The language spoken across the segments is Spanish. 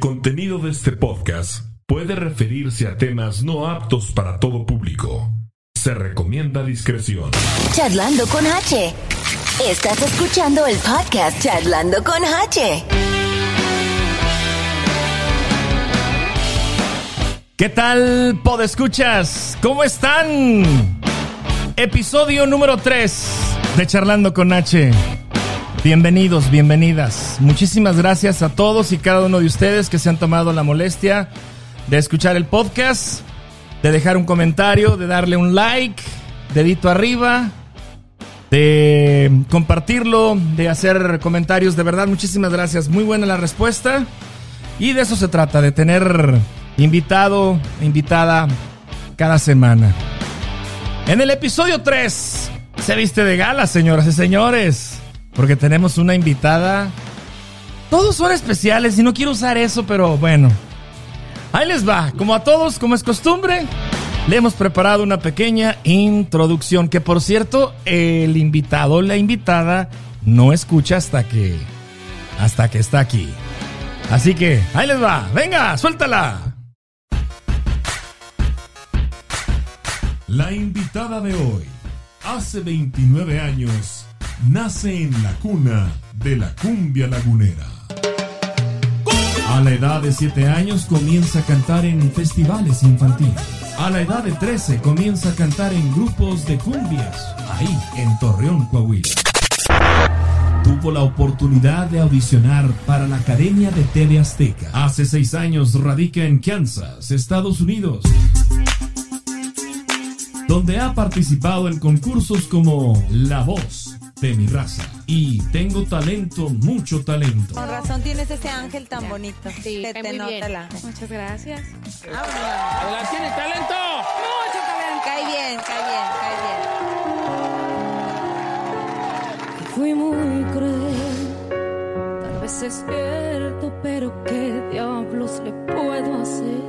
contenido de este podcast puede referirse a temas no aptos para todo público. Se recomienda discreción. Charlando con H. Estás escuchando el podcast Charlando con H. ¿Qué tal, podescuchas? ¿Cómo están? Episodio número 3 de Charlando con H. Bienvenidos, bienvenidas. Muchísimas gracias a todos y cada uno de ustedes que se han tomado la molestia de escuchar el podcast, de dejar un comentario, de darle un like, dedito arriba, de compartirlo, de hacer comentarios. De verdad, muchísimas gracias. Muy buena la respuesta. Y de eso se trata, de tener invitado, invitada cada semana. En el episodio 3 se viste de gala, señoras y señores. Porque tenemos una invitada. Todos son especiales y no quiero usar eso, pero bueno. Ahí les va. Como a todos, como es costumbre, le hemos preparado una pequeña introducción. Que por cierto, el invitado, la invitada, no escucha hasta que. hasta que está aquí. Así que, ahí les va. Venga, suéltala. La invitada de hoy, hace 29 años, nace en la cuna de la cumbia lagunera. A la edad de 7 años comienza a cantar en festivales infantiles. A la edad de 13 comienza a cantar en grupos de cumbias, ahí en Torreón, Coahuila. Tuvo la oportunidad de audicionar para la Academia de TV Azteca. Hace 6 años radica en Kansas, Estados Unidos donde ha participado en concursos como La Voz de mi raza y Tengo talento, mucho talento. Con razón tienes ese ángel tan bonito. Sí, Se cae te muy nota bien. la- Muchas gracias. ¡Adelante, tiene talento! Mucho talento. Cae bien, cae bien, cae bien. Fui muy cruel. Tal vez es cierto, pero ¿qué diablos le puedo hacer?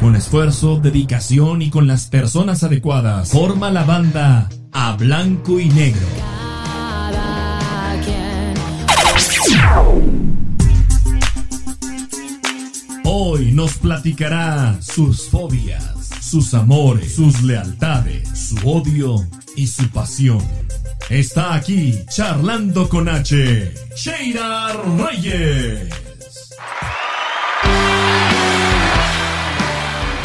Con esfuerzo, dedicación y con las personas adecuadas, forma la banda A Blanco y Negro. Hoy nos platicará sus fobias, sus amores, sus lealtades, su odio y su pasión. Está aquí charlando con H. Sheira Reyes.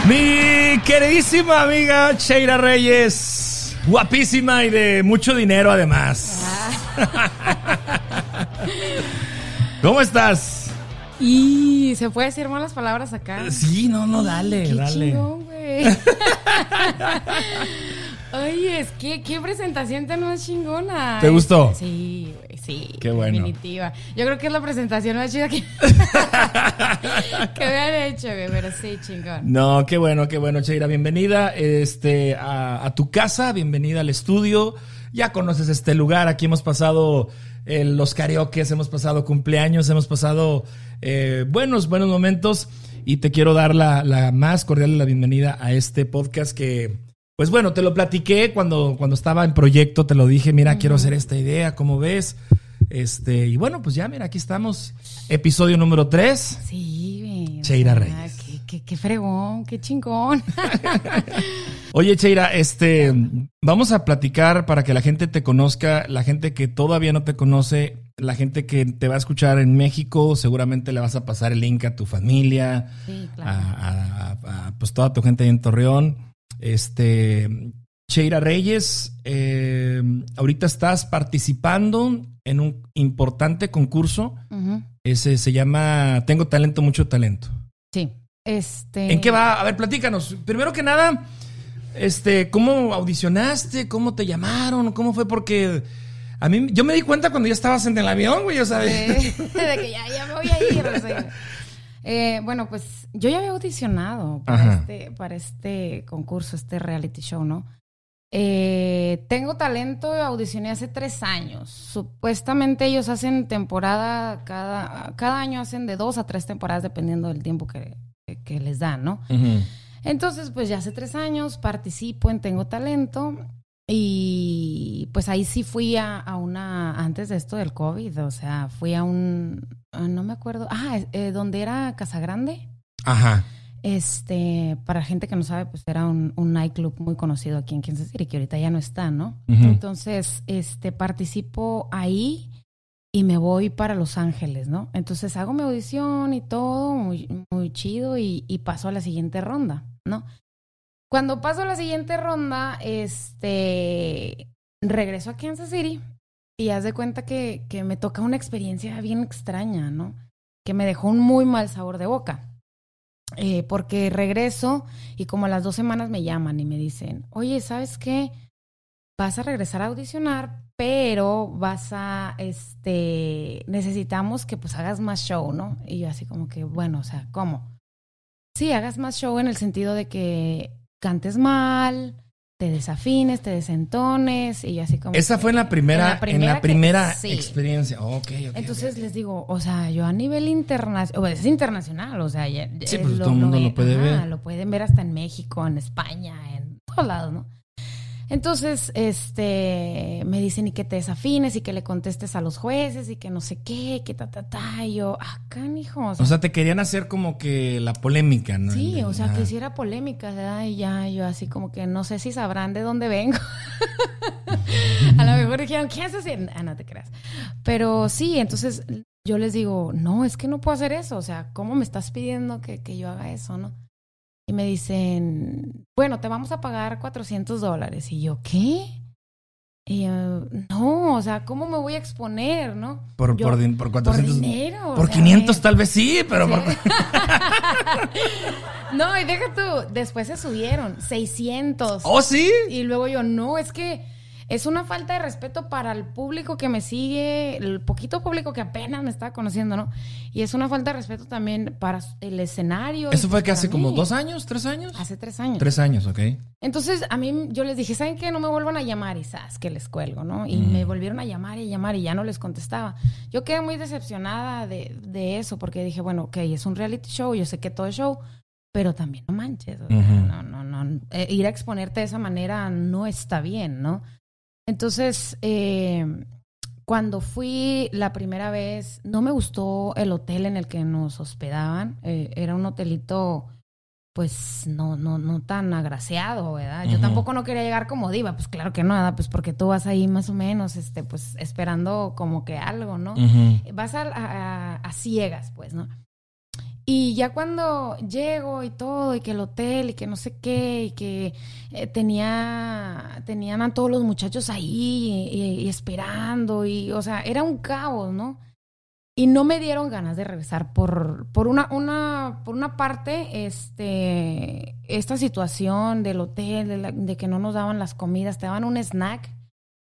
Mi queridísima amiga Sheira Reyes. Guapísima y de mucho dinero además. ¿Cómo estás? Y se puede decir malas palabras acá. Sí, no, no, dale, Qué dale. chingón, Oye, es que qué presentación tan más chingona. ¿Te gustó? Sí, güey, sí. Qué bueno. Definitiva. Yo creo que es la presentación más chida que, que me han hecho, güey, pero sí, chingón. No, qué bueno, qué bueno, Cheira. Bienvenida este, a, a tu casa, bienvenida al estudio. Ya conoces este lugar, aquí hemos pasado eh, los karaokes, hemos pasado cumpleaños, hemos pasado eh, buenos, buenos momentos. Y te quiero dar la, la más cordial de la bienvenida a este podcast que, pues bueno, te lo platiqué cuando, cuando estaba en proyecto, te lo dije, mira, quiero hacer esta idea, ¿cómo ves? Este, y bueno, pues ya, mira, aquí estamos. Episodio número 3. Sí, güey. Cheira sea, Reyes. Qué, qué, qué fregón, qué chingón. Oye, Cheira, este, vamos a platicar para que la gente te conozca, la gente que todavía no te conoce, la gente que te va a escuchar en México, seguramente le vas a pasar el link a tu familia, Sí, claro. a, a- a, pues toda tu gente ahí en Torreón. Este, Cheira Reyes, eh, ahorita estás participando en un importante concurso. Ese se llama Tengo talento, mucho talento. Sí. Este. ¿En qué va? A ver, platícanos. Primero que nada, este, ¿cómo audicionaste? ¿Cómo te llamaron? ¿Cómo fue? Porque a mí, yo me di cuenta cuando ya estabas en el avión, güey, o sea, de- de que ya, ya me voy a ir. o sea. Eh, bueno, pues yo ya había audicionado para este, para este concurso, este reality show, ¿no? Eh, tengo talento, audicioné hace tres años. Supuestamente ellos hacen temporada, cada, cada año hacen de dos a tres temporadas dependiendo del tiempo que, que- que les dan, ¿no? Entonces, pues ya hace tres años participo en Tengo Talento y pues ahí sí fui a, a una, antes de esto del COVID, o sea, fui a un, no me acuerdo, ah, eh, donde era Casa Grande. Ajá. Este, para gente que no sabe, pues era un, un nightclub muy conocido aquí en Kansas City, que ahorita ya no está, ¿no? Entonces, este, participo ahí y me voy para Los Ángeles, ¿no? Entonces hago mi audición y todo, muy, muy chido, y, y paso a la siguiente ronda, ¿no? Cuando paso a la siguiente ronda, este, regreso a Kansas City y haz de cuenta que, que me toca una experiencia bien extraña, ¿no? Que me dejó un muy mal sabor de boca. Eh, porque regreso y como a las dos semanas me llaman y me dicen, oye, ¿sabes qué? Vas a regresar a audicionar, pero vas a, este, necesitamos que pues hagas más show, ¿no? Y yo así como que, bueno, o sea, ¿cómo? Sí, hagas más show en el sentido de que cantes mal, te desafines, te desentones y yo así como... Esa que- fue en la primera, en primera la que- primera sí. experiencia. Ok, ok. Ences ok. les digo, o sea, yo a nivel internacional, es internacional, o sea, ya- Sí, pues, todo el mundo lo puede ver. Lo pueden ver hasta en México, en España, en todos lados, ¿no? Entonces, este, me dicen y que te desafines y que le contestes a los jueces y que no sé qué, que ta, ta, ta. Y yo, acá, hijo. O sea, te querían hacer como que la polémica, ¿no? sí, o sea, ajá. que hiciera polémica, ¿verdad? Y ya, yo así como que no sé si sabrán de dónde vengo. a lo mejor dijeron, ¿qué haces? Ah, no te creas. Pero sí, entonces yo les digo, no, es que no puedo hacer eso. O sea, ¿cómo me estás pidiendo que, que yo haga eso, no? Y me dicen, bueno, te vamos a pagar 400 dólares. Y yo, ¿qué? Y yo, no, o sea, ¿cómo me voy a exponer, no? Por, Yo- por, por 400. Por dinero. por sea, 500 eh, tal vez sí, pero por... no, y deja tú, después se subieron 600. ¿Oh, sí? Y luego yo, no, es que es una falta de respeto para el público que me sigue, el poquito público que apenas me está conociendo, ¿no? Y es una falta de respeto también para el escenario. Eso fue que para hace como dos años, tres años. Hace tres años. Tres años, ok. Entonces, a mí yo les dije, ¿saben qué? No me vuelvan a llamar y sabes que les cuelgo, ¿no? Y me volvieron a llamar y llamar y ya no les contestaba. Yo quedé muy decepcionada de, de eso porque dije, bueno, ok, es un reality show, yo sé que todo es show, pero también no manches. o sea, Ujú. no, no, no. eh, ir a exponerte de esa manera no está bien, ¿no? Entonces, eh, cuando fui la primera vez, no me gustó el hotel en el que nos hospedaban. Eh, era un hotelito, pues, no, no, no tan agraciado, ¿verdad? Yo tampoco no quería llegar como diva, pues claro que no, ¿verdad? Pues porque tú vas ahí más o menos, este, pues, esperando como que algo, ¿no? Vas a, a- a ciegas, pues, ¿no? Y ya cuando llego y todo, y que el hotel, y que no sé qué, y que eh, tenía, tenían a todos los muchachos ahí y, esperando, y, o sea, era un caos, ¿no? Y no me dieron ganas de regresar por, por una, una, por una parte, este, esta situación del hotel, de, la- de que no nos daban las comidas, te daban un snack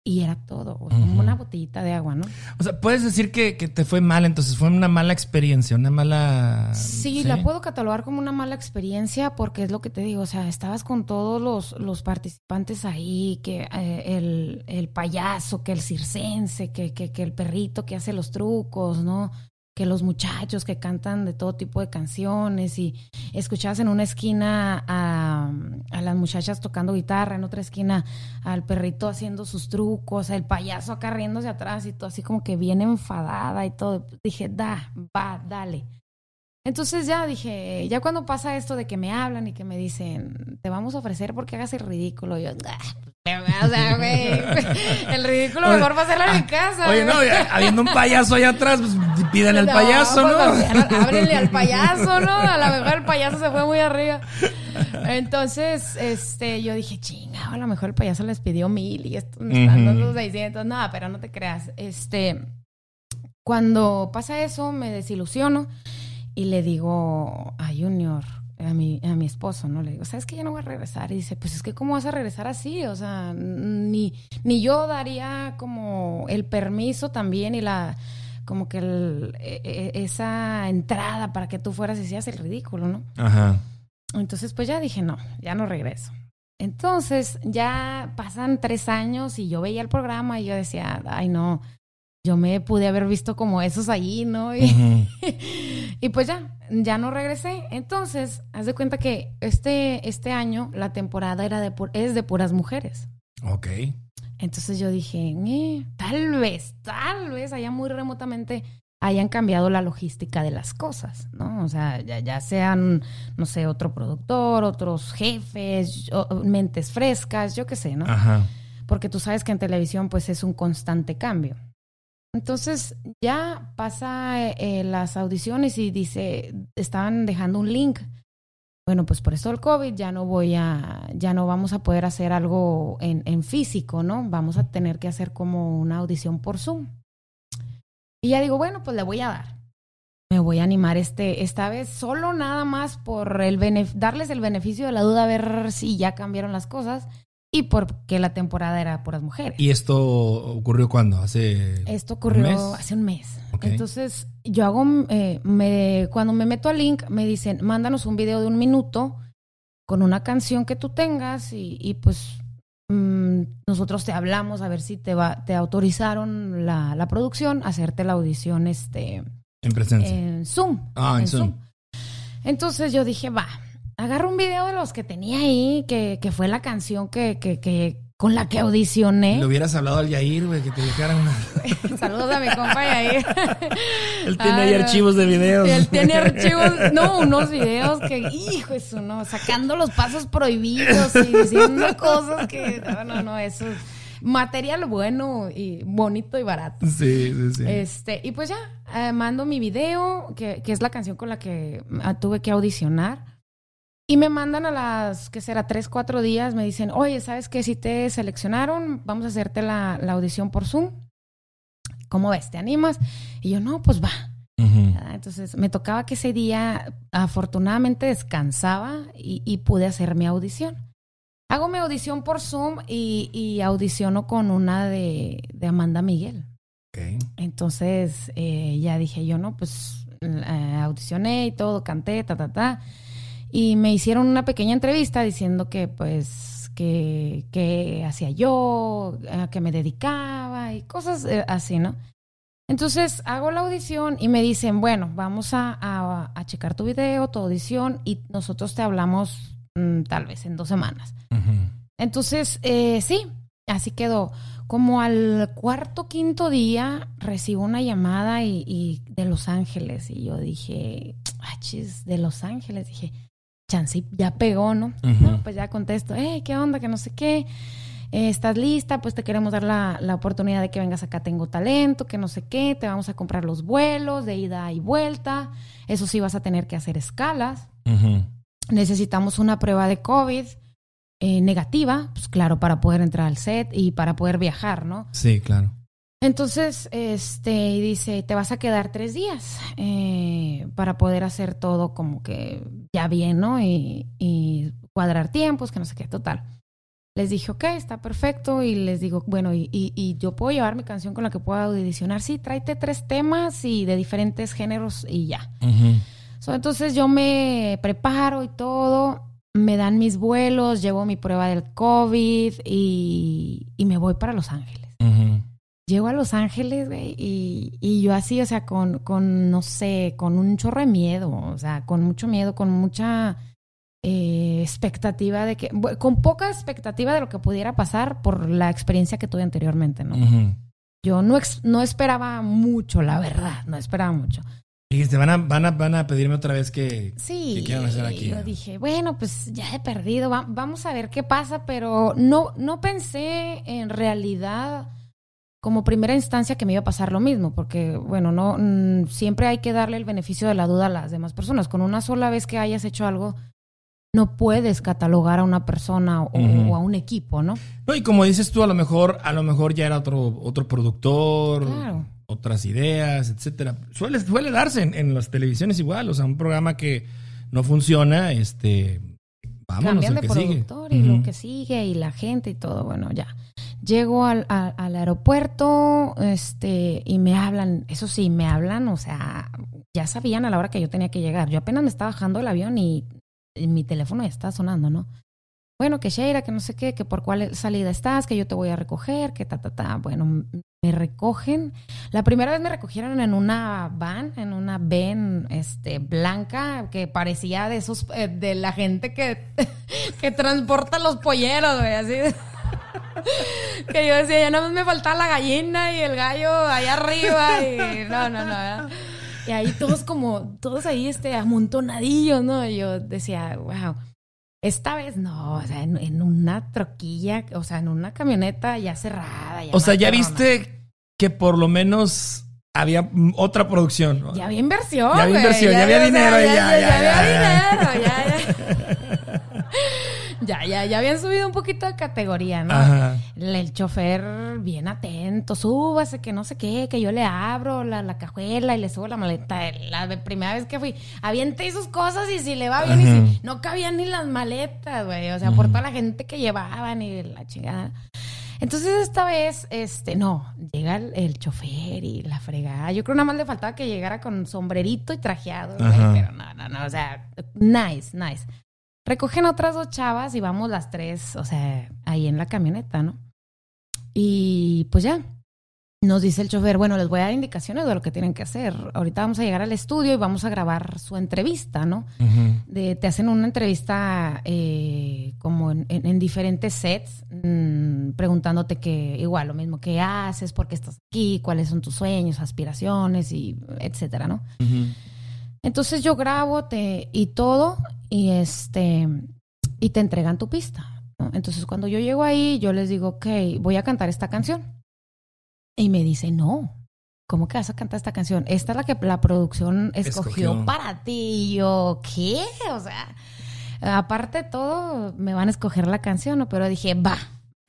y era todo, o sea, Ujú. una botellita de agua, ¿no? O sea, puedes decir que, que te fue mal, entonces fue una mala experiencia, una mala. Sí, la puedo catalogar como una mala experiencia porque es lo que te digo, o sea, estabas con todos los, los participantes ahí, que eh, el, el payaso, que el circense, que, que, que el perrito que hace los trucos, ¿no? Que los muchachos que cantan de todo tipo de canciones y escuchabas en una esquina a, a las muchachas tocando guitarra, en otra esquina al perrito haciendo sus trucos, el payaso acá riéndose atrás y todo así como que bien enfadada y todo. Dije, da, va, dale. Entonces ya dije, ya cuando pasa esto de que me hablan y que me dicen, te vamos a ofrecer porque hagas el ridículo, yo, "Ah, o sea, güey, el ridículo Oye, mejor va a en mi casa. Oye, no, güey". ya, habiendo un payaso allá atrás, pues pídanle al No, payaso, pues, ¿no? Ábrenle al payaso, ¿no? A lo mejor el payaso se fue muy arriba. Entonces, este, yo dije, chinga, a lo mejor el payaso les pidió mil y estos me están dando 600. No, pero no te creas. Este, cuando pasa eso, me desilusiono y le digo a Junior, a mi, a mi esposo, ¿no? Le digo, ¿sabes que ya no voy a regresar? Y dice, pues es que ¿cómo vas a regresar así? O sea, ni, ni yo daría como el permiso también y la como que el- e- e- esa entrada para que tú fueras y hicieras el ridículo, ¿no? Ajá. Entonces, pues ya dije, no, ya no regreso. Entonces, ya pasan tres años y yo veía el programa y yo decía, ay, no, yo me pude haber visto como esos ahí, ¿no? Y, y pues ya, ya no regresé. Entonces, haz de cuenta que este, este año la temporada era de es de puras mujeres. Ok. Entonces yo dije, "Eh, tal vez, tal vez allá muy remotamente hayan cambiado la logística de las cosas, ¿no? O sea, ya, ya sean, no sé, otro productor, otros jefes, mentes frescas, yo qué sé, ¿no? Ajá. porque tú sabes que en televisión pues es un constante cambio. Entonces ya pasa eh, eh, las audiciones y dice, estaban dejando un link. Bueno, pues por eso el COVID ya no voy a, ya no vamos a poder hacer algo en, en físico, ¿no? Vamos a tener que hacer como una audición por Zoom. Y ya digo, bueno, pues le voy a dar. Me voy a animar este, esta vez solo nada más por el darles el beneficio de la duda, a ver si ya cambiaron las cosas y porque la temporada era puras mujeres. ¿Y esto ocurrió cuándo? ¿Hace Esto ocurrió mes? hace un mes. Ok. Entonces, yo hago, eh, me, cuando me meto al link, me dicen, mándanos un video de un minuto con una canción que tú tengas y, y, pues mm, nosotros te hablamos a ver si te va, te autorizaron la, la producción a hacerte la audición este, en presencia? en Zoom. ah, en Zoom. Entonces yo dije, va, agarro un video de los que tenía ahí, que, que fue la canción que, que, que con la que audicioné. Le hubieras hablado al Yair, güey, que te dijera una... Saludos a mi compa Yair. Él tiene ahí Ay, no. archivos de videos. Él tiene archivos, no, unos videos que, hijo, eso, no, sacando los pasos prohibidos y diciendo cosas que, no, no, no, eso es material bueno y bonito y barato. Sí, sí, sí. Este, y pues ya, eh, mando mi video, que, que es la canción con la que ah, tuve que audicionar. Y me mandan a las, que será? Tres, cuatro días, me dicen, oye, ¿sabes qué? Si te seleccionaron, vamos a hacerte la, la audición por Zoom. ¿Cómo ves? ¿Te animas? Y yo, no, pues va. ¿verdad? Entonces me tocaba que ese día afortunadamente descansaba y, y pude hacer mi audición. Hago mi audición por Zoom y, y audiciono con una de, de Amanda Miguel. Entonces eh, ya dije yo, no, pues eh, audicioné y todo, canté, ta, ta, ta. Y me hicieron una pequeña entrevista diciendo que pues que, que hacía yo, a qué me dedicaba y cosas eh, así, ¿no? Entonces hago la audición y me dicen, bueno, vamos a, a- a checar tu video, tu audición y nosotros te hablamos mm, tal vez en dos semanas. Entonces, eh, sí, así quedó. Como al cuarto, quinto día, recibo una llamada y, y de Los Ángeles. Y yo dije, ah, chis, de Los Ángeles. Dije, chance, ya pegó, ¿no? Pues ya contesto, hey, ¿qué onda? Que no sé qué. Eh, ¿Estás lista? Pues te queremos dar la, la oportunidad de que vengas acá, tengo talento, que no sé qué. Te vamos a comprar los vuelos de ida y vuelta. Eso sí, vas a tener que hacer escalas necesitamos una prueba de COVID eh, negativa, pues claro, para poder entrar al set y para poder viajar, ¿no? Sí, claro. Entonces, este, dice, te vas a quedar tres días eh, para poder hacer todo como que ya bien, ¿no? Y, y cuadrar tiempos, que no sé qué, total. Les dije, ok, está perfecto. Y les digo, bueno, y, y- y yo puedo llevar mi canción con la que pueda audicionar. Sí, tráete tres temas y de diferentes géneros y ya. So, entonces yo me preparo y todo, me dan mis vuelos, llevo mi prueba del COVID y, y me voy para Los Ángeles. Llego a Los Ángeles güey, y, y yo así, o sea, con, con, no sé, con un chorro de miedo, o sea, con mucho miedo, con mucha eh, expectativa de que, con poca expectativa de lo que pudiera pasar por la experiencia que tuve anteriormente, ¿no? Yo no, ex- no esperaba mucho, la verdad, no esperaba mucho. Dijiste, van a, van, a, van a pedirme otra vez que... Sí, ¿Qué quieren hacer aquí? yo dije, bueno, pues ya he perdido, va- vamos a ver qué pasa, pero no, no pensé en realidad como primera instancia que me iba a pasar lo mismo, porque bueno, no mm, siempre hay que darle el beneficio de la duda a las demás personas. Con una sola vez que hayas hecho algo, no puedes catalogar a una persona o, a un equipo, ¿no? No, y como dices tú, a lo mejor, a lo mejor ya era otro, otro productor, Claro. otras ideas, etcétera. Suele, suele darse en, en las televisiones igual, o sea, un programa que no funciona, este, vámonos Cambian de que sigue. productor y lo que sigue y la gente y todo, bueno, ya. Llego al, al aeropuerto este, y me hablan, eso sí, me hablan, o sea, ya sabían a la hora que yo tenía que llegar. Yo apenas me estaba bajando del avión y, mi teléfono ya estaba sonando, ¿no? Bueno, que Sheira, que no sé qué, que por cuál salida estás, que yo te voy a recoger, que ta, ta, ta. Bueno, me recogen. La primera vez me recogieron en una van, en una van este, blanca, que parecía de esos, eh, de la gente que, que transporta los polleros, güey, así. Que yo decía, ya nada más me faltaba la gallina y el gallo allá arriba y no, no, no. ¿verdad? Y ahí todos como, todos ahí este, amontonadillos, ¿no? Y yo decía, wow. Esta vez no, o sea, en, en una troquilla, o sea, en una camioneta ya cerrada. O sea, ya viste que por lo menos había otra producción. ¿no? Ya había inversión. Ya había inversión, ya había dinero, Ya, había dinero, ya, ya. Ya, ya, ya habían subido un poquito de categoría, ¿no? Ajá. El, el chofer bien atento, súbase, que no sé qué, que yo le abro la, la cajuela y le subo la maleta. La de primera vez que fui, avienté sus cosas y si le va bien, y si no cabían ni las maletas, güey. O sea, por toda la gente que llevaban y la chingada. Entonces esta vez, este, no, llega el, el chofer y la fregada. Yo creo nada más le faltaba que llegara con sombrerito y trajeado, güey, pero no, no, no, o sea, nice, nice. Recogen otras dos chavas y vamos las tres, o sea, ahí en la camioneta, ¿no? Y pues ya, nos dice el chofer, bueno, les voy a dar indicaciones de lo que tienen que hacer. Ahorita vamos a llegar al estudio y vamos a grabar su entrevista, ¿no? De, te hacen una entrevista eh, como en, en- en diferentes sets, mm, preguntándote que igual lo mismo que haces, por qué estás aquí, cuáles son tus sueños, aspiraciones y etcétera, ¿no? Entonces yo grabo te, y todo y este y te entregan tu pista. ¿no? Entonces cuando yo llego ahí, yo les digo, ok, voy a cantar esta canción. Y me dice, no, ¿cómo que vas a cantar esta canción? Esta es la que la producción escogió, Escogió. para ti. Y yo, ¿qué? O sea, aparte de todo, me van a escoger la canción, ¿no? Pero dije, va,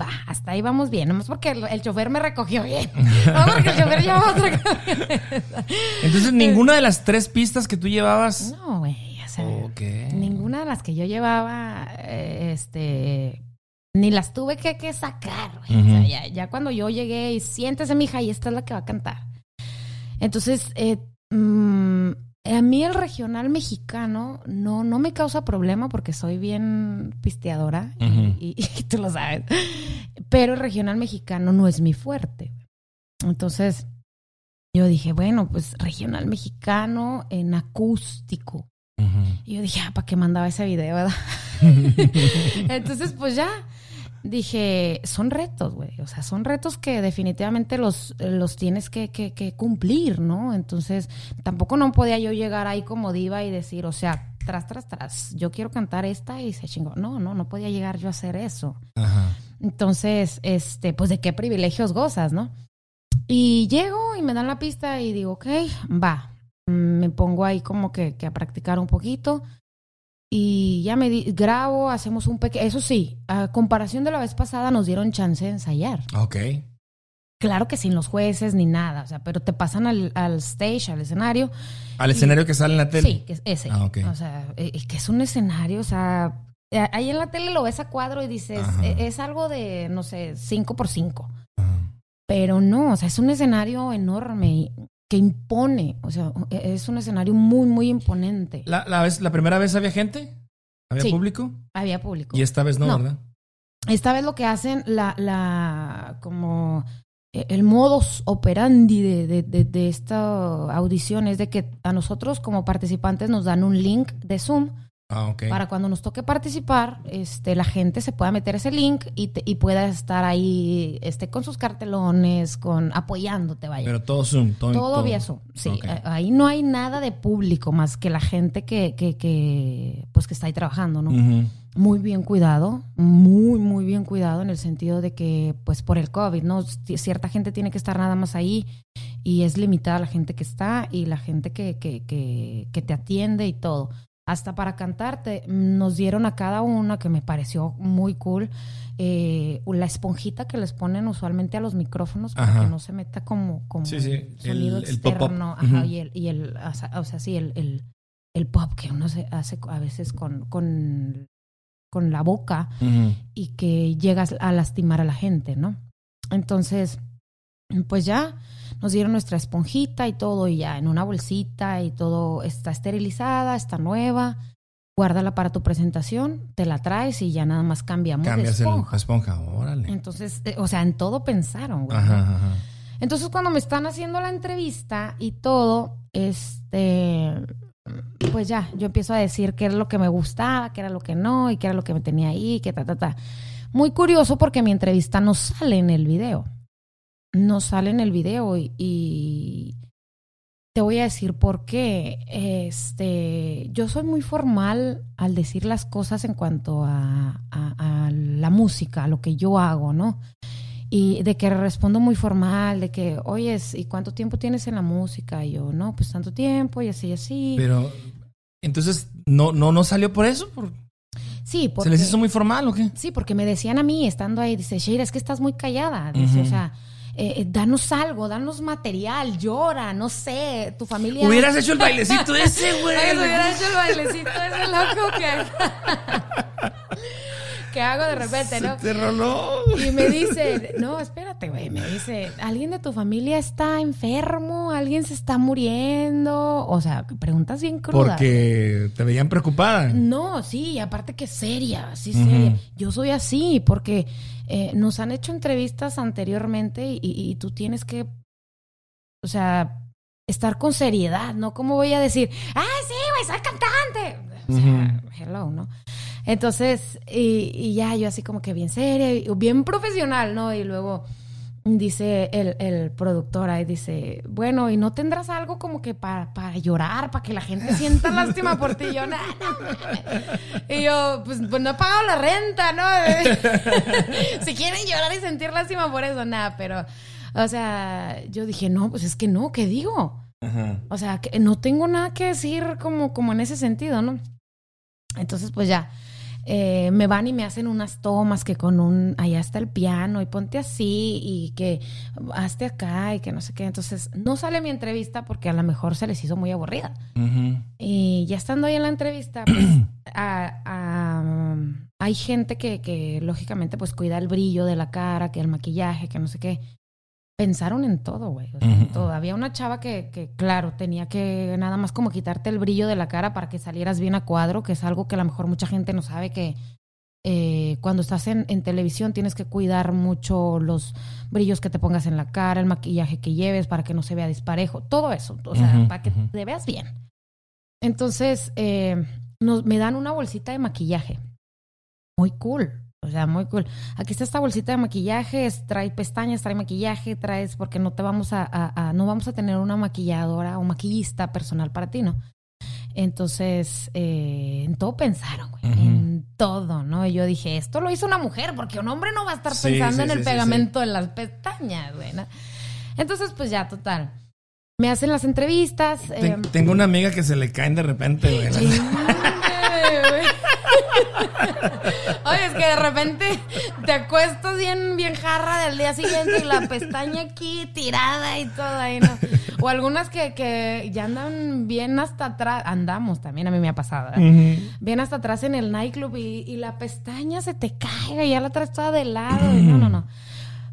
va, hasta ahí vamos bien. Nomás porque el, el chofer me recogió bien. No porque el chofer llevaba otra camioneta. Entonces, ninguna de las tres pistas que tú llevabas. No, güey, o sea, ninguna de las que yo llevaba, eh, este, ni las tuve que, que sacar, güey. O sea, ya cuando yo llegué y siéntese, mija, y esta es la que va a cantar. Entonces, eh, mm, a mí el regional mexicano no, no me causa problema porque soy bien pisteadora y- Ujú. y, y tú lo sabes. Pero el regional mexicano no es mi fuerte. Entonces, yo dije, bueno, pues regional mexicano en acústico. Y yo dije, ah, ¿para qué mandaba ese video, verdad? Entonces, pues ya dije, son retos, güey. O sea, son retos que definitivamente los, los tienes que, que- que cumplir, ¿no? Entonces, tampoco no podía yo llegar ahí como diva y decir, o sea, tras, tras, tras, yo quiero cantar esta y se chingó. No, no, no podía llegar yo a hacer eso. Ajá. Entonces, este, pues de qué privilegios gozas, ¿no? Y llego y me dan la pista y digo, ok, va. Me pongo ahí como que, que a practicar un poquito. Y ya me di- grabo, hacemos un pequeño. Eso sí, a comparación de la vez pasada, nos dieron chance de ensayar. Ok. Claro que sin los jueces ni nada, o sea, pero te pasan al, al stage, al escenario. Al escenario que sale en la tele. Sí, que es ese. Ah, ok. O sea, eh, eh, que es un escenario, o sea, eh, ahí en la tele lo ves a cuadro y dices, eh, es algo de, no sé, 5 por 5 Ajá. Pero no, o sea, es un escenario enorme que impone, o sea, e, es un escenario muy, muy imponente. La, la, vez, ¿La primera vez había gente? ¿Había Sí. público? Había público. Y esta vez no, No. ¿verdad? Esta vez lo que hacen, la, la, como eh, el modus operandi de, de, de, de esta audición es de que a nosotros como participantes nos dan un link de Zoom Ah, para cuando nos toque participar, este, la gente se pueda meter ese link y, te- y pueda estar ahí este, con sus cartelones, con apoyándote, vaya. Pero todo Zoom. Todo, todo vía Zoom, sí. Ahí no hay nada de público más que la gente que, que, que, pues que está ahí trabajando, ¿no? Muy bien cuidado, muy, muy bien cuidado en el sentido de que, pues por el COVID, ¿no? Cierta gente tiene que estar nada más ahí y es limitada la gente que está y la gente que, que, que, que te atiende y todo. Hasta para cantarte, nos dieron a cada una, que me pareció muy cool, eh, la esponjita que les ponen usualmente a los micrófonos para que no se meta como, como Sí, sí, sonido el- el pop-up. externo. Y el, y el, o sea, o sea, sí, el, el, el pop que uno se hace a veces con, con, con la boca y que llegas a lastimar a la gente, ¿no? Entonces, pues ya nos dieron nuestra esponjita y todo, y ya en una bolsita y todo está esterilizada, está nueva. Guárdala para tu presentación, te la traes y ya nada más cambiamos Cambias de el esponja. esponja. Órale. Entonces, eh, o sea, en todo pensaron, güey. Ajá, ajá. Entonces, cuando me están haciendo la entrevista y todo, este, pues ya, yo empiezo a decir qué era lo que me gustaba, qué era lo que no, y qué era lo que me tenía ahí, que ta, ta, ta. muy curioso porque mi entrevista no sale en el video. No sale en el video y, y te voy a decir por qué. Este, yo soy muy formal al decir las cosas en cuanto a, a- a la música, a lo que yo hago, ¿no? Y de que respondo muy formal, de que, oye, ¿y cuánto tiempo tienes en la música? Y yo, no, pues tanto tiempo, y así, y así. Pero, entonces, ¿no, no, no salió por eso? ¿Por- sí, porque, ¿Se les hizo muy formal o qué? sí, porque me decían a mí, estando ahí, dice, Sheira, es que estás muy callada. Dice, o sea, eh, eh, danos algo, danos material, llora, no sé, tu familia... Hubieras hecho el bailecito ese, güey. Ay, se hubiera hecho el bailecito ese loco que... que hago de repente, ¿no? Se te roló. Y me dice, no, espérate, güey, me dice, ¿alguien de tu familia está enfermo? ¿Alguien se está muriendo? O sea, preguntas bien crudas. Porque te veían preocupada. No, sí, y aparte que seria, sí, Ujú. seria. Yo soy así porque eh, nos han hecho entrevistas anteriormente y, y tú tienes que, o sea, estar con seriedad, ¿no? ¿Cómo voy a decir, ah, sí, güey, soy cantante? O sea, hello, ¿no? Entonces, y, y ya yo así como que bien seria, bien profesional, ¿no? Y luego dice el, el productor ahí, dice, bueno, ¿y no tendrás algo como que para, para llorar, para que la gente sienta lástima por ti? Y yo, "Nah, no". Y yo, pues, pues no he pagado la renta, ¿no? si quieren llorar y sentir lástima por eso, nada, pero, o sea, yo dije, no, pues es que no, ¿qué digo? Ajá. O sea, que no tengo nada que decir como, como en ese sentido, ¿no? Entonces, pues ya, eh, me van y me hacen unas tomas que con un, allá está el piano y ponte así y que hazte acá y que no sé qué. Entonces, no sale mi entrevista porque a lo mejor se les hizo muy aburrida. Y ya estando ahí en la entrevista, pues a- a- hay gente que, que lógicamente pues cuida el brillo de la cara, que el maquillaje, que no sé qué. Pensaron en todo, güey. O sea. Había una chava que, que, claro, tenía que nada más como quitarte el brillo de la cara para que salieras bien a cuadro, que es algo que a lo mejor mucha gente no sabe que eh, cuando estás en, en televisión tienes que cuidar mucho los brillos que te pongas en la cara, el maquillaje que lleves para que no se vea disparejo, todo eso, o sea, para que te veas bien. Entonces, eh, nos, me dan una bolsita de maquillaje. Muy cool. O sea, muy cool. Aquí está esta bolsita de maquillaje, es- trae pestañas, trae maquillaje, traes, porque no te vamos a, a- a- no vamos a tener una maquilladora o maquillista personal para ti, ¿no? Entonces, eh, en todo pensaron, güey, en todo, ¿no? Y yo dije, esto lo hizo una mujer, porque un hombre no va a estar Sí, pensando sí, en el sí, pegamento de las pestañas, güey, ¿no? Entonces, pues ya, total. Me hacen las entrevistas. Ten- eh, tengo una amiga que se le caen de repente, güey. Que de repente te acuestas bien, bien jarra del día siguiente y la pestaña aquí tirada y todo ahí, ¿no? O algunas que, que ya andan bien hasta atrás, andamos también, a mí me ha pasado, ¿eh? Bien hasta atrás en el nightclub y, y la pestaña se te cae y ya la traes toda de lado. no, no, no.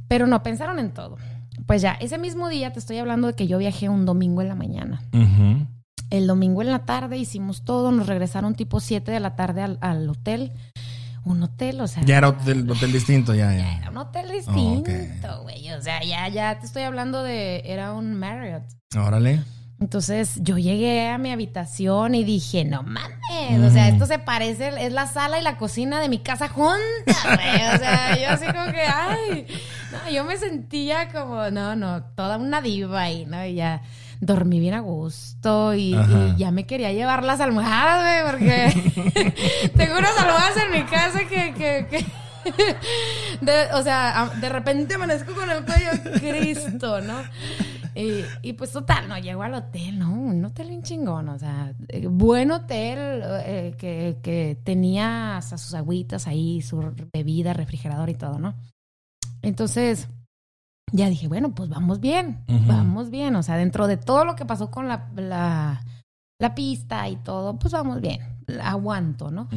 Pero no, pensaron en todo. Pues ya, ese mismo día te estoy hablando de que yo viajé un domingo en la mañana. El domingo en la tarde hicimos todo, nos regresaron tipo 7 de la tarde al, al hotel. Un hotel, o sea. Ya era hotel, hotel distinto, ya, ya ya. era un hotel distinto, güey. O sea, ya, ya te estoy hablando de. Era un Marriott. Órale. Entonces yo llegué a mi habitación y dije, no mames, o sea, esto se parece, es la sala y la cocina de mi casa juntas, güey. O sea, yo así como que, ay, no, yo me sentía como, no, no, toda una diva ahí, ¿no? Y ya dormí bien a gusto y, ya me quería llevar las almohadas, güey, porque tengo unas almohadas en mi casa que, que, que de- o sea, de repente amanezco con el cuello Cristo, ¿no? Y, y pues total, no, llego al hotel, ¿no? Un hotel bien chingón, o sea, eh, buen hotel eh, que, que tenía hasta sus agüitas ahí, su bebida, refrigerador y todo, ¿no? Entonces, ya dije, bueno, pues vamos bien, vamos bien, o sea, dentro de todo lo que pasó con la, la, la pista y todo, pues vamos bien, aguanto, ¿no?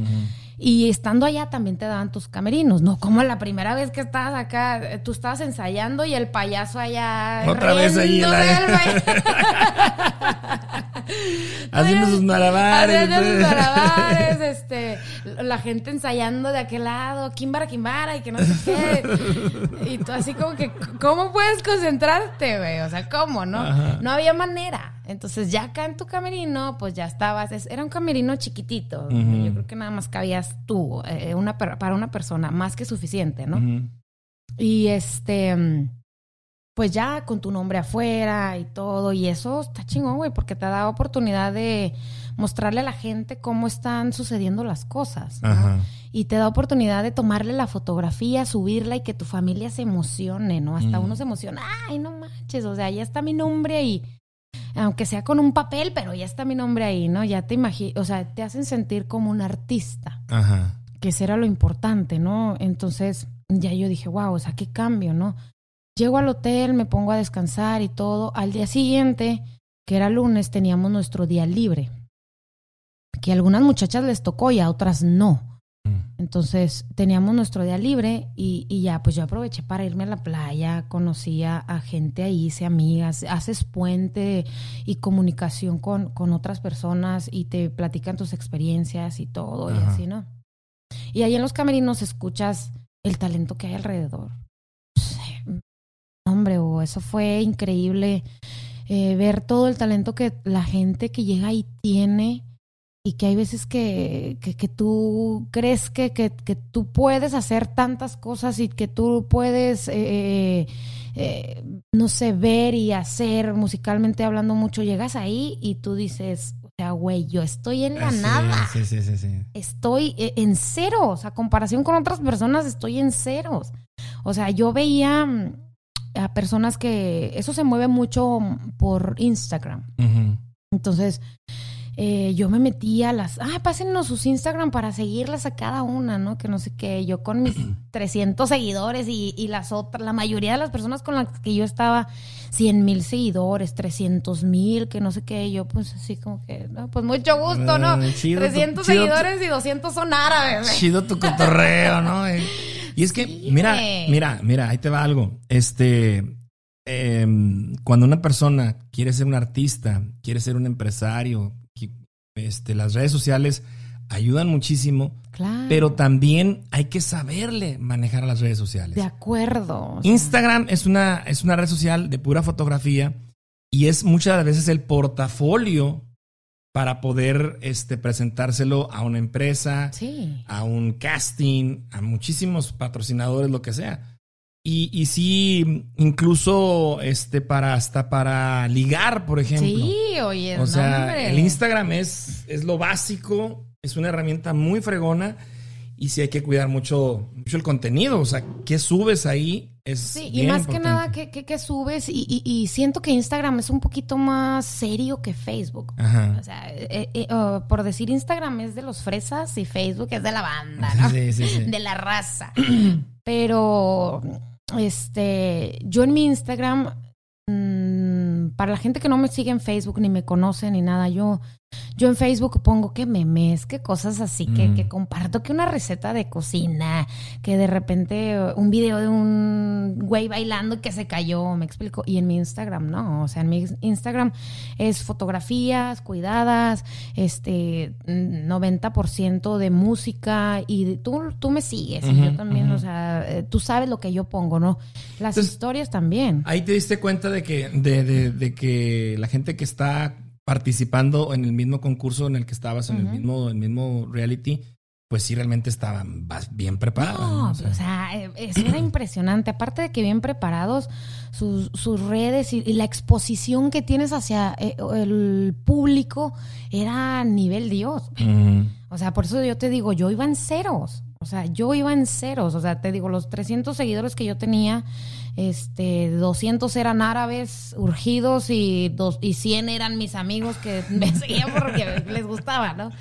Y estando allá también te daban tus camerinos, ¿no? Como la primera vez que estabas acá, tú estabas ensayando y el payaso allá. Otra vez la- del Haciendo sus malabares. Haciendo sus malabares, este, la gente ensayando de aquel lado, Kimbara, Kimbara, y que no sé qué. Y tú así como que, ¿cómo puedes concentrarte, güey? O sea, ¿cómo, no? Ajá. No había manera. Entonces, ya acá en tu camerino, pues ya estabas. es- Era un camerino chiquitito. Yo creo que nada más cabías tú, eh, una, para una persona, más que suficiente, ¿no? Y este, mm, pues ya con tu nombre afuera y todo, y eso está chingón, güey, porque te da oportunidad de mostrarle a la gente cómo están sucediendo las cosas. ¿no? Ajá. Y te da oportunidad de tomarle la fotografía, subirla y que tu familia se emocione, ¿no? Hasta Mm. uno se emociona, ay, no manches, o sea, ya está mi nombre ahí. Aunque sea con un papel, pero ya está mi nombre ahí, ¿no? Ya te imaginas, o sea, te hacen sentir como un artista Ajá. que ese era lo importante, ¿no? Entonces ya yo dije, wow, o sea, qué cambio, ¿no? Llego al hotel, me pongo a descansar y todo. Al día siguiente, que era lunes, teníamos nuestro día libre. Que a algunas muchachas les tocó y a otras no. Mm. Entonces teníamos nuestro día libre y, y ya, pues yo aproveché para irme a la playa, conocí a, gente ahí, hice amigas, haces puente y comunicación con, con otras personas y te platican tus experiencias y todo y así, ¿no? Y ahí en los camerinos escuchas el talento que hay alrededor. Hombre, eso fue increíble eh, ver todo el talento que la gente que llega ahí tiene y que hay veces que, que, que tú crees que, que, que tú puedes hacer tantas cosas y que tú puedes, eh, eh, no sé, ver y hacer musicalmente hablando mucho. Llegas ahí y tú dices, o sea, güey, yo estoy en la Sí, nada Sí, sí, sí, sí. estoy en ceros. A comparación con otras personas, estoy en ceros. O sea, yo veía mm, a personas que eso se mueve mucho por Instagram. Entonces, eh, yo me metía a las, ah, pásennos sus Instagram para seguirlas a cada una, ¿no? Que no sé qué, yo con mis 300 seguidores y, y las otras, la mayoría de las personas con las que yo estaba, 100 mil seguidores, 300 mil, que no sé qué, yo pues así como que, no, pues mucho gusto, ¿no? Chido tu- 300 chido tu- seguidores y 200 son árabes. Chido tu cotorreo, ¿no? Y es que, mira, mira, mira, ahí te va algo. Este, em, cuando una persona quiere ser un artista, quiere ser un empresario, este, las redes sociales ayudan muchísimo, Claro. pero también hay que saberle manejar a las redes sociales. de acuerdo. o sea, Instagram es una, es una red social de pura fotografía y es muchas veces el portafolio para poder este, presentárselo a una empresa, Sí. a un casting, a muchísimos patrocinadores, lo que sea. Y, y sí, incluso este para hasta para ligar, por ejemplo. Sí, oye, O sea, el Instagram es, es lo básico, es una herramienta muy fregona y sí hay que cuidar mucho, mucho el contenido. O sea, qué subes ahí es. Sí, y más que nada que, que, que subes y, y- y siento que Instagram es un poquito más serio que Facebook. Ajá. O sea, eh, eh, oh, por decir Instagram es de los fresas y Facebook es de la banda, ¿no? Sí, sí, sí. De la raza. Pero, este, yo en mi Instagram, mm, para la gente que no me sigue en Facebook ni me conoce ni nada, yo, yo en Facebook pongo que memes, que cosas así, que, Mm. que comparto, que una receta de cocina, que de repente eh, un video de un güey bailando que se cayó, me explico. Y en mi Instagram, no. O sea, en mi Instagram es fotografías cuidadas, este, mm, 90% de música y de- tú, tú me sigues y yo también, o sea, eh, tú sabes lo que yo pongo, ¿no? Las Entonces- historias también. Ahí te diste cuenta de que, de, de- de que la gente que está participando en el mismo concurso en el que estabas, en el mismo, el mismo reality, pues sí realmente estaban bien preparadas. No. O o sea, sea, eh, eso era impresionante. Aparte de que bien preparados, sus, sus redes y, y la exposición que tienes hacia eh, el público era nivel Dios. O sea, por eso yo te digo, yo iba en ceros. O sea, yo iba en ceros. O sea, te digo, los 300 seguidores que yo tenía, este, 200 eran árabes urgidos y, dos, y 100 eran mis amigos que me seguían porque les gustaba, ¿no?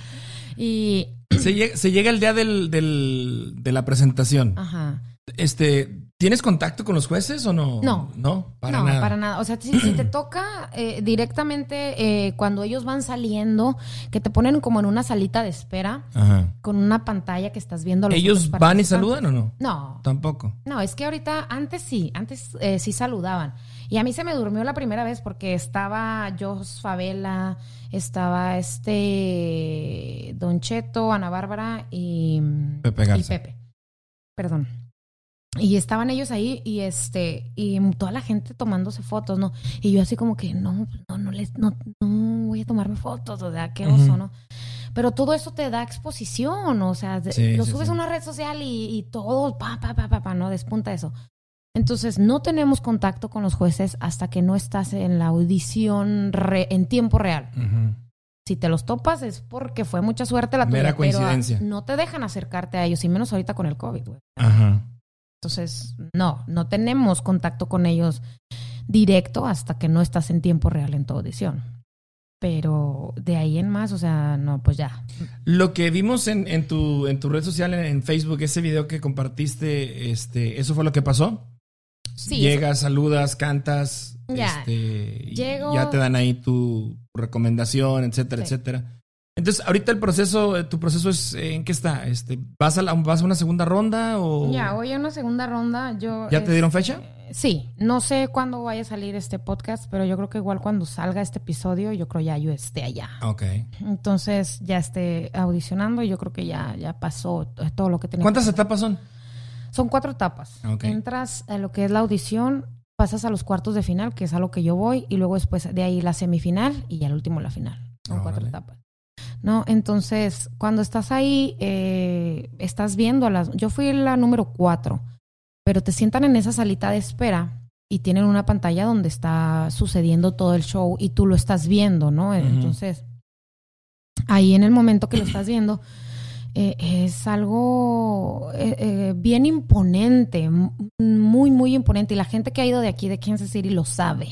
Y, se, llega, se llega el día del, del- de la presentación. ajá. Este, ¿Tienes contacto con los jueces o no? No. No, para no, nada. para nada. O sea, si, si te toca eh, directamente eh, cuando ellos van saliendo, que te ponen como en una salita de espera Ajá. con una pantalla que estás viendo. los ¿Ellos van y saludan o no? No, Tampoco. no, es que ahorita, antes sí, antes eh, sí saludaban. Y a mí se me durmió la primera vez porque estaba Jos Favela, estaba este Don Cheto, Ana Bárbara y Pepe Garza. y Pepe. Perdón. Y estaban ellos ahí y este y toda la gente tomándose fotos, ¿no? Y yo así como que no, no, no les, no, no voy a tomarme fotos, o sea, qué oso, Ujú. ¿no? Pero todo eso te da exposición, o sea, Sí, lo sí, subes sí. a una red social y, y todo, pa, pa, pa, pa, pa, ¿no? Despunta eso. Entonces, no tenemos contacto con los jueces hasta que no estás en la audición re- en tiempo real. Ujú. Si te los topas es porque fue mucha suerte la Mera tuya, pero, ah, coincidencia. no te dejan acercarte a ellos, y menos ahorita con el COVID, güey. Ajá. Entonces, no, no tenemos contacto con ellos directo hasta que no estás en tiempo real en tu audición. Pero de ahí en más, o sea, no, pues ya. Lo que vimos en, en tu, en tu red social, en, en Facebook, ese video que compartiste, este, ¿eso fue lo que pasó? Sí, Llegas, saludas, cantas, Ya. este, Llego- ya te dan ahí tu recomendación, etcétera, Sí. etcétera. Entonces, ahorita el proceso, eh, tu proceso es, eh, ¿en qué está? Este, ¿vas a, la- vas a una segunda ronda o Ya, hoy en una segunda ronda, yo... ya te dieron fecha? Sí, no sé cuándo vaya a salir este podcast, pero yo creo que igual cuando salga este episodio, yo creo ya yo esté allá. Ok. Entonces ya esté audicionando y yo creo que ya, ya pasó todo lo que tenía. ¿Cuántas que etapas son? Son cuatro etapas. Ok. Entras a lo que es la audición, pasas a los cuartos de final, que es a lo que yo voy, y luego después de ahí la semifinal y al último la final. Son cuatro Órale. etapas. ¿No? Entonces, cuando estás ahí, eh, estás viendo a las... Yo fui la número cuatro, pero te sientan en esa salita de espera y tienen una pantalla donde está sucediendo todo el show y tú lo estás viendo, ¿no? Entonces, ahí en el momento que lo estás viendo, eh, es algo eh, eh, bien imponente, muy, muy imponente. Y la gente que ha ido de aquí, de Kansas City, lo sabe.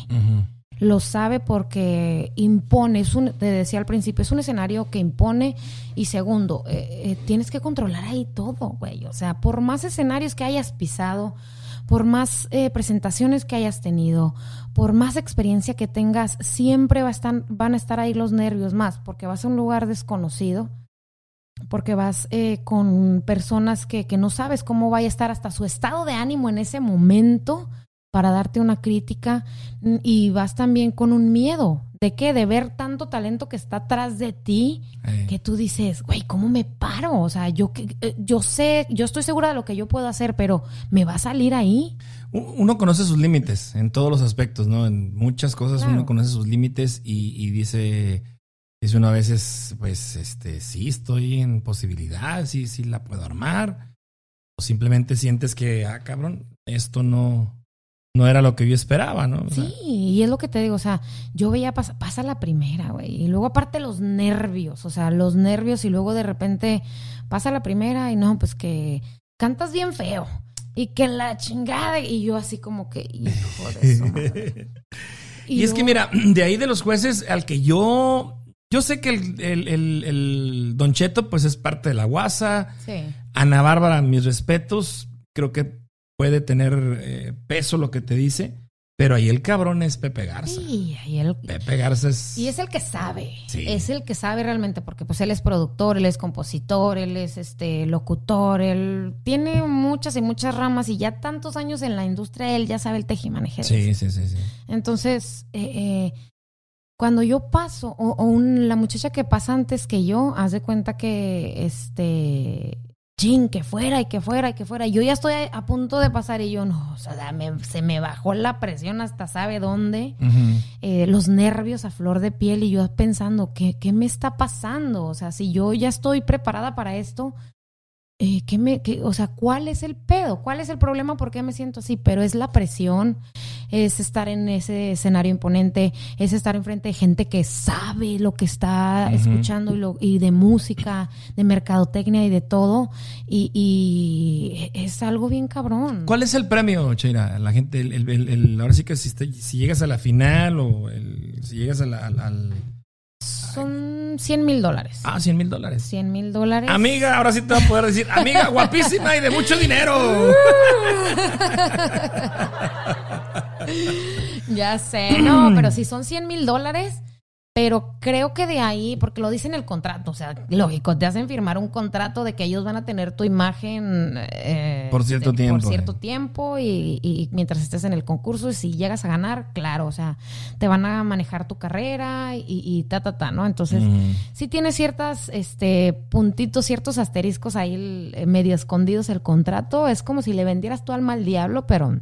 Lo sabe porque impone, es un, te decía al principio, es un escenario que impone. Y segundo, eh, eh, tienes que controlar ahí todo, güey. O sea, por más escenarios que hayas pisado, por más eh, presentaciones que hayas tenido, por más experiencia que tengas, siempre va van a estar ahí los nervios más, porque vas a un lugar desconocido, porque vas eh, con personas que, que no sabes cómo vaya a estar hasta su estado de ánimo en ese momento para darte una crítica mm, y vas también con un miedo de qué, de ver tanto talento que está atrás de ti que tú dices, güey, ¿cómo me paro? O sea, yo, que- eh, yo sé, yo estoy segura de lo que yo puedo hacer, pero ¿me va a salir ahí? Uno conoce sus límites en todos los aspectos, ¿no? En muchas cosas Claro. uno conoce sus límites y, y dice, dice uno a veces, pues, este, sí estoy en posibilidad, sí, sí la puedo armar. O simplemente sientes que, ah, cabrón, esto no, no era lo que yo esperaba, ¿no? O sea, Sí, y es lo que te digo, o sea, yo veía pasa, pasa la primera, güey, y luego aparte los nervios, o sea, los nervios y luego de repente pasa la primera y no, pues que cantas bien feo y que la chingada y yo así como que, hijo de su madre. Y, es que mira, de ahí de los jueces al que yo, yo sé que el, el, el- el Don Cheto pues es parte de la guasa. Sí. Ana Bárbara, mis respetos, creo que puede tener eh, peso lo que te dice, pero ahí el cabrón es Pepe Garza. Sí, y él, Pepe Garza es... Y es el que sabe, Sí. es el que sabe realmente, porque pues él es productor, él es compositor, él es este locutor, él tiene muchas y muchas ramas y ya tantos años en la industria, él ya sabe el tejimaneje. Sí, sí, sí, sí. Entonces, eh, eh, cuando yo paso, o, o un- la muchacha que pasa antes que yo, haz de cuenta que este chin, que fuera y que fuera y que fuera. Yo ya estoy a, a punto de pasar y yo no, o sea, me- se me bajó la presión hasta sabe dónde eh, los nervios a flor de piel y yo pensando, ¿qué, ¿qué me está pasando? O sea, si yo ya estoy preparada para esto, eh, ¿qué me, qué- o sea, ¿cuál es el pedo? ¿Cuál es el problema? ¿Por qué me siento así? Pero es la presión, es estar en ese escenario imponente, es estar enfrente de gente que sabe lo que está escuchando y, lo, y de música, de mercadotecnia y de todo. Y, y es algo bien cabrón. ¿Cuál es el premio, Cheira? La gente, el, el- el- el- ahora sí que si, te- si llegas a la final o si llegas a la- al, al- Son son 100 mil dólares. Ah, 100 mil dólares. 100 mil dólares. Amiga, ahora sí te voy a poder decir, amiga guapísima y de mucho dinero. Ya sé, no, pero si son 100 mil dólares, pero creo que de ahí, porque lo dice en el contrato, o sea, lógico, te hacen firmar un contrato de que ellos van a tener tu imagen eh, Por cierto de- tiempo, Por cierto tiempo y, y mientras estés en el concurso, y si llegas a ganar, claro, o sea, te van a manejar tu carrera y, y ta, ta, ta, ¿no? Entonces, Mm. sí tiene ciertas, este, puntitos, ciertos asteriscos ahí eh, medio escondidos el contrato. Es como si le vendieras tu alma al diablo, pero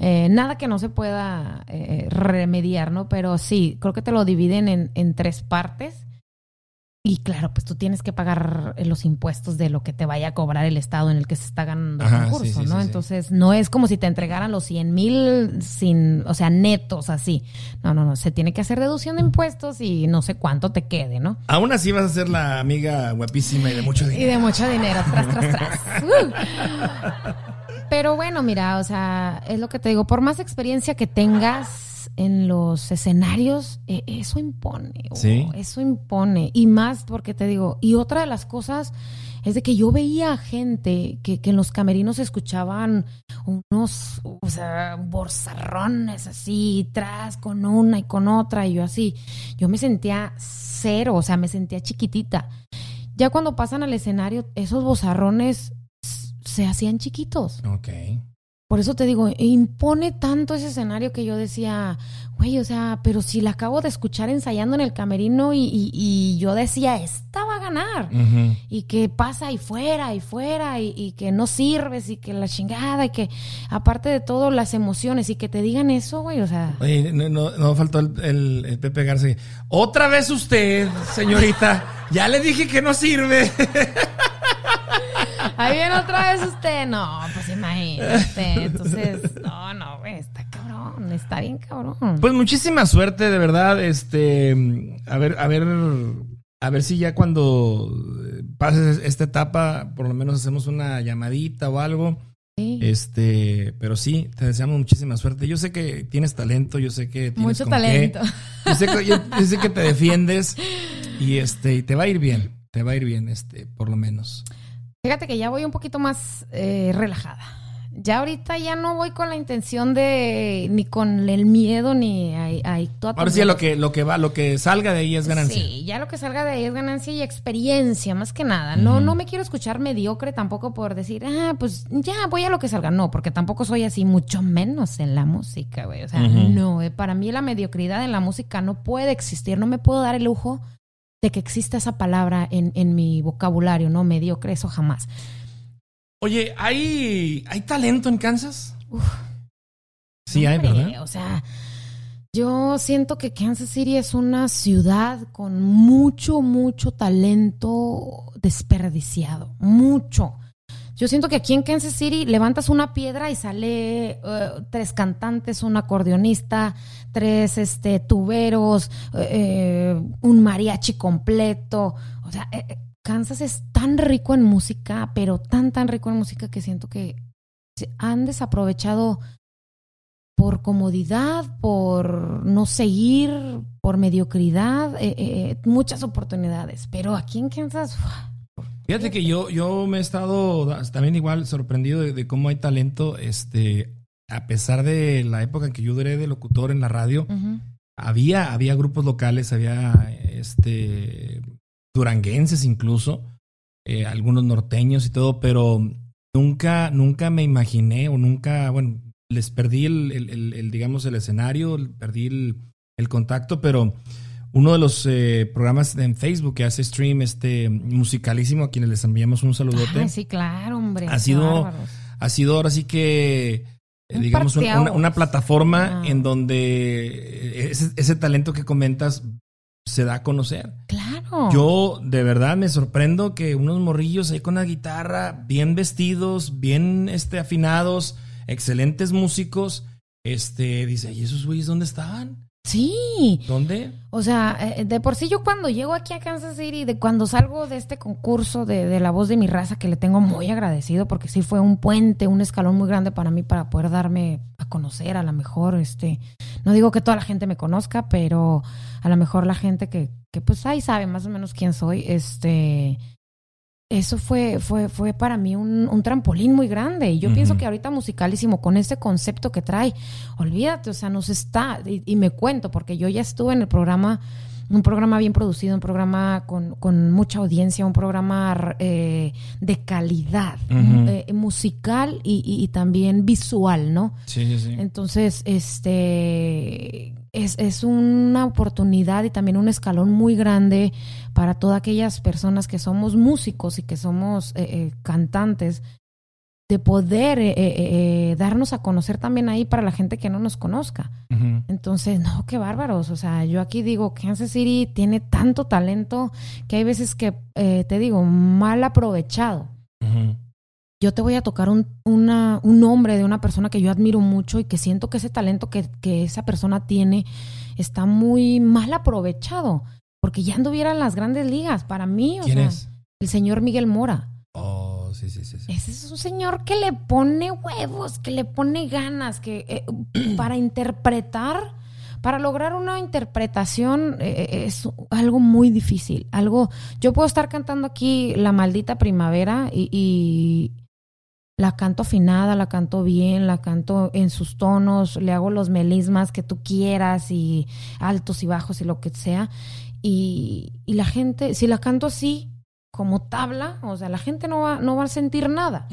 eh, nada que no se pueda eh, remediar, ¿no? Pero sí, creo que te lo dividen en, en tres partes. Y claro, pues tú tienes que pagar eh, los impuestos de lo que te vaya a cobrar el estado en el que se está ganando Ajá, el concurso, sí, ¿no? sí. Entonces, no es como si te entregaran los 100 mil sin, o sea, netos así. No, no, no, se tiene que hacer deducción de impuestos y no sé cuánto te quede, ¿no? Aún así vas a ser la amiga guapísima y de mucho Y dinero. de mucho dinero, tras, tras, tras. Uh. Pero bueno, mira, o sea, es lo que te digo, por más experiencia que tengas en los escenarios, eh, eso impone. oh, Sí. Eso impone. Y más porque te digo, y otra de las cosas es de que yo veía gente que, que en los camerinos escuchaban unos, o sea, borzarrones así, tras con una y con otra, y yo así, yo me sentía cero, o sea, me sentía chiquitita. Ya cuando pasan al escenario, esos bozarrones se hacían chiquitos. Ok. Por eso te digo, impone tanto ese escenario que yo decía, güey, o sea, pero si la acabo de escuchar ensayando en el camerino y, y- y yo decía, esta va a ganar. Y que pasa y fuera y fuera y, y que no sirves y que la chingada y que aparte de todo las emociones y que te digan eso, güey, o sea... Oye, no, no, no faltó el, el- el Pepe Garza. Otra vez usted, señorita. Ya le dije que no sirve. Ahí viene otra vez usted. No, pues imagínate. Entonces, no, no, güey, está cabrón, está bien cabrón. Pues muchísima suerte, de verdad. Este, a ver, a ver, a ver si ya cuando eh, pases esta etapa, por lo menos hacemos una llamadita o algo. Sí. Este, pero sí, te deseamos muchísima suerte. Yo sé que tienes talento, yo sé que tienes Mucho con qué. talento. Yo sé que, yo- yo sé que te defiendes y este, y te va a ir bien, te va a ir bien, este, por lo menos. Fíjate que ya voy un poquito más eh, relajada. Ya ahorita ya no voy con la intención de ni con el miedo ni ahí toda Ahora sí, lo que, lo que va, lo que salga de ahí es ganancia. Sí, ya lo que salga de ahí es ganancia y experiencia, más que nada. No, no me quiero escuchar mediocre tampoco por decir, ah, pues ya voy a lo que salga. No, porque tampoco soy así, mucho menos en la música, güey. O sea, Ujú. no, eh, para mí la mediocridad en la música no puede existir. No me puedo dar el lujo de que exista esa palabra en, en mi vocabulario, ¿no? Mediocre, eso jamás. Oye, ¿hay, ¿hay talento en Kansas? Sí, hay, ¿verdad? O sea, yo siento que Kansas City es una ciudad con mucho, mucho talento desperdiciado. Mucho. Yo siento que aquí en Kansas City levantas una piedra y sale eh, tres cantantes, un acordeonista, tres este, tuberos, eh, un mariachi completo. O sea, eh, Kansas es tan rico en música, pero tan, tan rico en música que siento que han desaprovechado por comodidad, por no seguir, por mediocridad, muchas oportunidades. Pero aquí en Kansas, Fíjate que yo, yo me he estado también igual sorprendido de, de cómo hay talento, este, a pesar de la época en que yo duré de locutor en la radio, había, había grupos locales, había este duranguenses incluso, eh, algunos norteños y todo, pero nunca, nunca me imaginé o nunca, bueno, les perdí el, el- el- el, digamos, el escenario, perdí el, el contacto, pero uno de los eh, programas en Facebook que hace stream, este musicalísimo, a quienes les enviamos un saludote, Ay, sí, claro, hombre. Ha sido- bárbaros. ha sido ahora sí que, eh, Un digamos, un- una, plataforma Ah. en donde ese, ese talento que comentas se da a conocer. Claro. Yo de verdad me sorprendo que unos morrillos ahí con la guitarra, bien vestidos, bien este, afinados, excelentes músicos, este, dice, ¿y esos güeyes dónde estaban? Sí. ¿Dónde? O sea, eh, de por sí yo cuando llego aquí a Kansas City, de cuando salgo de este concurso de, de La Voz de mi Raza, que le tengo muy agradecido porque sí fue un puente, un escalón muy grande para mí para poder darme a conocer, a lo mejor, este, no digo que toda la gente me conozca, pero a lo mejor la gente que, que pues ahí sabe más o menos quién soy, este, eso fue, fue, fue para mí un, un trampolín muy grande. Y yo pienso que ahorita musicalísimo, con este concepto que trae, olvídate, o sea, nos está, y, y me cuento, porque yo ya estuve en el programa, un programa bien producido, un programa con, con mucha audiencia, un programa eh, de calidad, eh, musical y, y- y también visual, ¿no? Sí, sí, sí. Entonces, este es, es una oportunidad y también un escalón muy grande para todas aquellas personas que somos músicos y que somos eh, eh, cantantes, de poder eh, eh, eh, darnos a conocer también ahí para la gente que no nos conozca. Entonces, no, qué bárbaros. O sea, yo aquí digo, Kansas City tiene tanto talento que hay veces que, eh, te digo, mal aprovechado. Yo te voy a tocar un, una, un nombre de una persona que yo admiro mucho y que siento que ese talento que, que esa persona tiene está muy mal aprovechado. Porque ya anduviera en las grandes ligas. Para mí, o ¿Quién sea, es? el señor Miguel Mora. Oh, sí, sí, sí. sí. Ese es un señor que le pone huevos, que le pone ganas, que eh, para interpretar, para lograr una interpretación eh, eh, es algo muy difícil. Algo, yo puedo estar cantando aquí la maldita primavera y, y la canto afinada, la canto bien, la canto en sus tonos, le hago los melismas que tú quieras y altos y bajos y lo que sea. Y, y la gente, si la canto así, como tabla, o sea, la gente no va, no va a sentir nada.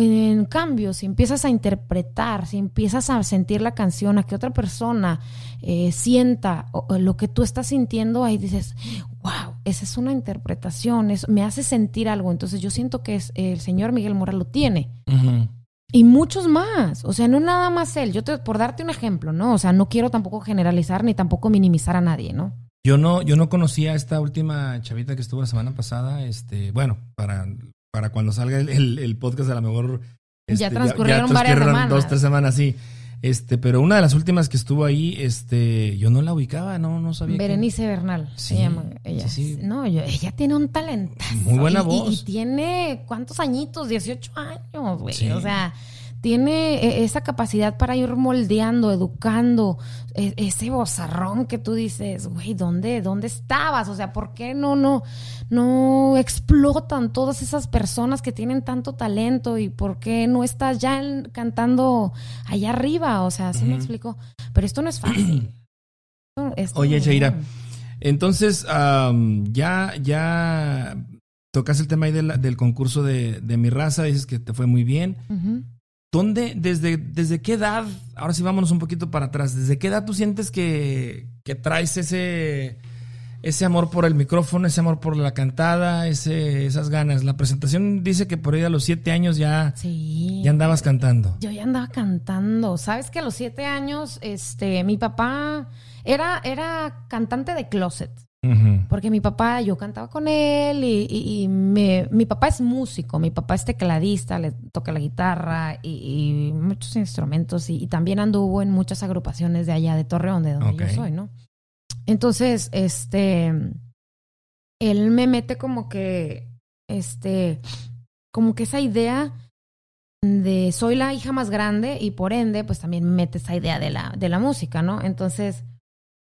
En, cambio, si empiezas a interpretar, si empiezas a sentir la canción, a que otra persona eh, sienta o- o lo que tú estás sintiendo, ahí dices, esa es una interpretación, es, me hace sentir algo. Entonces yo siento que es, el señor Miguel Mora lo tiene. Y muchos más, o sea, no nada más él. Yo te, por darte un ejemplo, ¿no? O sea, no quiero tampoco generalizar ni tampoco minimizar a nadie, ¿no? Yo no, yo no conocía a esta última chavita que estuvo la semana pasada. Este, bueno, para, para cuando salga el, el- el podcast, a lo mejor. Ya este, transcurrieron varias transcurrieron Dos, semanas. tres semanas, sí. Este, pero una de las últimas que estuvo ahí, este, yo no la ubicaba, no, no sabía. quién- Berenice Bernal Sí, se llama ella. sí, sí. No, yo- ella tiene un talento. Muy buena voz. Y, tiene, ¿cuántos añitos? 18 años, güey. O sea, tiene eh, esa capacidad para ir moldeando, educando, e- ese bozarrón que tú dices, güey, ¿dónde, ¿dónde estabas? O sea, ¿por qué no, no, no explotan todas esas personas que tienen tanto talento y por qué no estás ya cantando allá arriba? O sea, así me Ujú. explico. Pero esto no es fácil. Esto- Oye, Sheira, Entonces, am, ya, ya tocas el tema ahí de la- del concurso de, de mi raza, dices que te fue muy bien. ¿Dónde, desde, desde qué edad, ahora sí vámonos un poquito para atrás, desde qué edad tú sientes que, que traes ese, ese amor por el micrófono, ese amor por la cantada, ese, esas ganas? La presentación dice que por ahí a los siete años ya, Sí. ya andabas cantando. Yo ya andaba cantando. ¿Sabes que a los siete años, este, mi papá era, era cantante de closet? Porque mi papá, yo cantaba con él y, y- y me- mi papá es músico, mi papá es tecladista, le toca la guitarra y, y muchos instrumentos y, también anduvo en muchas agrupaciones de allá de Torreón, de donde yo soy, ¿no? Entonces, este, él me mete como que, este, como que esa idea de soy la hija más grande y por ende, pues también me mete esa idea de la, de la música, ¿no? Entonces,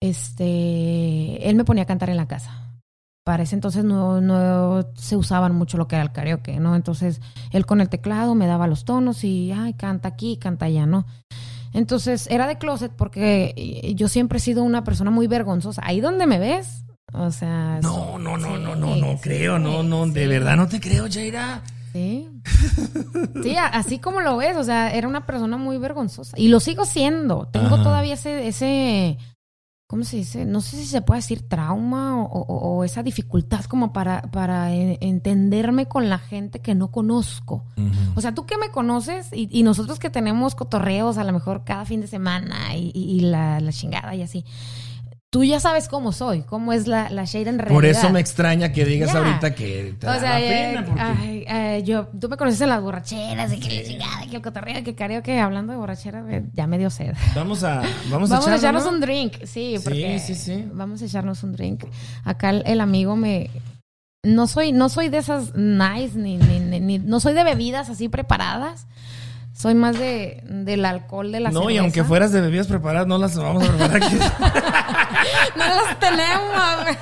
este, él me ponía a cantar en la casa. Para ese entonces no, no se usaban mucho lo que era el karaoke, ¿no? Entonces, él con el teclado me daba los tonos y, ay, canta aquí, canta allá, ¿no? Entonces, era de closet porque eh, yo siempre he sido una persona muy vergonzosa. Ahí donde me ves, o sea... No, no, no, sí, no, no, no sí, creo, no, no, de verdad no te creo, Jaira. Sí. Sí, así como lo ves, o sea, era una persona muy vergonzosa. Y lo sigo siendo. Tengo Ajá. todavía ese, ese, ¿cómo se dice? No sé si se puede decir trauma o, o- o esa dificultad como para, para eh, entenderme con la gente que no conozco. O sea, tú que me conoces y, y nosotros que tenemos cotorreos a lo mejor cada fin de semana y, y- y la, la chingada y así. Tú ya sabes cómo soy, cómo es la, la Shade en realidad. Por eso me extraña que digas ahorita que te O da sea, la eh, pena, porque... ay, ay, yo, tú me conoces en las borracheras, y que la chingada, que el cotorreo, que karaoke, hablando de borracheras, eh, ya me dio sed. Vamos a, vamos a, Vamos a echarlo, echarnos ¿no? un drink, sí, Sí, porque sí, sí. vamos a echarnos un drink. Acá el, el amigo me no soy no soy de esas nice ni, ni, ni- ni- no soy de bebidas así preparadas, Soy más de, del alcohol de la no, y aunque fueras de bebidas preparadas, no las vamos a preparar aquí. No las tenemos.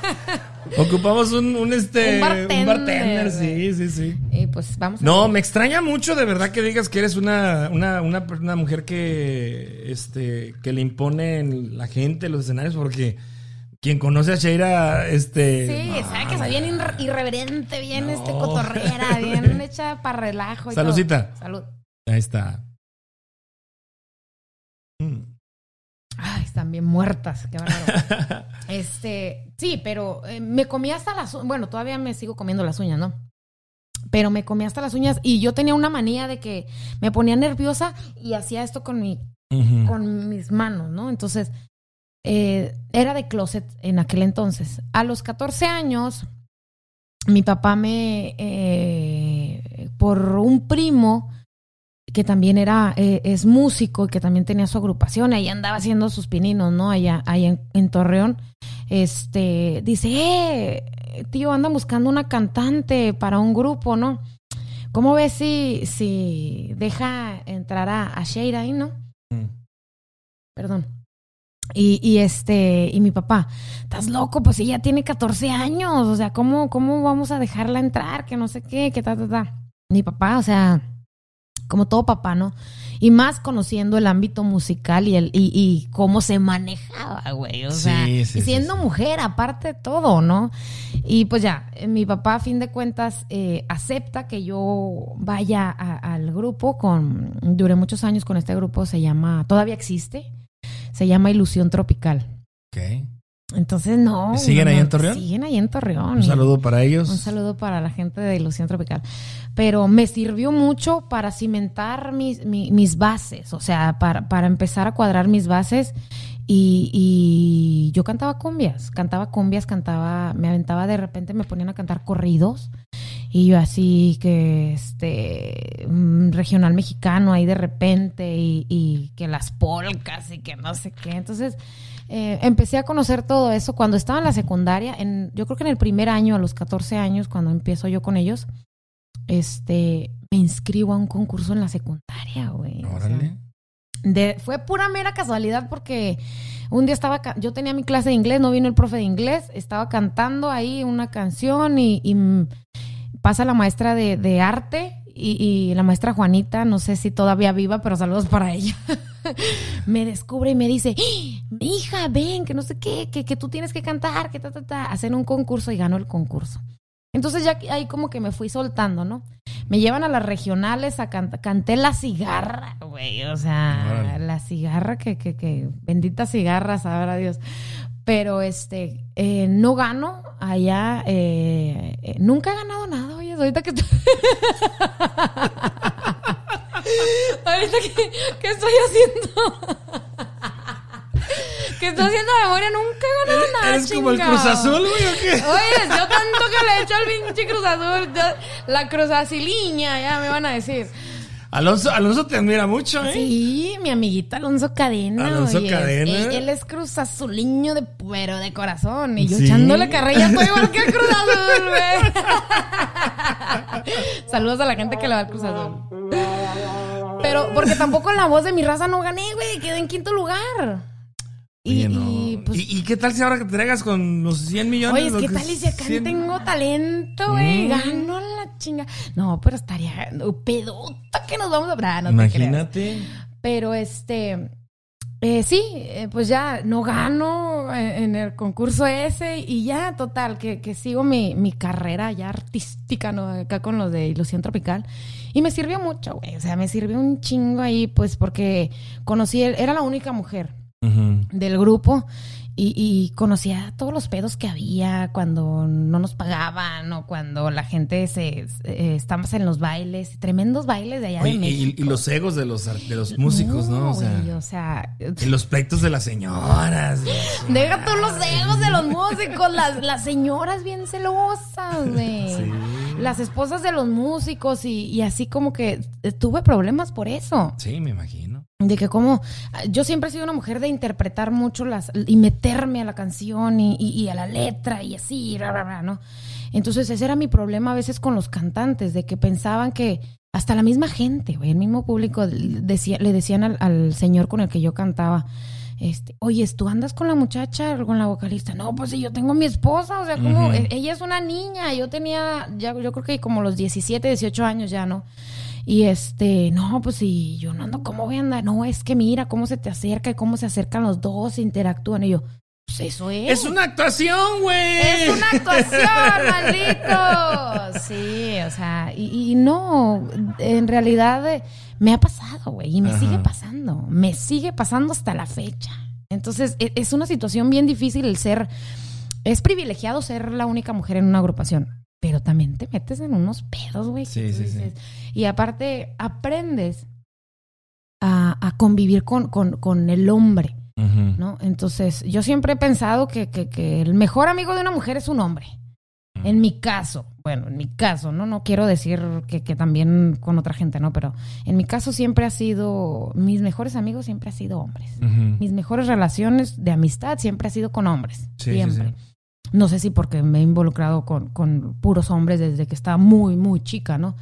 Ocupamos un, un, este, Un bartender, sí, sí, sí. Y pues vamos No, me extraña mucho de verdad que digas que eres una, una, una, una mujer que, este, que le impone la gente los escenarios porque quien conoce a Sheira, este... Sí, no, sabe que soy bien irre- irreverente, bien No. este cotorrera, bien hecha para relajo. y todo. Saludcita. Salud. Ahí está. Ay, están bien muertas, qué bárbaro. este, sí, pero eh, me comí hasta las uñas. Bueno, todavía me sigo comiendo las uñas, ¿no? Pero me comí hasta las uñas y yo tenía una manía de que me ponía nerviosa y hacía esto con mi, con mis manos, ¿no? Entonces, eh, era de closet en aquel entonces. A los 14 años, mi papá me, eh, por un primo que también era, eh, es músico y que también tenía su agrupación, ahí andaba haciendo sus pininos, ¿no? Allá, allá en, en Torreón, este, dice, eh, tío, anda buscando una cantante para un grupo, ¿no? ¿Cómo ves si, si deja entrar a, a Sheira ahí, no? Mm. Perdón. Y, y este, y mi papá, estás loco, pues ella tiene 14 años, o sea, ¿cómo, cómo vamos a dejarla entrar? Que no sé qué, que ta, ta, ta. Mi papá, o sea, como todo papá, ¿no? Y más conociendo el ámbito musical y el, y, y cómo se manejaba, güey. O Sí, sea, sí, y siendo sí. mujer, aparte de todo, ¿no? Y pues ya, eh, mi papá, a fin de cuentas, eh, acepta que yo vaya a- al grupo con. Duré muchos años con este grupo, se llama. Todavía existe. Se llama Ilusión Tropical. Ok. Entonces, no. ¿Siguen no, ahí en Torreón? Siguen ahí en Torreón. Un saludo para ellos. Un saludo para la gente de Ilusión Tropical. Pero me sirvió mucho para cimentar mis, mi- mis bases, o sea, para, para empezar a cuadrar mis bases. Y, y yo cantaba cumbias, cantaba cumbias, cantaba, me aventaba de repente, me ponían a cantar corridos. Y yo así que, este, mm, regional mexicano ahí de repente y, y que las polcas y que no sé qué. Entonces, eh, empecé a conocer todo eso cuando estaba en la secundaria, en, yo creo que en el primer año, a los 14 años, cuando empiezo yo con ellos, este, me inscribo a un concurso en la secundaria, güey. O sea, Órale. de- fue pura mera casualidad porque un día estaba, yo tenía mi clase de inglés, no vino el profe de inglés, estaba cantando ahí una canción y, y, pasa la maestra de, de arte y, y la maestra Juanita, no sé si todavía viva, pero saludos para ella. me descubre y me dice, "¡Ah! hija, ven, que no sé qué, que, que tú tienes que cantar, que ta, ta, ta, hacen un concurso y ganó el concurso. Entonces ya ahí como que me fui soltando, ¿no? Me llevan a las regionales a cantar, canté la cigarra, güey, o sea, Órale. la cigarra que, que, que, bendita cigarra, sabrá Dios. Pero este, eh, no gano allá, eh, eh, nunca he ganado nada, oye, ahorita que... ahorita que, que estoy haciendo... que estoy haciendo memoria, nunca he ganado nada, ¿Eres como el. Cruz Azul, güey, o qué? Oye, yo tanto que le he hecho al pinche Cruz Azul, la Cruz Aziliña, ya me van a decir. Alonso, Alonso te admira mucho, ¿eh? Sí, mi amiguito Alonso Cadena. Alonso oye, Cadena. Él, él es Cruz Azuliño de pero de corazón. Y yo Sí. echándole carrilla, estoy igual que el Cruz Azul, güey. Saludos a la gente que le va al Cruz Azul. Pero, porque tampoco la voz de mi raza no gané, güey. Quedé en quinto lugar. Y, Oye, no. y, pues, ¿Y, y qué tal si ahora que te traigas con los 100 millones? Oye, es lo que tal y si acá 100? tengo talento, güey. Mm. Gano la chinga. No, pero estaría pedota que nos vamos a hablar. No. Imagínate. Pero este. eh, sí, eh, pues ya no gano en, en el concurso ese y ya, total, que, que sigo mi, mi carrera ya artística, ¿no? Acá con los de Ilusión Tropical. Y me sirvió mucho, güey. O sea, me sirvió un chingo ahí, pues, porque conocí, era la única mujer Del grupo y, y conocía todos los pedos que había cuando no nos pagaban o cuando la gente se eh, estábamos en los bailes, tremendos bailes de allá Oye, de y, México. y los egos de los, de los músicos, ¿no? O sea, güey, o sea, y los pleitos de las señoras. deja todos los egos de los músicos, las, las señoras bien celosas, güey. Sí. Las esposas de los músicos y, y así como que tuve problemas por eso. Sí, me imagino. De que como yo siempre he sido una mujer de interpretar mucho las y meterme a la canción y, y- y a la letra y así, bla, bla, bla, ¿no? Entonces ese era mi problema a veces con los cantantes, de que pensaban que hasta la misma gente, güey, el mismo público decía, le decían al, al señor con el que yo cantaba, este, oye, ¿tú andas con la muchacha o con la vocalista? No, pues si yo tengo a mi esposa, o sea, como e- ella es una niña, yo tenía, ya, yo creo que como los 17, 18 años ya, ¿no? Y este, no, pues si yo no ando, ¿cómo voy a andar? No, es que mira cómo se te acerca y cómo se acercan los dos, interactúan. Y yo, pues eso es. Es una actuación, güey. Es una actuación, maldito. Sí, o sea, y, y no, en realidad eh, me ha pasado, güey, y me Ajá. sigue pasando, me sigue pasando hasta la fecha. Entonces, e- es una situación bien difícil el ser, es privilegiado ser la única mujer en una agrupación, pero también te metes en unos pedos, güey. Sí, sí, sí. Y aparte, aprendes a, a convivir con, con, con el hombre. ¿no? Entonces, yo siempre he pensado que, que- que el mejor amigo de una mujer es un hombre. En mi caso, bueno, en mi caso, ¿no? No quiero decir que, que también con otra gente, ¿no? Pero en mi caso siempre ha sido, mis mejores amigos siempre han sido hombres. Mis mejores relaciones de amistad siempre ha sido con hombres. Sí, sí, siempre. sí. No sé si porque me he involucrado con, con puros hombres desde que estaba muy, muy chica, ¿no?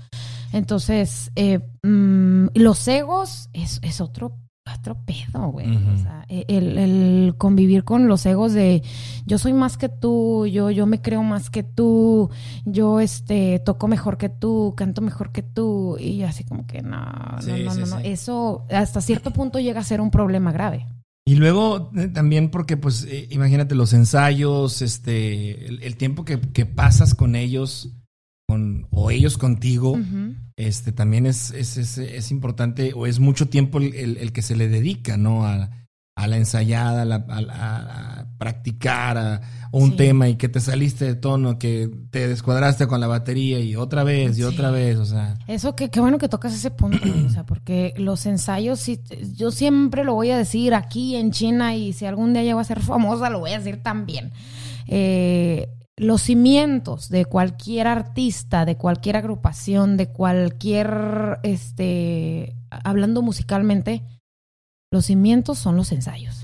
Entonces, eh, mm, los egos es, es otro, otro pedo, güey. O sea, e, el, el convivir con los egos de yo soy más que tú, yo, yo me creo más que tú, yo este toco mejor que tú, canto mejor que tú, y así como que no, no, no, sí, no, no. sí. Eso hasta cierto punto llega a ser un problema grave. Y luego eh, también porque, pues, eh, imagínate los ensayos, este, el, el tiempo que, que pasas con ellos, con, o ellos contigo, este, también es, es, es, es importante, o es mucho tiempo el, el- el que se le dedica, ¿no? A, a la ensayada, a, la- a- a- a practicar a, un Sí. tema y que te saliste de tono, que te descuadraste con la batería y otra vez y Sí. otra vez, o sea. Eso, que qué bueno que tocas ese punto, o sea, porque los ensayos, sí, yo siempre lo voy a decir aquí en China y si algún día llego a ser famosa, lo voy a decir también. Eh, los cimientos de cualquier artista, de cualquier agrupación, de cualquier, este, hablando musicalmente, los cimientos son los ensayos.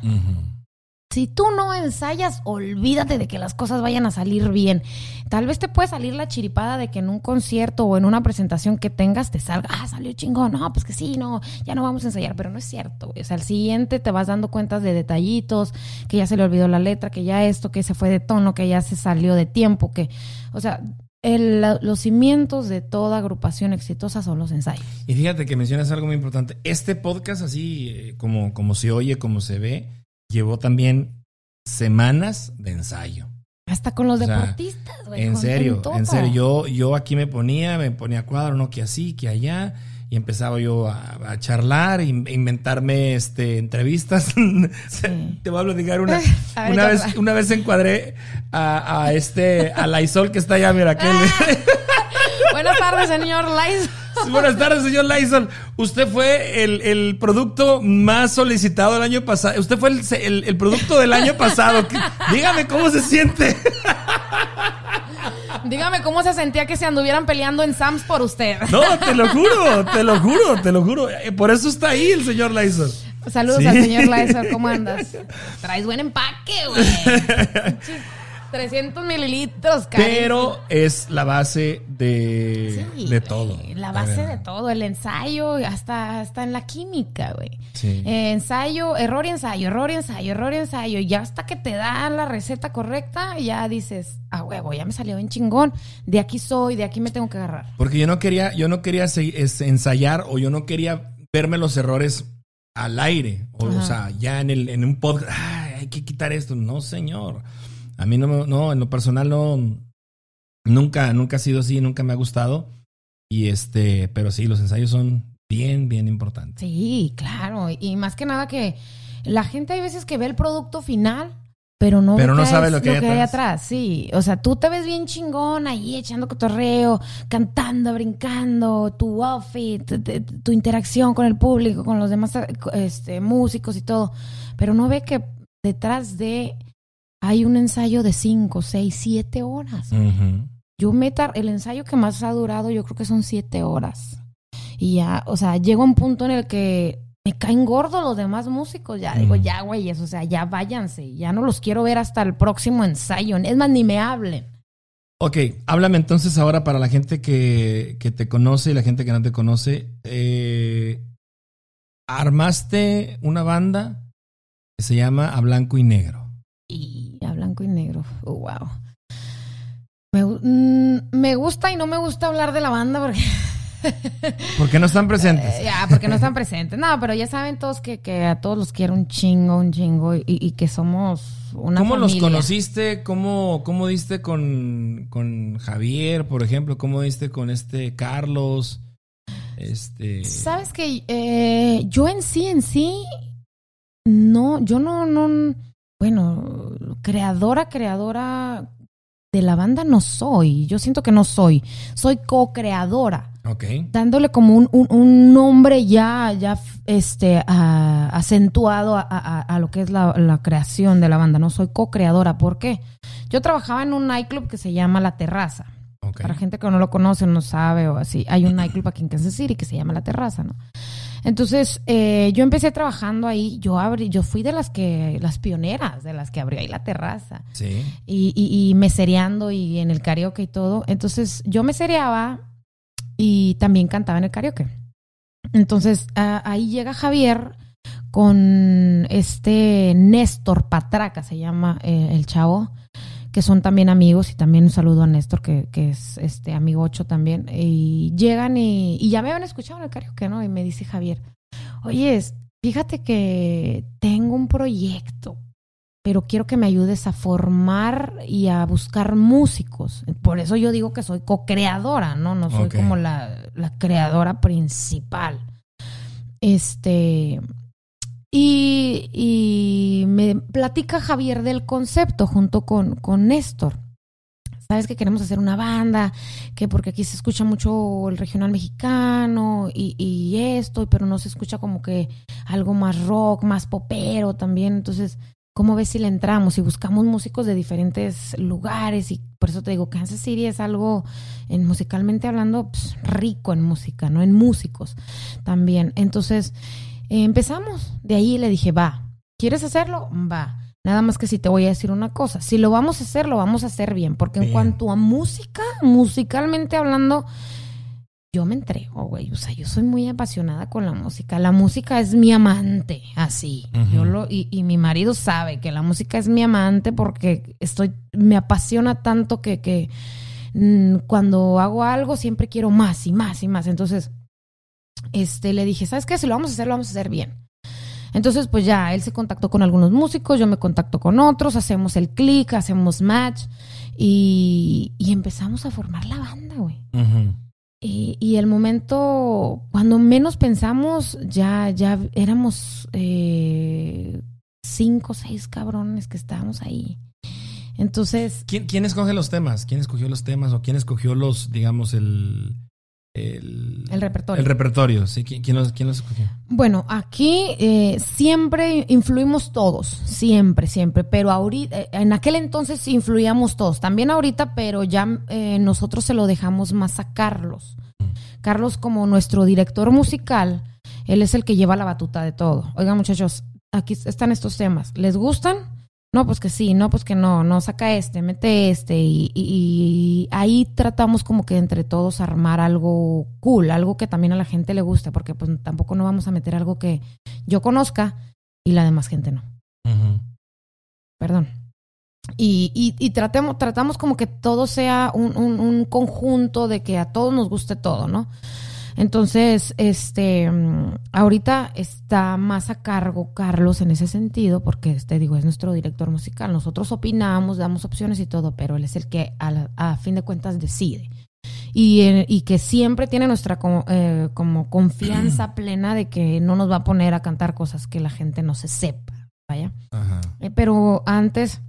Si tú no ensayas, olvídate de que las cosas vayan a salir bien. Tal vez te puede salir la chiripada de que en un concierto o en una presentación que tengas te salga, ah, salió chingón, no, pues que sí, no, ya no vamos a ensayar, pero no es cierto. O sea, al siguiente te vas dando cuentas de detallitos, que ya se le olvidó la letra, que ya esto, que se fue de tono, que ya se salió de tiempo, que, o sea, los cimientos de toda agrupación exitosa son los ensayos. Y fíjate que mencionas algo muy importante. Este podcast, así eh, como, como se oye, como se ve, llevó también semanas de ensayo. Hasta con los O sea, deportistas, güey. En serio, todo. en serio. Yo, yo aquí me ponía, me ponía cuadro, no que así, que allá. Y empezaba yo a, a charlar, in- inventarme este, entrevistas. Te voy a platicar una. A ver, una, vez, una vez encuadré a, a este, a Laisol que está allá, mira, aquel. Buenas tardes, señor Lais. Buenas tardes, señor Lyson. Usted fue el, el producto más solicitado el año pasado. Usted fue el, el- el producto del año pasado. ¿Qué- Dígame cómo se siente. Dígame cómo se sentía que se anduvieran peleando en Sams por usted. No, te lo juro, te lo juro, te lo juro. Eh, Por eso está ahí el señor Lyson. Saludos Sí. al señor Laizer, ¿cómo andas? Traes buen empaque, güey. 300 mililitros. Pero es la base de, Sí, de todo. La base de todo, el ensayo, hasta, hasta en la química, güey. Sí. Eh, ensayo, error y ensayo, error y ensayo, error y ensayo. Y ya hasta que te dan la receta correcta, ya dices, ah, huevo, ya me salió bien chingón. De aquí soy, de aquí me tengo que agarrar. Porque yo no quería, yo no quería ensayar o yo no quería verme los errores al aire. O, o sea, ya en, el, en un podcast, "Ay, hay que quitar esto. No, señor. A mí no, no, en lo personal no, nunca, nunca ha sido así, nunca me ha gustado. Y este, pero sí, los ensayos son bien, bien importantes. Sí, claro. Y más que nada que la gente hay veces que ve el producto final, pero no, Pero no sabe lo que hay atrás. atrás. Sí, o sea, tú te ves bien chingón ahí echando cotorreo, cantando, brincando, tu outfit, tu interacción con el público, con los demás este, músicos y todo, pero no ve que detrás de hay un ensayo de 5, 6, 7 horas. Yo me el ensayo que más ha durado, yo creo que son siete horas. Y ya, o sea, llega un punto en el que me caen gordos los demás músicos. Ya digo, ya, güey, o sea, ya váyanse. Ya no los quiero ver hasta el próximo ensayo. Es más, ni me hablen. Ok, háblame entonces ahora para la gente que, que te conoce y la gente que no te conoce. Eh, armaste una banda que se llama A Blanco y Negro. Y blanco y negro. Oh, wow. Me, mm, me gusta y no me gusta hablar de la banda porque, ¿Por qué no están presentes? Eh, ya, porque no están presentes. No, pero ya saben todos que, que a todos los quiero un chingo, un chingo y, y que somos una ¿Cómo los conociste? ¿Cómo, cómo diste con, con Javier, por ejemplo? ¿Cómo diste con este Carlos? Este. Sabes que eh, yo en sí, en sí, no, yo no, no, bueno, creadora, creadora de la banda no soy. Yo siento que no soy. Soy co-creadora. Ok. dándole como un, un- un nombre ya, ya este, acentuado a, a- a lo que es la, la creación de la banda. No soy co-creadora. ¿Por qué? Yo trabajaba en un nightclub que se llama La Terraza. ok. Para gente que no lo conoce, no sabe o así. Hay un nightclub aquí en Kansas City que se llama La Terraza, ¿no? Entonces, eh, yo empecé trabajando ahí. Yo abrí, yo fui de las que, las pioneras, de las que abrió ahí la terraza Sí. y, y, y mesereando y en el karaoke y todo. Entonces yo mesereaba y también cantaba en el karaoke. Entonces a- ahí llega Javier con este Néstor Patraca, se llama eh, el chavo, que son también amigos y también un saludo a Néstor, que, que es este amigo 8 también. Y llegan y, y ya me habían escuchado en el karaoke, ¿no? Y me dice Javier, oye, fíjate que tengo un proyecto pero quiero que me ayudes a formar y a buscar músicos. Por eso yo digo que soy co-creadora, ¿no? No soy como la, la creadora principal. Este. Y, y me platica Javier del concepto junto con, con Néstor. Sabes que queremos hacer una banda, que porque aquí se escucha mucho el regional mexicano y, y esto, pero no se escucha como que algo más rock, más popero también. Entonces, ¿cómo ves si le entramos y buscamos músicos de diferentes lugares? Y por eso te digo, Kansas City es algo, en, musicalmente hablando, pues, rico en música, ¿no? En músicos también. Entonces, eh, empezamos. De ahí le dije, va, ¿quieres hacerlo? Va. Nada más que si te voy a decir una cosa, si lo vamos a hacer, lo vamos a hacer bien, porque en cuanto a música, musicalmente hablando, yo me entrego, güey. O sea, yo soy muy apasionada con la música. La música es mi amante, así. Yo lo, y, y mi marido sabe que la música es mi amante porque estoy, me apasiona tanto que, que mm, cuando hago algo siempre quiero más y más y más. Entonces, este, le dije, ¿sabes qué? Si lo vamos a hacer, lo vamos a hacer bien. Entonces, pues ya, él se contactó con algunos músicos, yo me contacto con otros, hacemos el click, hacemos match y, y empezamos a formar la banda, güey. Y el momento, cuando menos pensamos, ya, ya éramos eh, cinco o seis cabrones que estábamos ahí. Entonces, ¿Quién, quién escoge los temas? ¿Quién escogió los temas o quién escogió los, digamos, el. El, El repertorio. El repertorio, sí. ¿Quién, quién los, quién los escogió? bueno, aquí eh, siempre influimos todos, siempre, siempre, pero ahorita, eh, en aquel entonces influíamos todos, también ahorita, pero ya eh, nosotros se lo dejamos más a Carlos. Carlos como nuestro director musical, él es el que lleva la batuta de todo. Oigan muchachos, aquí están estos temas, ¿les gustan? No, pues que sí, no, pues que no, no, saca este, mete este y, y- y ahí tratamos como que entre todos armar algo cool, algo que también a la gente le guste, porque pues tampoco no vamos a meter algo que yo conozca y la demás gente no. Perdón. Y, y, y tratemos, tratamos como que todo sea un, un- un conjunto de que a todos nos guste todo, ¿no? Entonces, este, mm, ahorita está más a cargo Carlos en ese sentido, porque te digo, es nuestro director musical. Nosotros opinamos, damos opciones y todo, pero él es el que a, la- a fin de cuentas decide. Y, eh, y que siempre tiene nuestra como, eh, como confianza plena de que no nos va a poner a cantar cosas que la gente no se sepa. Vaya. Ajá. Eh, Pero antes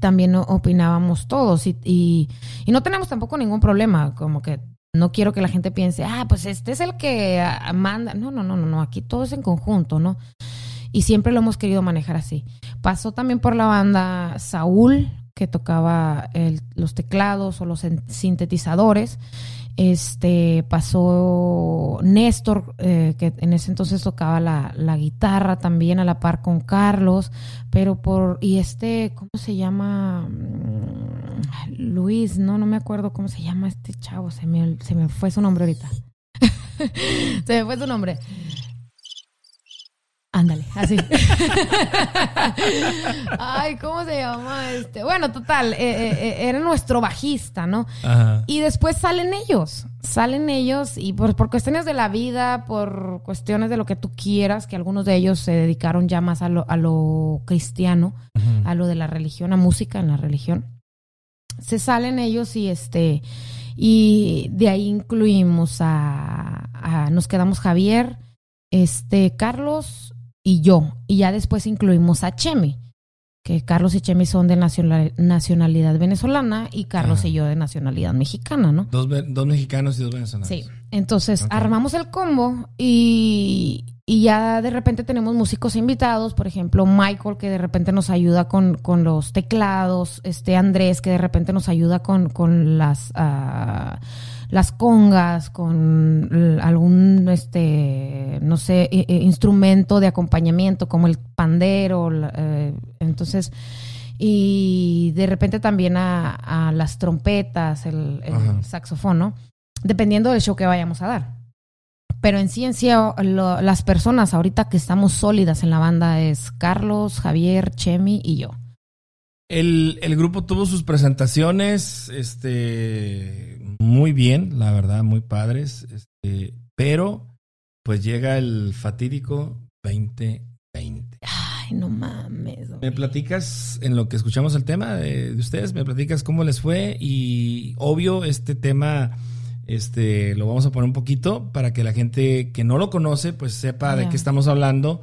también opinábamos todos y, y, y no tenemos tampoco ningún problema, como que no quiero que la gente piense, ah, pues este es el que ah, manda. No, no, no, no, no, aquí todo es en conjunto, ¿no? Y siempre lo hemos querido manejar así. Pasó también por la banda Saúl, que tocaba los teclados o los sintetizadores. Este pasó Néstor, eh, que en ese entonces tocaba la, la guitarra también a la par con Carlos, pero por, y este, ¿cómo se llama? Mm, Luis, no, no me acuerdo cómo se llama este chavo, se me, se me fue su nombre ahorita. se me fue su nombre. Ándale, así. Ay, ¿cómo se llama este? Bueno, total, eh, eh, eh, era nuestro bajista, ¿no? Ajá. Y después salen ellos, salen ellos y por, por cuestiones de la vida, por cuestiones de lo que tú quieras, que algunos de ellos se dedicaron ya más a lo, a lo cristiano, a lo de la religión, a música en la religión. Se salen ellos y este, y de ahí incluimos a, a- nos quedamos Javier, este, Carlos y yo. Y ya después incluimos a Chemi, que Carlos y Chemi son de nacional- nacionalidad venezolana y Carlos y yo de nacionalidad mexicana, ¿no? Dos, dos mexicanos y dos venezolanos. Sí. Entonces Ok. armamos el combo y, y ya de repente tenemos músicos invitados, por ejemplo, Michael, que de repente nos ayuda con, con los teclados, este Andrés, que de repente nos ayuda con, con las, ah, las congas, con algún, este, no sé, instrumento de acompañamiento como el pandero. eh, entonces, y de repente también a, a las trompetas, el, el saxofón, ¿no? Dependiendo del show que vayamos a dar. Pero en sí, en sí, o- lo- las personas ahorita que estamos sólidas en la banda es Carlos, Javier, Chemi y yo. El, el grupo tuvo sus presentaciones, este, muy bien, la verdad, muy padres, este, pero pues llega el fatídico 2020. Ay, no mames. ¿Me platicas en lo que escuchamos el tema de, de ustedes? ¿Me platicas cómo les fue? Y obvio, este tema, este, lo vamos a poner un poquito para que la gente que no lo conoce, pues sepa de qué estamos hablando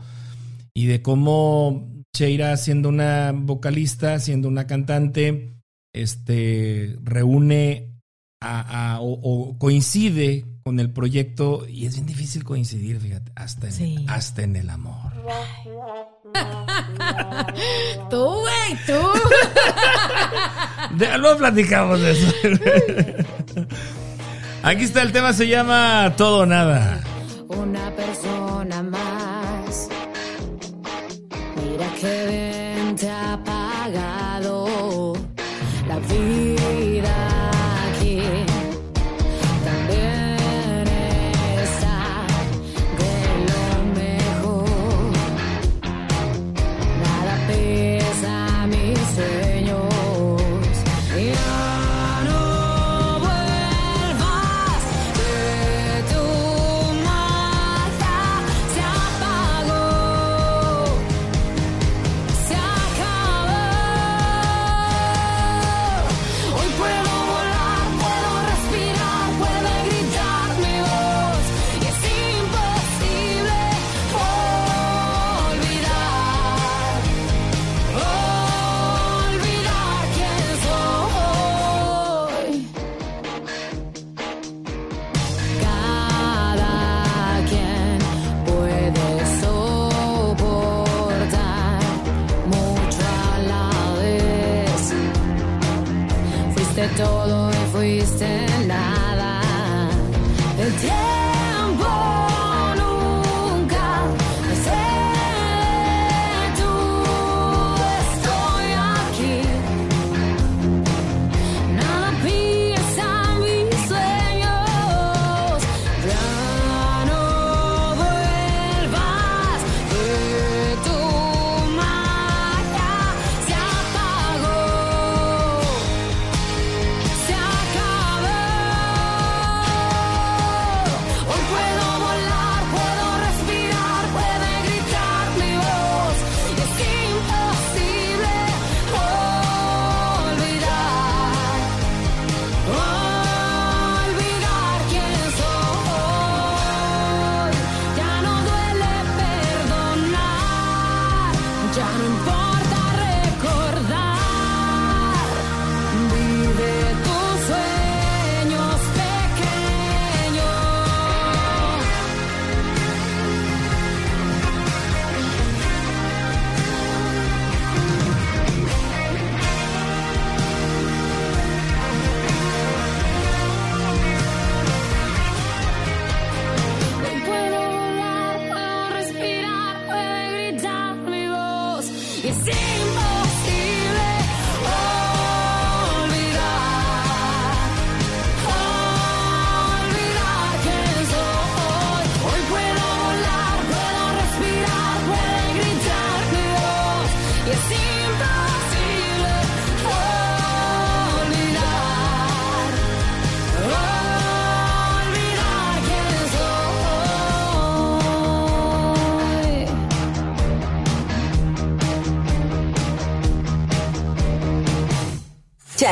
y de cómo Cheira, siendo una vocalista, siendo una cantante, este, reúne a, a- o, o coincide con el proyecto y es bien difícil coincidir, fíjate, hasta en, Sí. hasta en el amor. Tú, güey, tú. De- luego platicamos de eso. Aquí está el tema, se llama Todo o Nada. Una persona más. Mira que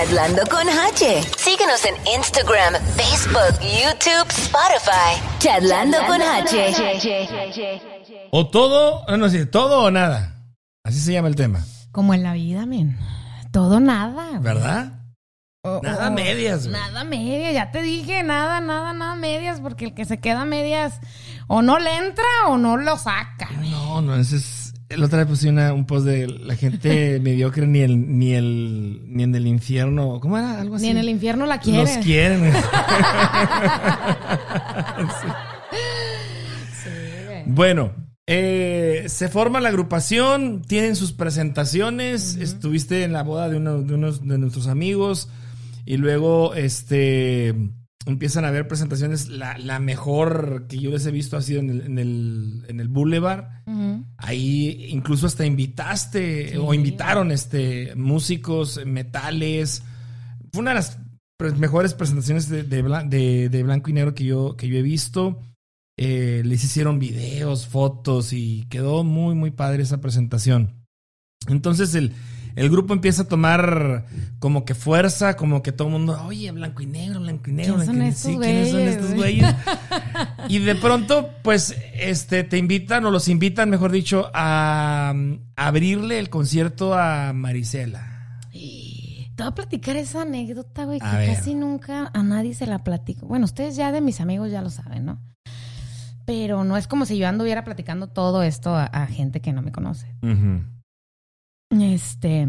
Charlando con H. Síguenos en Instagram, Facebook, YouTube, Spotify. Charlando con H. O todo, no, no sé, todo o nada. Así se llama el tema, Como en la vida, men. Todo nada. ¿verdad? Nada medias, güey. Nada medias, ya te dije, nada, nada, nada medias, porque el que se queda medias o no le entra o no lo saca. No, no, ese es. El otra vez puse una, un post de la gente mediocre ni el, ni el, ni en el infierno. ¿Cómo era? Algo así. Ni en el infierno la quiere. Los quieren. Bueno, eh, se forma la agrupación, tienen sus presentaciones, estuviste en la boda de uno de unos de nuestros amigos y luego este empiezan a haber presentaciones. La, la mejor que yo les he visto ha sido en el, en el, en el Boulevard. Ahí incluso hasta invitaste o invitaron este músicos, metales. Fue una de las mejores presentaciones de, de bla- de- de blanco y negro que yo, que yo he visto. Eh, les hicieron videos, fotos y quedó muy, muy padre esa presentación. Entonces el, el grupo empieza a tomar como que fuerza, como que todo el mundo, oye, blanco y negro, blanco y negro. ¿Quién son blanco y- estos sí, ¿quiénes son estos güey? güeyes? Y de pronto, pues, este, te invitan, o los invitan, mejor dicho, a, mm, abrirle el concierto a Marisela. Te voy a platicar esa anécdota, güey, que ver. casi nunca a nadie se la platico. Bueno, ustedes ya de mis amigos ya lo saben, ¿no? Pero no es como si yo anduviera platicando todo esto a, a gente que no me conoce. Este.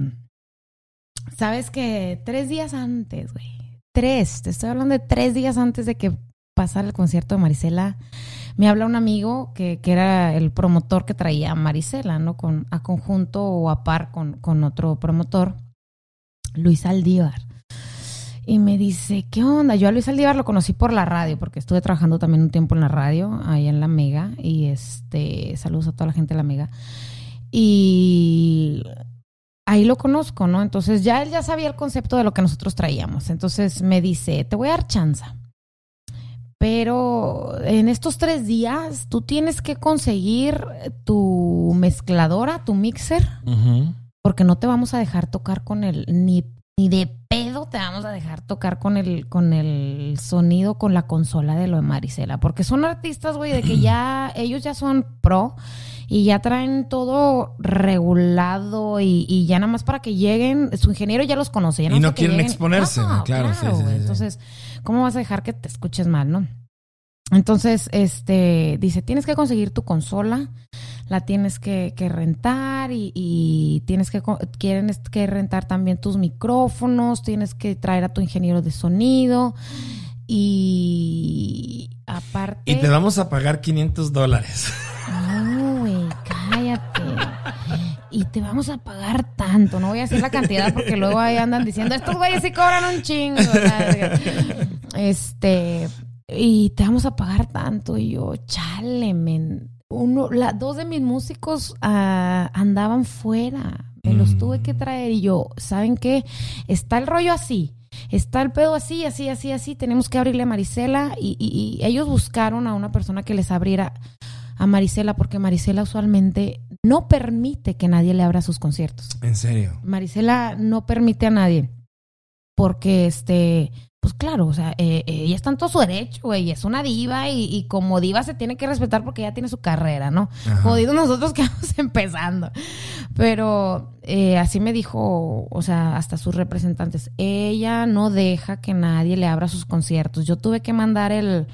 Sabes que tres días antes, güey. Tres. Te estoy hablando de tres días antes de que pasara el concierto de Marisela. Me habla un amigo que, que era el promotor que traía a Marisela, ¿no? Con, a conjunto o a par con, con otro promotor, Luis Aldívar. Y me dice, ¿qué onda? Yo a Luis Aldívar lo conocí por la radio, porque estuve trabajando también un tiempo en la radio, ahí en La Mega. Y este, saludos a toda la gente de La Mega. Y ahí lo conozco, ¿no? Entonces ya él ya sabía el concepto de lo que nosotros traíamos. Entonces me dice, te voy a dar chance. Pero en estos tres días tú tienes que conseguir tu mezcladora, tu mixer, porque no te vamos a dejar tocar con el, ni, ni de pedo te vamos a dejar tocar con el, con el sonido, con la consola de lo de Marisela. Porque son artistas, güey, de que ya, ellos ya son pro y ya traen todo regulado y, y ya nada más para que lleguen, su ingeniero ya los conoce. ya Y no quieren lleguen. exponerse. Claro, sí, sí. Entonces, ¿cómo vas a dejar que te escuches mal, no? Entonces, este, dice, tienes que conseguir tu consola, la tienes que, que rentar y, y tienes que, quieren que rentar también tus micrófonos, tienes que traer a tu ingeniero de sonido y aparte... Y te vamos a pagar 500 dólares. No, güey, cállate. Y te vamos a pagar tanto. No voy a decir la cantidad porque luego ahí andan diciendo, estos güeyes sí cobran un chingo. Este, y te vamos a pagar tanto. Y yo, chale, men. Uno, la, dos de mis músicos ah, andaban fuera. Me los tuve que traer. Y yo, ¿saben qué? Está el rollo así. Está el pedo así, así, así, así. Tenemos que abrirle a Marisela. Y, y- y ellos buscaron a una persona que les abriera a Marisela porque Marisela usualmente no permite que nadie le abra sus conciertos. En serio. Marisela no permite a nadie porque este pues claro, o sea, eh, eh, ella está en todo su derecho, güey, es una diva y, y como diva se tiene que respetar porque ella tiene su carrera, ¿no? Ajá. Jodidos nosotros que vamos empezando. Pero eh, así me dijo, o sea, hasta sus representantes, ella no deja que nadie le abra sus conciertos. Yo tuve que mandar el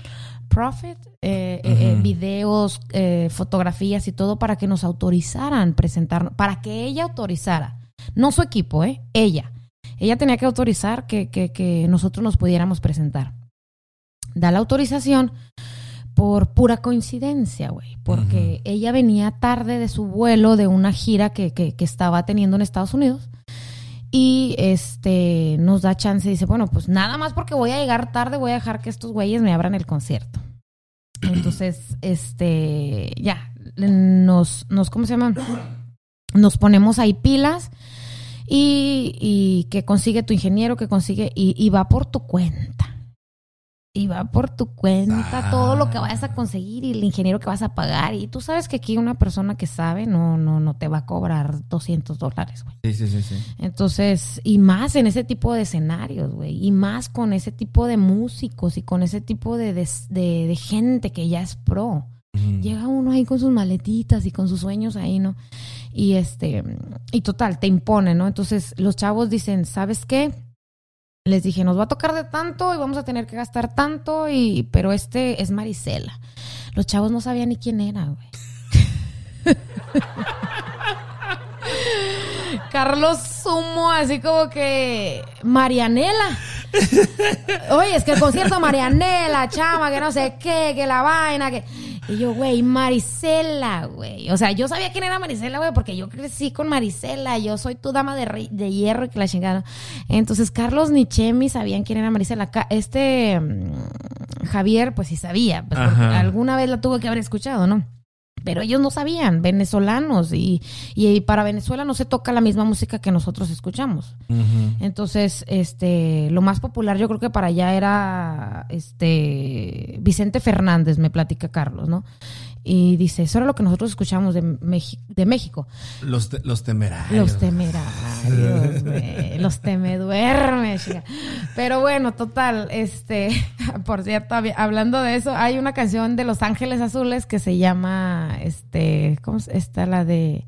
Profit, eh, eh, eh, videos, eh, fotografías y todo para que nos autorizaran presentarnos, para que ella autorizara, no su equipo, ¿eh? Ella. Ella tenía que autorizar que, que, que nosotros nos pudiéramos presentar. Da la autorización por pura coincidencia, güey, porque ella venía tarde de su vuelo de una gira que, que, que estaba teniendo en Estados Unidos y este nos da chance y dice, bueno, pues nada más porque voy a llegar tarde, voy a dejar que estos güeyes me abran el concierto. Entonces, este, ya, nos, nos, ¿cómo se llama? Nos ponemos ahí pilas y, y que consigue tu ingeniero, que consigue, y, y va por tu cuenta. Y va por tu cuenta todo lo que vayas a conseguir y el ingeniero que vas a pagar. Y tú sabes que aquí una persona que sabe no, no, no te va a cobrar 200 dólares, güey. Sí, sí, sí, sí. Entonces, y más en ese tipo de escenarios, güey, y más con ese tipo de músicos y con ese tipo de, de, de- de gente que ya es pro. Llega uno ahí con sus maletitas y con sus sueños ahí, ¿no? Y este, y total, te impone, ¿no? Entonces, los chavos dicen, ¿sabes qué? Les dije, nos va a tocar de tanto y vamos a tener que gastar tanto, y, pero este es Marisela. Los chavos no sabían ni quién era, güey. Carlos Sumo, así como que Marianela. Oye, es que el concierto Marianela, chama, que no sé qué, que la vaina, que. Y yo, güey, Marisela, güey. O sea, yo sabía quién era Marisela, güey, porque yo crecí con Marisela. Yo soy tu dama de, rey- de hierro y que la chingada. Entonces, Carlos ni Chemi sabían quién era Marisela. Este mm, Javier, pues sí sabía, pues, porque alguna vez la tuvo que haber escuchado, ¿no? Pero ellos no sabían, venezolanos, y, y para Venezuela no se toca la misma música que nosotros escuchamos. Entonces, este, lo más popular yo creo que para allá era este Vicente Fernández, me platica Carlos, ¿no? Y dice, eso era lo que nosotros escuchamos de, de México. Los, te- los temerarios. Los temerarios. Los teme duerme, chica. Pero bueno, total, este, por cierto, hab- hablando de eso, hay una canción de Los Ángeles Azules que se llama, este, ¿cómo está la de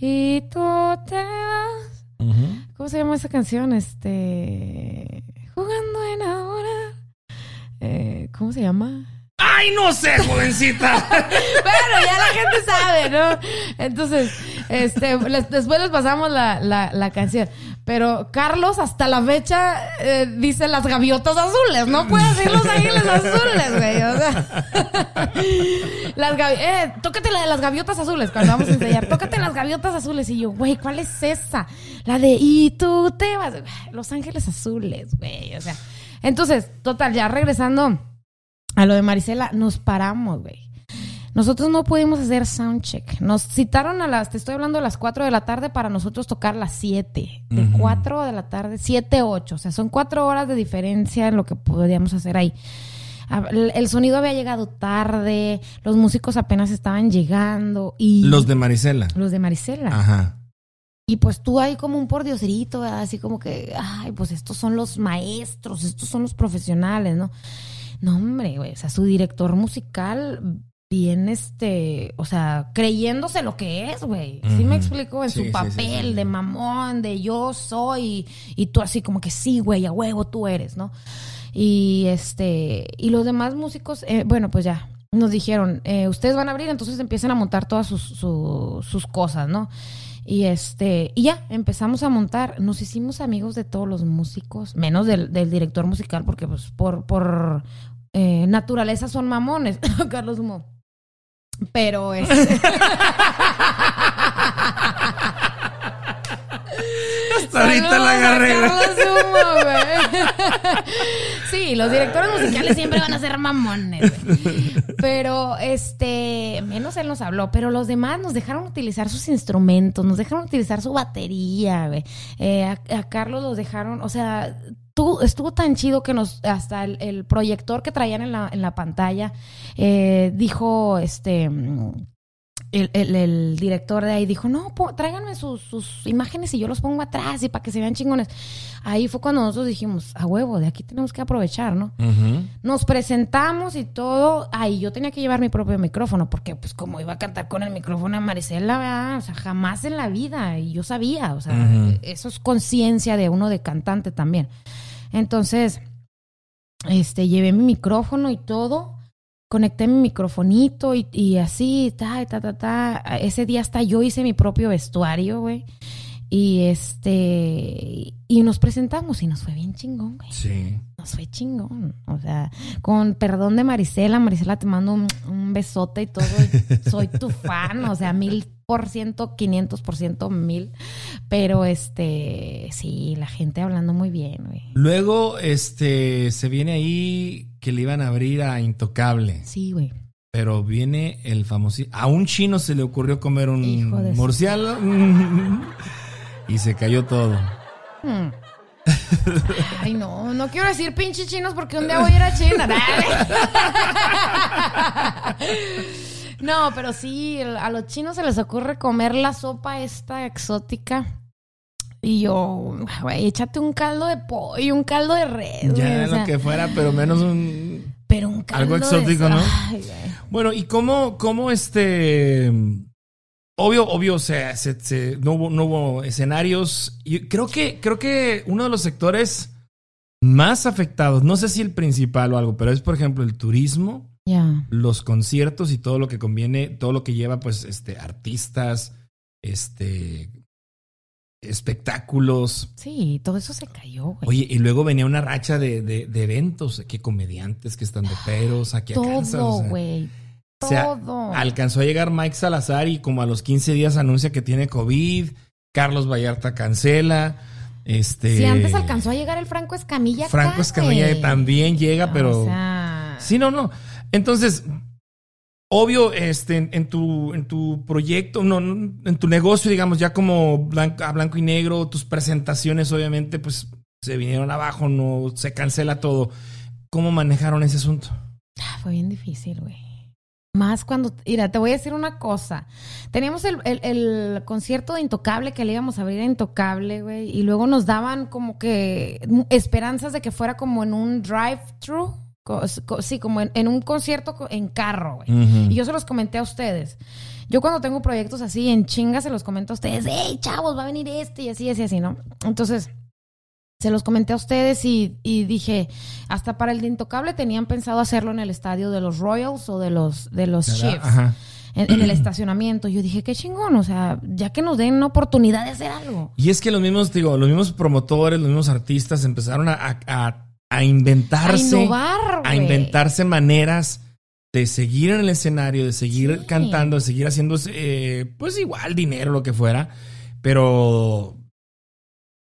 Y tú te vas? ¿Cómo se llama esa canción? Este, jugando a enamorar. Eh, ¿Cómo se llama? ¡Ay, no sé, jovencita! Pero ya la gente sabe, ¿no? Entonces, este, después les pasamos la, la, canción. Pero Carlos hasta la fecha eh, dice las gaviotas azules. No puede decir los ángeles azules, güey. O sea, las eh, tócate la de las gaviotas azules cuando vamos a ensayar. Tócate las gaviotas azules. Y yo, güey, ¿cuál es esa? La de y tú te vas. Los ángeles azules, güey. O sea, entonces, total, ya regresando a lo de Marisela, nos paramos, güey. Nosotros no pudimos hacer soundcheck. Nos citaron a las, te estoy hablando de las 4 de la tarde para nosotros tocar las 7. De 4 de la tarde, 7, 8. O sea, son 4 horas de diferencia en lo que podíamos hacer ahí. A- El el sonido había llegado tarde, los músicos apenas estaban llegando y Los de Marisela. los de Marisela. Ajá. Y pues tú ahí como un pordioserito, ¿verdad? así como que, ay, pues estos son los maestros, estos son los profesionales, ¿no? No, hombre, güey, o sea, su director musical bien, este, o sea, creyéndose lo que es, güey. ¿Sí me explico? En Sí, su papel sí, sí. de mamón, de yo soy, y tú así como que sí, güey, a huevo tú eres, ¿no? Y este, y los demás músicos, eh, bueno, pues ya, nos dijeron, eh, ustedes van a abrir, entonces empiezan a montar todas sus, su- sus cosas, ¿no? Y este, y ya, empezamos a montar. Nos hicimos amigos de todos los músicos, menos del, del director musical, porque pues por, por eh, naturaleza son mamones, Carlos Humo. Pero este. Hasta ahorita la agarré. güey. Carlos Humo, güey. Sí, los directores musicales siempre van a ser mamones. Pero, este, menos él nos habló, pero los demás nos dejaron utilizar sus instrumentos, nos dejaron utilizar su batería, güey. Eh, a, a Carlos los dejaron, o sea, tú, estuvo tan chido que nos, hasta el, el proyector que traían en la, en la pantalla, eh, dijo, este, el, el- el director de ahí dijo, no, po- tráiganme sus, sus imágenes y yo los pongo atrás y para que se vean chingones. Ahí fue cuando nosotros dijimos, a huevo, de aquí tenemos que aprovechar, ¿no? Nos presentamos y todo. Ahí yo tenía que llevar mi propio micrófono, porque pues como iba a cantar con el micrófono a Marisela, ¿verdad? o sea, jamás en la vida. Y yo sabía, o sea, eso es conciencia de uno de cantante también. Entonces, este, llevé mi micrófono y todo. Conecté mi microfonito y, y así, ta, ta, ta, ta. Ese día hasta yo hice mi propio vestuario, güey. Y este, y nos presentamos y nos fue bien chingón, güey Sí. nos fue chingón. O sea, con perdón de Marisela, Marisela te mando un, un besote y todo. Soy tu fan, o sea, mil por ciento, quinientos por ciento, mil. Pero este, sí, la gente hablando muy bien, güey. Luego, este, se viene ahí que le iban a abrir a Intocable. Sí, güey. Pero viene el famoso. A un chino se le ocurrió comer un Hijo de murciélago. y se cayó todo. Hmm. Ay, no, no quiero decir pinche chinos porque un día voy a ir a China. No, pero sí, a los chinos se les ocurre comer la sopa esta exótica. Y yo, güey, échate un caldo de pollo, un caldo de red. Ya o lo que fuera, pero menos un... Pero un caldo algo de- exótico, ¿no? Ay, güey. Bueno, ¿y cómo, cómo este... Obvio, obvio, o sea, se- se- no, hubo, no hubo escenarios. Y creo que, creo que uno de los sectores más afectados, no sé si el principal o algo, pero es, por ejemplo, el turismo, los conciertos y todo lo que conviene, todo lo que lleva, pues, este, artistas, este, espectáculos. Sí, todo eso se cayó, güey. Oye, y luego venía una racha de, de, de eventos, que comediantes, que están de peros, aquí a o todo, sea, güey. O sea, Todo. alcanzó a llegar Mike Salazar y como a los 15 días anuncia que tiene COVID, Carlos Vallarta cancela, este... Si antes alcanzó a llegar el Franco Escamilla. Franco Escamilla también llega, pero... O sea, Sí, no, no. Entonces, obvio, este, en, en tu, en tu proyecto, no, no, en tu negocio, digamos, ya como blanco, a blanco y negro, tus presentaciones, obviamente, pues se vinieron abajo, no se cancela todo. ¿Cómo manejaron ese asunto? ah, fue bien difícil, güey. Más cuando, mira, te voy a decir una cosa. Teníamos el, el- el concierto de Intocable que le íbamos a abrir a Intocable, güey, y luego nos daban como que esperanzas de que fuera como en un drive-thru, sí, como en, en un concierto co- en carro, güey. Y yo se los comenté a ustedes. Yo cuando tengo proyectos así, en chinga se los comento a ustedes. ¡Hey, chavos, va a venir este! Y así, así, así, ¿no? Entonces, se los comenté a ustedes y, y dije, hasta para el de Intocable tenían pensado hacerlo en el estadio de los Royals o de los, de los Chiefs. Ajá. En, en el estacionamiento. Yo dije, qué chingón, o sea, ya que nos den oportunidad de hacer algo. Y es que los mismos, digo, los mismos promotores, los mismos artistas empezaron a, a- a- inventarse. A innovar, a inventarse maneras de seguir en el escenario, de seguir Sí. cantando, de seguir haciendo, eh, pues igual dinero, lo que fuera. Pero,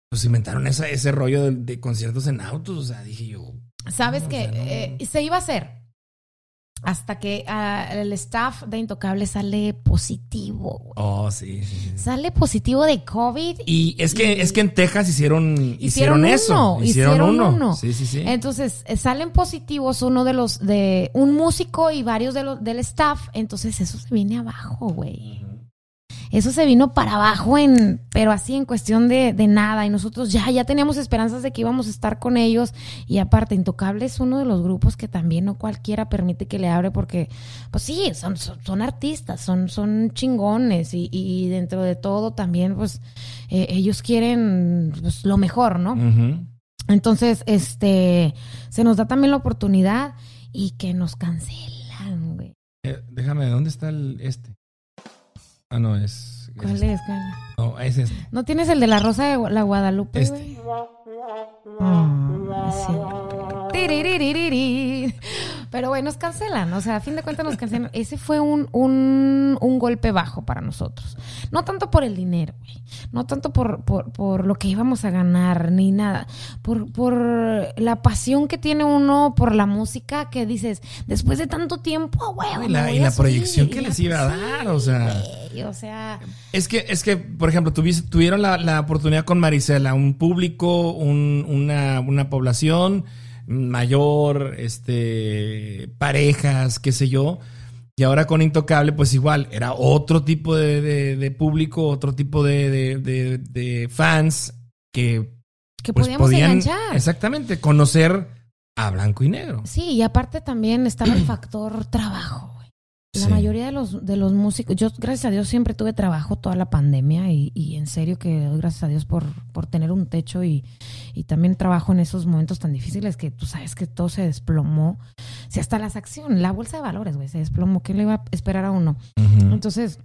pues inventaron esa- ese rollo de, de conciertos en autos. O sea, dije yo. ¿Sabes No, o que sea, no. eh, se iba a hacer? Hasta que ah, el staff de Intocable sale positivo, güey. Oh, sí, sí, sí. Sale positivo de COVID. Y es que, Y- es que en Texas hicieron, hicieron, Hicieron eso. uno, hicieron uno. Sí, sí, sí. Entonces, eh, salen positivos uno de los, de un músico y varios de los, del staff. Entonces, eso se viene abajo, güey. Eso se vino para abajo en, pero así en cuestión de, de nada. Y nosotros ya, ya teníamos esperanzas de que íbamos a estar con ellos. Y aparte, Intocable es uno de los grupos que también no cualquiera permite que le abre porque, pues sí, son, son, son artistas, son, son chingones. Y, y dentro de todo también, pues, eh, ellos quieren pues, lo mejor, ¿no? Entonces, este, se nos da también la oportunidad y que nos cancelan, güey. Eh, déjame, ¿dónde está el este? Ah, no, es. ¿Cuál este. es? ¿Cuál? No, es este. ¿No tienes el de la Rosa de la Guadalupe, Este. güey? Ah, sí. Pero bueno, nos cancelan, o sea, a fin de cuentas nos cancelan. Ese fue un, un, un golpe bajo para nosotros. No tanto por el dinero, güey. No tanto por, por, por lo que íbamos a ganar, ni nada. Por, por la pasión que tiene uno por la música, que dices, después de tanto tiempo, ah, güey, Y la, y la proyección que les iba a dar, o sea. o sea, Es que, es que, por ejemplo, tuviste- tuvieron la, la oportunidad con Marisela, un público, un- una, una población mayor, este, parejas, qué sé yo. Y ahora con Intocable, pues igual, era otro tipo de, de- de público, otro tipo de, de- fans que que pues podíamos podían enganchar. exactamente conocer a blanco y negro. Sí, y aparte también estaba el factor trabajo. La Sí. mayoría de los, de los músicos, yo gracias a Dios siempre tuve trabajo toda la pandemia y, y en serio que doy gracias a Dios por, por tener un techo y, y también trabajo en esos momentos tan difíciles que tú sabes que todo se desplomó. Si hasta las acciones, la bolsa de valores, güey, se desplomó. ¿Qué le iba a esperar a uno? Entonces,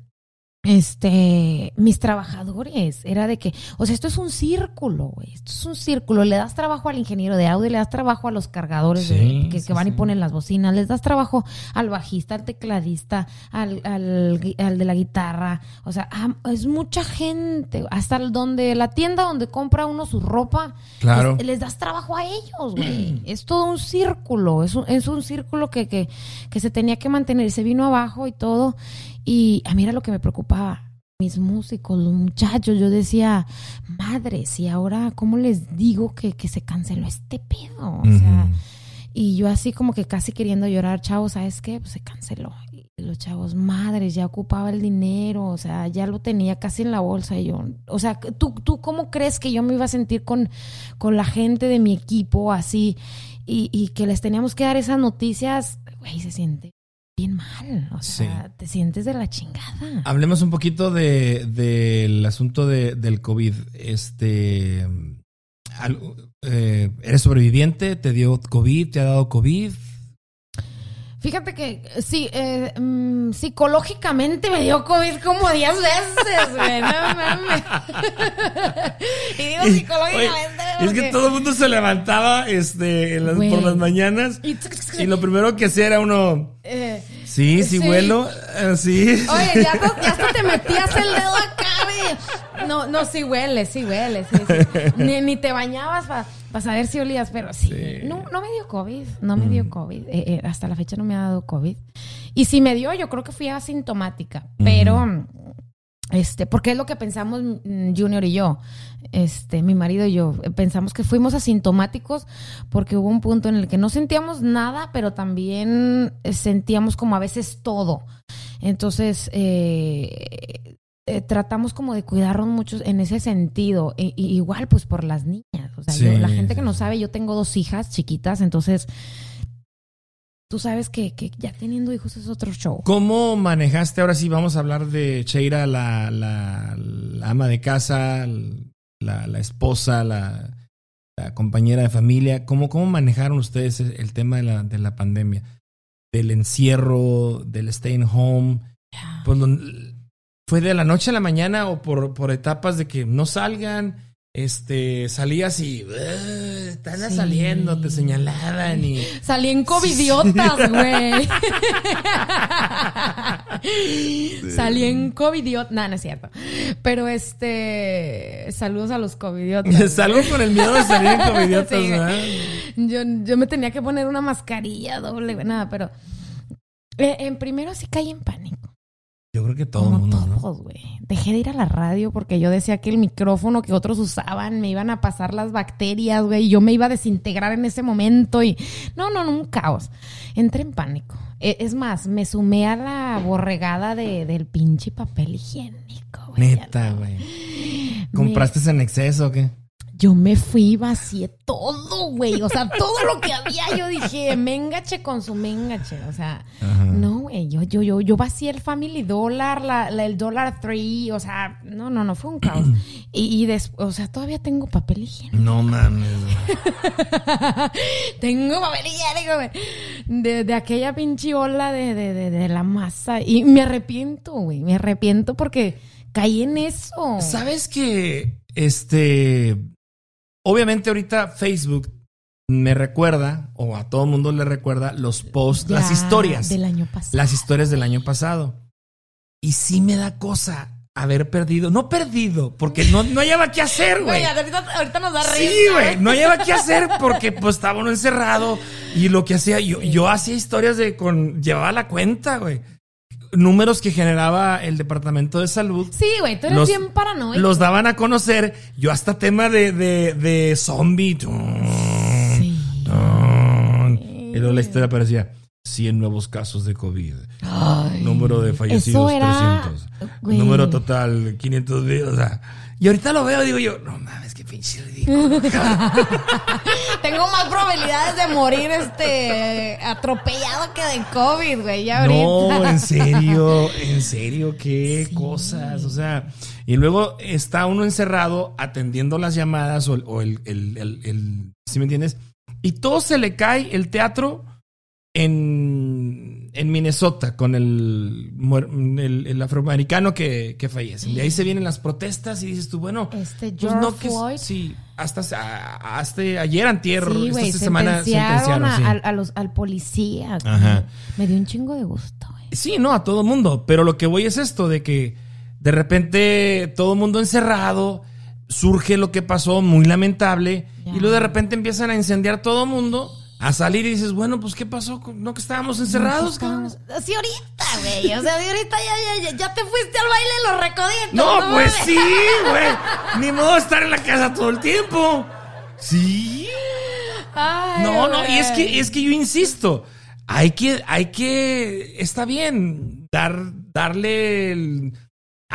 este, mis trabajadores, era de que, o sea, esto es un círculo, güey, esto es un círculo, le das trabajo al ingeniero de audio, le das trabajo a los cargadores de- que, sí, que van y ponen las bocinas, les das trabajo al bajista, al tecladista, al, al, de la guitarra, o sea, es mucha gente, hasta el donde la tienda donde compra uno su ropa, Claro. les, les das trabajo a ellos, güey. es todo un círculo, es un, es un círculo que, que, que se tenía que mantener, se vino abajo y todo. Y a mí era lo que me preocupaba. mis músicos, los muchachos, yo decía, madres, y ahora, ¿cómo les digo que, que se canceló este pedo? O sea, y yo así como que casi queriendo llorar, chavos, ¿sabes qué? Pues se canceló. Y los chavos, madres, ya ocupaba el dinero, o sea, ya lo tenía casi en la bolsa. Y yo, o sea, ¿tú, tú cómo crees que yo me iba a sentir con, con la gente de mi equipo así? Y, y que les teníamos que dar esas noticias, güey, se siente bien mal. O sea, te sientes de la chingada. Hablemos un poquito de, del asunto de- del COVID. Este, al- eh, ¿Eres sobreviviente? ¿Te dio COVID? ¿Te ha dado COVID? Fíjate que sí, eh, mm, psicológicamente me dio COVID como 10 veces, güey. No mames. y digo psicológicamente. Oye, es que todo el mundo se levantaba este, en las- por las mañanas Y- y lo primero que hacía era uno, Eh, sí, sí, Sí. vuelo, eh, sí. Oye, ya, ya hasta te metías el dedo acá, No, no, sí huele, sí huele, sí, sí. Ni, ni te bañabas para saber si olías, pero sí. Sí. No, no me dio COVID, no me dio COVID. Eh, eh, hasta la fecha no me ha dado COVID. Y si me dio, yo creo que fui asintomática, pero... Este, porque es lo que pensamos mm, Junior y yo, este, mi marido y yo, eh, pensamos que fuimos asintomáticos porque hubo un punto en el que no sentíamos nada, pero también sentíamos como a veces todo. Entonces, eh, eh, tratamos como de cuidarnos mucho en ese sentido. E- y igual, pues por las niñas. O sea, Sí, yo- la gente que no sabe, yo tengo dos hijas chiquitas, entonces tú sabes que, que ya teniendo hijos es otro show. ¿Cómo manejaste? Ahora sí, vamos a hablar de Cheira, la, la- la ama de casa, la, la esposa, la, la compañera de familia. ¿Cómo, cómo manejaron ustedes el tema de la, de la pandemia? Del encierro, del staying home. Pues, lo- ¿Fue de la noche a la mañana o por, por etapas de que no salgan? Este, salías y "Ugh, están Sí. saliendo, te señalaban y Salí en covidiotas, güey. Salí en covidiotas. No, no es cierto. Pero este. Saludos a los covidiotas. salgo con el miedo de salir en Sí, güey. ¿verdad? yo, yo me tenía que poner una mascarilla doble, nada, pero. eh, en primero sí caí en pánico. Yo creo que todo el mundo, ¿no? todos, güey. Dejé de ir a la radio porque yo decía que el micrófono que otros usaban me iban a pasar las bacterias, güey. y Yo me iba a desintegrar en ese momento y... No, no, no, un caos. Entré en pánico. E- Es más, me sumé a la borregada de, del pinche papel higiénico, güey. Neta, güey. ¿Compraste en exceso o qué? Yo me fui y vacié todo, güey. O sea, todo lo que había, yo dije, mengache con su mengache. O sea, Ajá. no, güey. Yo, yo, yo, yo vacié el Family Dollar, la, la- el Dollar Tree. O sea, no, no, no, fue un caos. Y, y después, o sea, todavía tengo papel higiénico. No mames. tengo papel higiénico, güey. De, de aquella pinche ola de, de, de, de la masa. Y me arrepiento, güey. Me arrepiento porque caí en eso. ¿Sabes que este obviamente ahorita Facebook me recuerda o a todo mundo le recuerda los posts, Ya las historias, Del año pasado. las historias del año pasado. Y sí me da cosa haber perdido, no perdido, porque no no hallaba qué hacer, güey. Güey, ahorita, ahorita nos da risa. Sí, güey, no hallaba qué hacer porque pues estaba uno encerrado y lo que hacía, yo, yo hacía historias de con, llevaba la cuenta, güey. Números que generaba el departamento de salud. Sí, güey, tú eres Los- bien paranoico. Los daban a conocer, yo hasta tema de, de, de zombie. Sí. Y luego la historia aparecía 100 nuevos casos de COVID. Ay. Número de fallecidos era- 300. güey. Número total 500 mil. O sea, y ahorita lo veo digo yo, no mames, qué pinche ridículo. Tengo más probabilidades de morir este atropellado que de COVID, güey. Ya No, ahorita. en serio, en serio, qué cosas. O sea, y luego está uno encerrado atendiendo las llamadas o, el- o el, el, el, el- ¿sí me entiendes? Y todo se le cae el teatro en, en Minnesota con el, el, el afroamericano que, que fallece. De ahí se vienen las protestas y dices tú, bueno, Este pues George no que Floyd. sí, hasta, hasta ayer antier, Sí, esta semana sentenciaron, a- sí. al- a los- al policía. Ajá. Me dio un chingo de gusto. Sí, no, a todo mundo. Pero lo que voy es esto, de que de repente todo mundo encerrado, surge lo que pasó, muy lamentable, y luego de repente empiezan a incendiar todo mundo, a salir y dices, bueno, pues ¿qué pasó? ¿No que estábamos encerrados? cabrón? Estábamos- Sí, ahorita, güey. O sea, de ahorita ya, ya, ya, ya te fuiste al baile de los recoditos. No, pues mames. sí, güey. Ni modo estar en la casa todo el tiempo. Sí. Ay, No, no, y es que, es que yo insisto, hay que, hay que, está bien, dar, darle, el-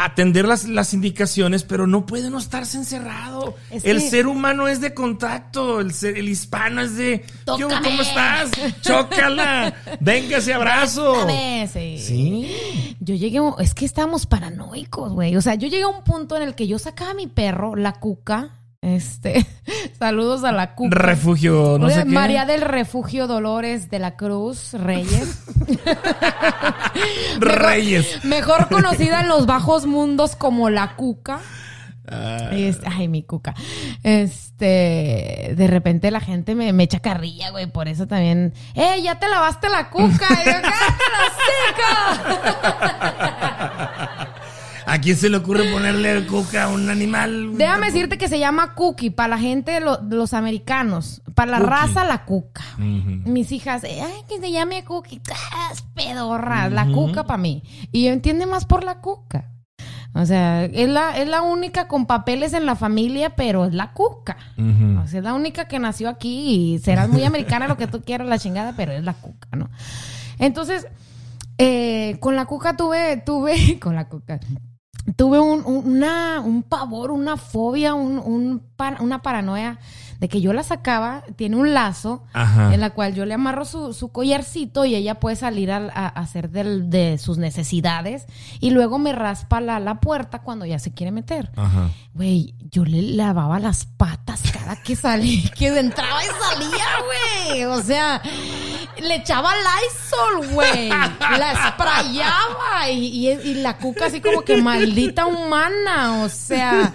atender las, las indicaciones, pero no puede no estarse encerrado. Es el ser humano es de contacto, el, ser- el hispano es de. ¿cómo estás? Chócala, venga ese abrazo. Sí. Sí. Yo llegué, es que estábamos paranoicos, güey. O sea, yo llegué a un punto en el que yo sacaba a mi perro, la cuca. Este, saludos a la cuca. Refugio, no sé qué. María del Refugio Dolores de la Cruz Reyes. Reyes. Mejor conocida en los bajos mundos como la cuca. Este, ay, mi cuca. Este, de repente la gente me, me echa carrilla, güey. Por eso también. ¡Eh, ya te lavaste la cuca! Y. ¿A quién se le ocurre ponerle cuca a un animal? Déjame decirte que se llama cookie para la gente de, lo- los americanos. Para la Cookie. raza, la cuca. Mis hijas, ay, que se llame cookie. ¡Ah, es pedorra! La cuca para mí. Y yo entiende más por la cuca. O sea, es la, es la única con papeles en la familia, pero es la cuca. O sea, es la única que nació aquí y serás muy americana lo que tú quieras, la chingada, pero es la cuca, ¿no? Entonces, eh, con la cuca tuve, tuve, con la cuca, tuve un, un- una, un pavor, una fobia, un, un una paranoia de que yo la sacaba, tiene un lazo Ajá. en la cual yo le amarro su, su collarcito y ella puede salir al- a, a hacer del- de sus necesidades y luego me raspa la, la puerta cuando ya se quiere meter. Güey, yo le lavaba las patas cada que salía, que entraba y salía, güey. O sea, le echaba Lysol, güey. La sprayaba y, y- la cuca así como que maldita humana. O sea,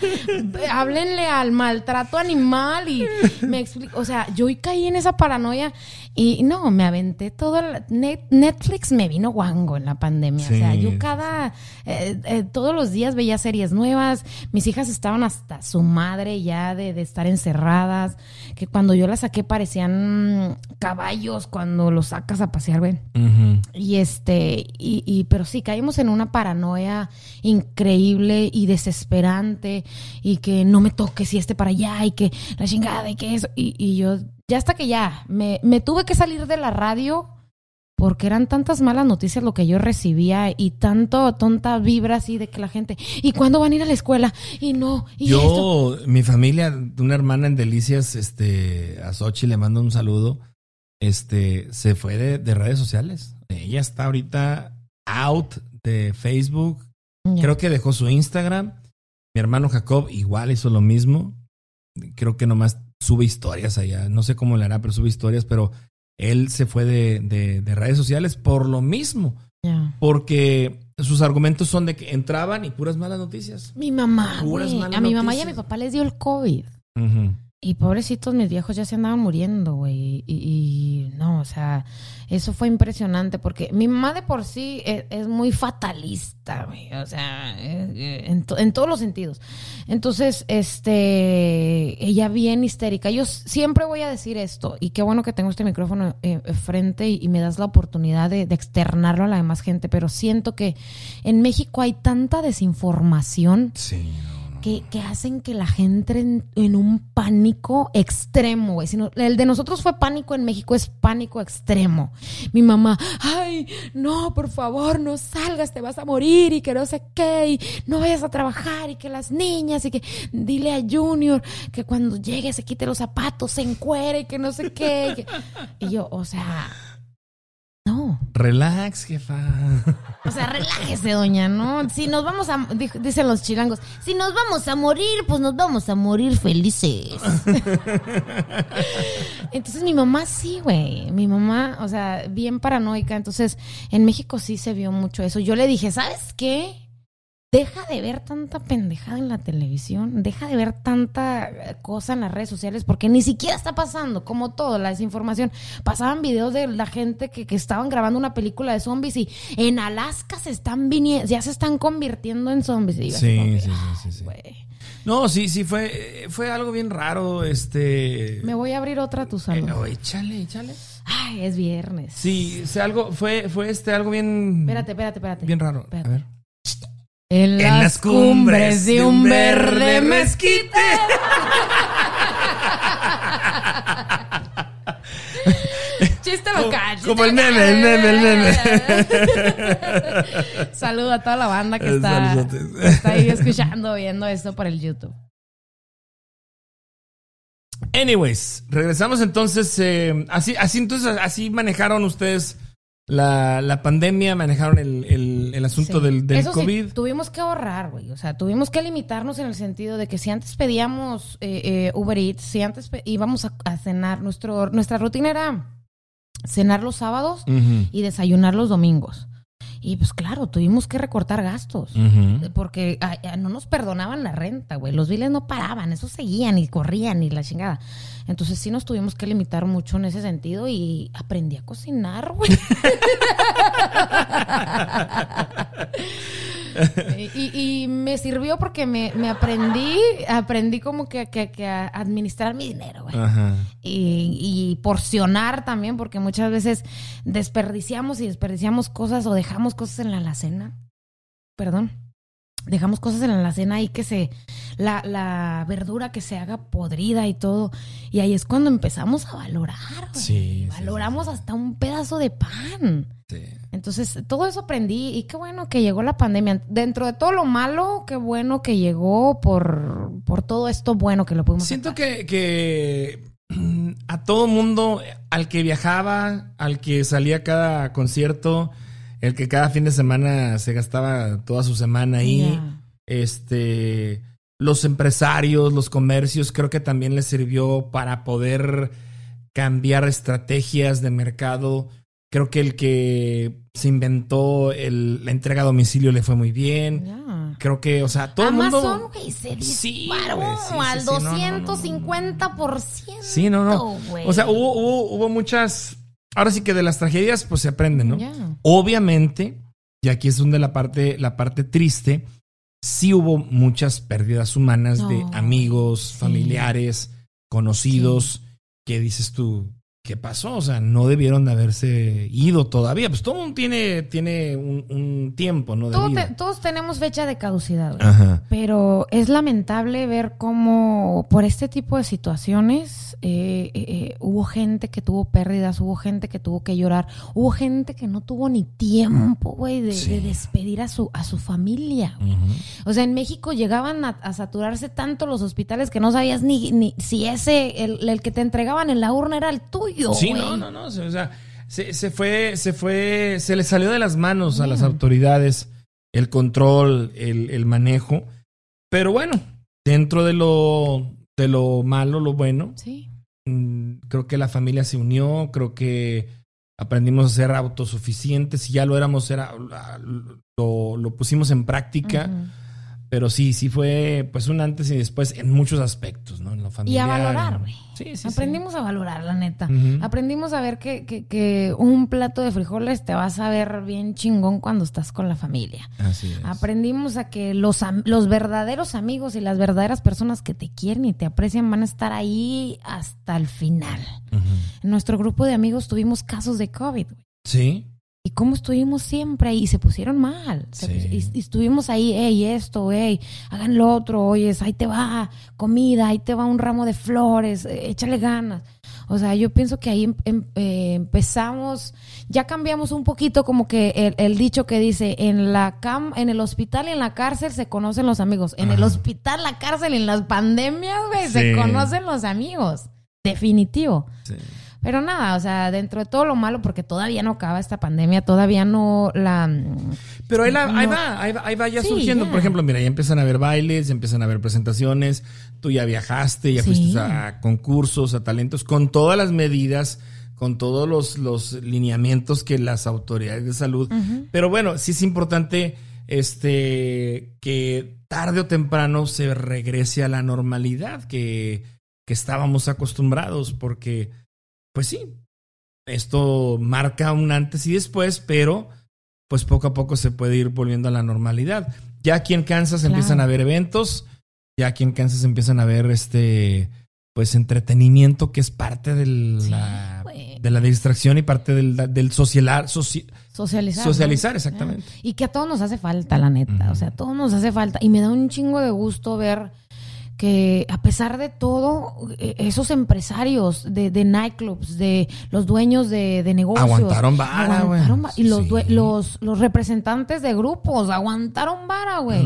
háblenle al maltrato animal y me explico. O sea, yo caí en esa paranoia y no, me aventé todo. el- Net- Netflix me vino guango en la pandemia. O sea, yo cada, eh, eh, todos los días veía series nuevas. Mis hijas estaban hasta su madre ya de, de estar encerradas. Que cuando yo las saqué parecían caballos cuando los sacas a pasear, güey. Ujú. Y este, y, y- pero sí, caímos en una paranoia increíble y desesperante, y que no me toques y este para allá, y que la chingada, y que eso. Y, y yo, ya hasta que ya, me, me tuve que salir de la radio porque eran tantas malas noticias lo que yo recibía y tanto tonta vibra así de que la gente, ¿y cuándo van a ir a la escuela? Y no, y esto. Yo, mi familia, una hermana en Delicias, este, a Sochi le mando un saludo, este, se fue de, de redes sociales. Ella está ahorita out de Facebook. Ya. Creo que dejó su Instagram. Mi hermano Jacob igual hizo lo mismo. Creo que nomás sube historias allá. No sé cómo le hará, pero sube historias. Pero él se fue de, de- de redes sociales por lo mismo. Porque sus argumentos son de que entraban y puras malas noticias. Mi mamá, Puras güey. malas a mi mamá y a mi papá les dio el COVID. Y pobrecitos mis viejos ya se andaban muriendo, güey. Y, no, o sea, eso fue impresionante porque mi mamá de por sí es, es muy fatalista, güey. O sea, eh, eh, en, to- en todos los sentidos. Entonces, este, ella bien histérica. Yo siempre voy a decir esto y qué bueno que tengo este micrófono eh, frente y, y me das la oportunidad de, de externarlo a la demás gente, pero siento que en México hay tanta desinformación Sí. Que, hacen que la gente en, en un pánico extremo, güey. Si no- el de nosotros fue pánico, en México es pánico extremo. Mi mamá, ay, no, por favor, no salgas, te vas a morir y que no sé qué, y no vayas a trabajar y que las niñas y que dile a Junior que cuando llegue se quite los zapatos, se encuere y que no sé qué. y yo, o sea. Relax, jefa. O sea, relájese, doña, ¿no? Si nos vamos a, dicen los chilangos, si nos vamos a morir, pues nos vamos a morir felices. Entonces mi mamá sí, güey. Mi mamá, o sea, bien paranoica. Entonces, en México sí se vio mucho eso. Yo le dije, ¿sabes qué? Deja de ver tanta pendejada en la televisión, deja de ver tanta eh, cosa en las redes sociales, porque ni siquiera está pasando, como todo, la desinformación. Pasaban videos de la gente que, que estaban grabando una película de zombies y en Alaska se están viniendo, ya se están convirtiendo en zombies. Y Sí, como sí, sí, "Ay, sí, sí. güey". No, sí, sí, fue, fue algo bien raro, este... Me voy a abrir otra a tu salud. Eh, oh, échale, échale. Ay, es viernes. Sí, o sea, algo, fue, fue este, algo bien. Espérate, espérate, espérate. Bien raro. Espérate. A ver. En las, cumbres de un verde mezquite. Chiste local. chiste como el meme, el meme, el meme. Saludo a toda la banda que está, Saludotes. que está ahí escuchando, viendo esto por el YouTube. Anyways, regresamos entonces. eh, así, así entonces, así manejaron ustedes la, la pandemia, manejaron el, el- el asunto Sí. del, del Eso sí, COVID. tuvimos que ahorrar, güey. O sea, tuvimos que limitarnos en el sentido de que si antes pedíamos eh, eh, Uber Eats, si antes íbamos a, a cenar, nuestro, nuestra rutina era cenar los sábados y desayunar los domingos. Y pues claro, tuvimos que recortar gastos. Porque no nos perdonaban la renta, güey. Los biles no paraban, eso seguían y corrían y la chingada. Entonces sí nos tuvimos que limitar mucho en ese sentido y aprendí a cocinar, güey. y, y me sirvió porque me, me aprendí, aprendí como que, que- que a administrar mi dinero, güey. Y, y porcionar también, porque muchas veces desperdiciamos y desperdiciamos cosas o dejamos cosas en la alacena. Perdón. Dejamos cosas en la alacena y que se. La, la verdura que se haga podrida y todo. Y ahí es cuando empezamos a valorar. Sí, sí, Valoramos hasta un pedazo de pan. Sí. Entonces, todo eso aprendí y qué bueno que llegó la pandemia. Dentro de todo lo malo, qué bueno que llegó por, por todo esto bueno que lo pudimos Siento sacar. que, que mm, a todo mundo, al que viajaba, al que salía a cada concierto, el que cada fin de semana se gastaba toda su semana ahí, este, los empresarios, los comercios, creo que también les sirvió para poder cambiar estrategias de mercado. Creo que el que se inventó el- la entrega a domicilio le fue muy bien. Creo que, o sea, todo el mundo. Güey, se disparó sí, sí, al sí, no, no, no, no, no. 250%. Sí, no, no. O sea, hubo, hubo, hubo muchas. Ahora sí que de las tragedias, pues se aprende, ¿no? Ya. Obviamente, y aquí es donde la parte, la parte triste, sí hubo muchas pérdidas humanas No, de amigos, sí. familiares, conocidos, que dices tú, ¿qué pasó? O sea, no debieron de haberse ido todavía. Pues todo mundo tiene, tiene un, un tiempo, ¿no? De Todo vida. te- todos tenemos fecha de caducidad, güey. Ajá. Pero es lamentable ver cómo por este tipo de situaciones eh, eh, eh, hubo gente que tuvo pérdidas, hubo gente que tuvo que llorar, hubo gente que no tuvo ni tiempo, güey, de, Sí. de despedir a su, a su familia. güey. Ujú. O sea, en México llegaban a, a saturarse tanto los hospitales que no sabías ni, ni si ese, el, el que te entregaban en la urna era el tuyo. Sí, no, no, no. O sea, se, se fue, se fue, se le salió de las manos a las autoridades el control, el, el manejo. Pero bueno, dentro de lo, de lo malo, lo bueno, Sí. mm, creo que la familia se unió, creo que aprendimos a ser autosuficientes. Si ya lo éramos, era, lo, lo pusimos en práctica. Pero sí, sí fue pues un antes y después en muchos aspectos, ¿no? En lo Y familiar. a valorar, güey. Sí, sí, sí. Aprendimos a valorar, la neta. Aprendimos a ver que, que, que un plato de frijoles te vas a ver bien chingón cuando estás con la familia. Así es. Aprendimos a que los, los verdaderos amigos y las verdaderas personas que te quieren y te aprecian van a estar ahí hasta el final. En nuestro grupo de amigos tuvimos casos de COVID. Sí. Y cómo estuvimos siempre ahí, y se pusieron mal. Se Sí. pus- y, y estuvimos ahí, hey, esto, hey, hagan lo otro, oyes, ahí te va comida, ahí te va un ramo de flores, eh, échale ganas. O sea, yo pienso que ahí em- em- eh, empezamos, ya cambiamos un poquito como que el, el dicho que dice, en la cam, en el hospital y en la cárcel se conocen los amigos. En el hospital, la cárcel en las pandemias, güey, Sí. se conocen los amigos. Definitivo. Sí. Pero nada, o sea, dentro de todo lo malo, porque todavía no acaba esta pandemia, todavía no la... Pero ahí, la- ahí va, ahí va, ahí va ya Sí, surgiendo. Por ejemplo, mira, ya empiezan a haber bailes, ya empiezan a haber presentaciones. Tú ya viajaste, ya Sí. fuiste a concursos, a talentos, con todas las medidas, con todos los, los lineamientos que las autoridades de salud. Pero bueno, sí es importante este que tarde o temprano se regrese a la normalidad que, que estábamos acostumbrados, porque, pues sí, esto marca un antes y después, pero pues poco a poco se puede ir volviendo a la normalidad. Ya aquí en Kansas Claro. empiezan a haber eventos, ya aquí en Kansas empiezan a haber este pues entretenimiento que es parte de Sí, la güey. de la distracción y parte del, del socialar, soci- Socializar. Socializar, ¿no? exactamente. Y que a todos nos hace falta, la neta. O sea, a todos nos hace falta. Y me da un chingo de gusto ver que a pesar de todo, eh, esos empresarios de, de nightclubs, de los dueños de, de negocios. Aguantaron vara, güey. aguantaron Y los, due- los, los representantes de grupos aguantaron vara, güey.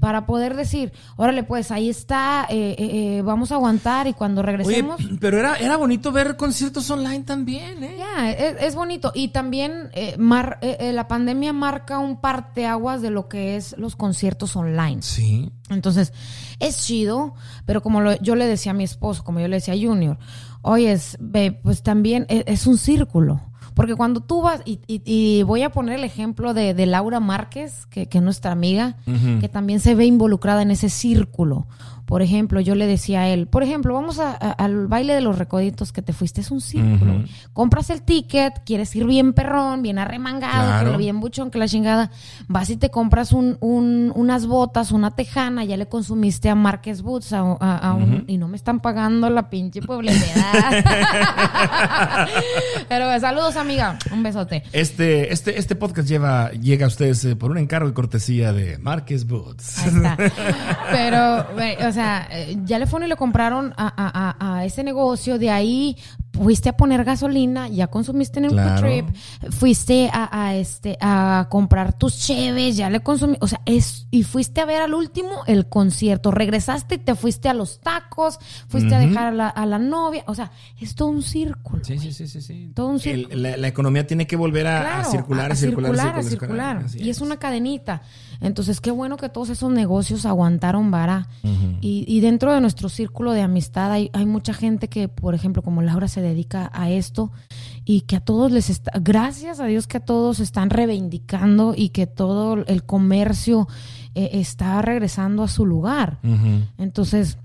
Para poder decir, órale, pues ahí está, eh, eh, eh, vamos a aguantar y cuando Oye, regresemos... pero era, era bonito ver conciertos online también, ¿eh? Ya, es, es bonito. Y también eh, mar- eh, eh, la pandemia marca un parteaguas de lo que es los conciertos online. Sí. Entonces, es chido, pero como lo- yo le decía a mi esposo, como yo le decía a Junior, oye, es, pues también es, es un círculo. Porque cuando tú vas, y, y- y voy a poner el ejemplo de, de Laura Márquez, que, que es nuestra amiga, que también se ve involucrada en ese círculo. Por ejemplo, yo le decía a él, por ejemplo, vamos a- a- al baile de los recoditos que te fuiste, es un círculo. Compras el ticket, quieres ir bien perrón, bien arremangado, Claro. bien buchón, que la chingada. Vas y te compras un, un- unas botas, una tejana, ya le consumiste a Marques Boots a, a- a un- y no me están pagando la pinche publicidad. Pero saludos, amiga. Un besote. Este, este, este podcast lleva, llega a ustedes eh, por un encargo y cortesía de Marques Boots. Ahí está. Pero, o sea, eh, ya le fueron y le compraron a, a- a- a ese negocio. De ahí fuiste a poner gasolina, ya consumiste en el Claro. trip, fuiste a, a, este a comprar tus cheves, ya le consumiste, o sea, es y fuiste a ver al último el concierto, regresaste y te fuiste a los tacos, fuiste a dejar a la, a la novia, o sea, es todo un círculo. Sí, sí, sí, sí, sí. Todo un El- círculo. la, la economía tiene que volver a, Claro, circular, a a circular, circular, circular, circular. Así Y es una cadenita. Entonces, qué bueno que todos esos negocios aguantaron vara. y, y dentro de nuestro círculo de amistad hay, hay mucha gente que, por ejemplo, como Laura se dedica a esto y que a todos les está, gracias a Dios que a todos están reivindicando y que todo el comercio eh, está regresando a su lugar. Entonces,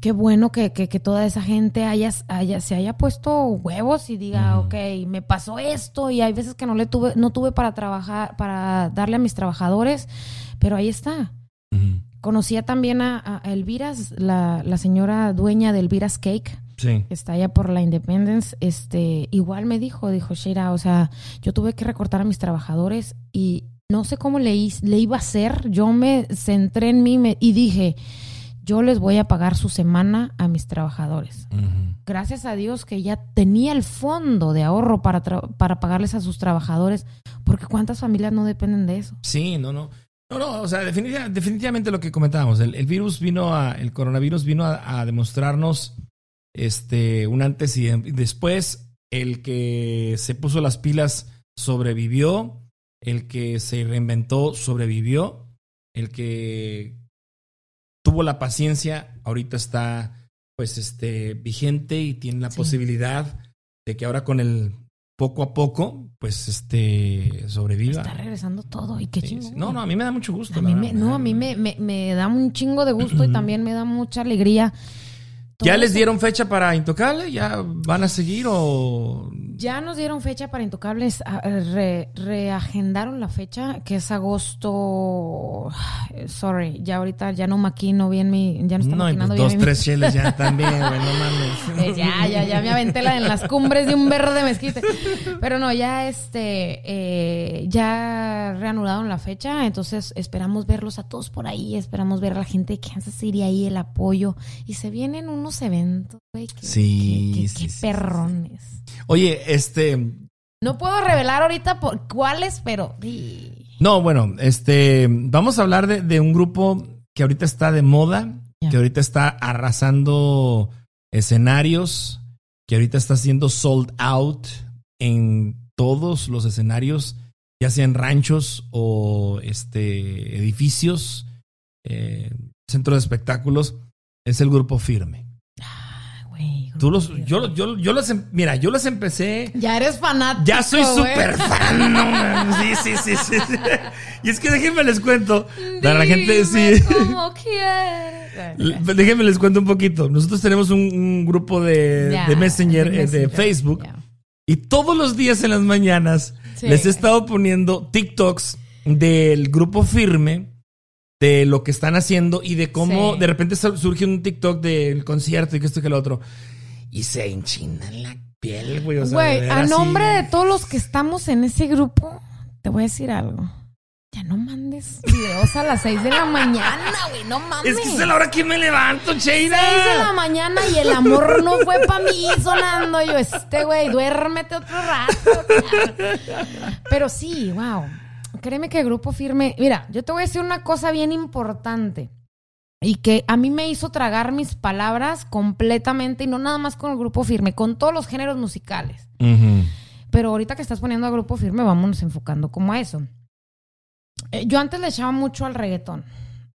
qué bueno que, que- que toda esa gente haya, haya- se haya puesto huevos y diga, ok, me pasó esto y hay veces que no le tuve, no tuve para trabajar, para darle a mis trabajadores, pero ahí está. Ujú. Conocía también a, a Elviras, la, la señora dueña de Elviras Cake, Sí. que está allá por la Independence, este, igual me dijo, dijo Sheira, o sea, yo tuve que recortar a mis trabajadores y no sé cómo le, le iba a hacer, yo me centré en mí me- y dije, yo les voy a pagar su semana a mis trabajadores. Gracias a Dios que ya tenía el fondo de ahorro para, para pagarles a sus trabajadores, porque cuántas familias no dependen de eso. Sí, no, no. No, no, o sea, definitiva- definitivamente lo que comentábamos, el, el virus vino a, el coronavirus vino a, a demostrarnos este un antes y después. El que se puso las pilas sobrevivió, el que se reinventó sobrevivió, el que tuvo la paciencia ahorita está pues este vigente y tiene la Sí. posibilidad de que ahora con el poco a poco pues este sobreviva. Está regresando todo y qué Sí, sí. No, no, a mí me da mucho gusto. A mí me, no, a mí me, me, me da un chingo de gusto y también me da mucha alegría. ¿Ya les dieron fecha para Intocable? ¿Ya van a seguir o...? Ya nos dieron fecha para Intocables, re- reagendaron la fecha, que es agosto. Sorry, ya ahorita ya no maquino bien mi. Ya no está No, maquinando pues bien dos, mi- tres cheles ya también, güey, no mames. Eh, ya, ya, ya me aventé la en las cumbres de un verde mezquite. Pero no, ya este, eh, ya reanudaron la fecha, entonces esperamos verlos a todos por ahí, esperamos ver a la gente de Kansas City ahí, el apoyo. Y se vienen unos eventos, güey, que, Sí, que- que- sí, que sí, sí, perrones. Oye, este... No puedo revelar ahorita por cuáles, pero... No, bueno, este... Vamos a hablar de, de un grupo que ahorita está de moda, que ahorita está arrasando escenarios, que ahorita está siendo sold out en todos los escenarios, ya sean ranchos o este edificios, eh, centros de espectáculos, es el grupo firme. Tú los, yo, yo, yo los, em- mira, yo los empecé. Ya eres fanático, Ya soy súper fan, no. Sí, sí, sí, sí, sí. Y es que déjenme les cuento. Para la gente, sí. Cómo quieres. Déjenme les cuento un poquito. Nosotros tenemos un, un grupo de, Messenger, de eh, de Facebook. Y todos los días en las mañanas Sí. les he estado poniendo TikToks del grupo firme, de lo que están haciendo y de cómo Sí. de repente sur- surge un TikTok del concierto y que esto y que lo otro. Y se enchinan la piel, güey. O sea, Güey, a nombre de todos los que estamos en ese grupo, te voy a decir algo. Ya no mandes videos a las 6 de la mañana, güey, no mames. Es que es la hora que me levanto, Cheira. 6 de la mañana y el amor no fue para mí sonando. Yo, este güey, duérmete otro rato. Pero sí, wow. Créeme que el grupo firme. Mira, yo te voy a decir una cosa bien importante. Y que a mí me hizo tragar mis palabras completamente, y no nada más con el grupo firme, con todos los géneros musicales. Pero ahorita que estás poniendo a grupo firme, vámonos enfocando como a eso. Eh, yo antes le echaba mucho al reggaetón.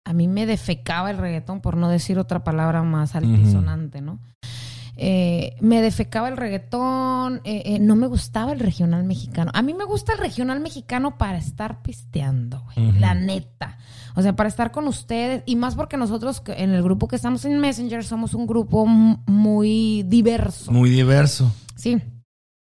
A mí me defecaba el reggaetón, por no decir otra palabra más altisonante, ¿no? Eh, me defecaba el reggaetón, eh, no me gustaba el regional mexicano. A mí me gusta el regional mexicano para estar pisteando, güey, la neta. O sea, para estar con ustedes, y más porque nosotros en el grupo que estamos en Messenger somos un grupo muy diverso. Muy diverso. Sí.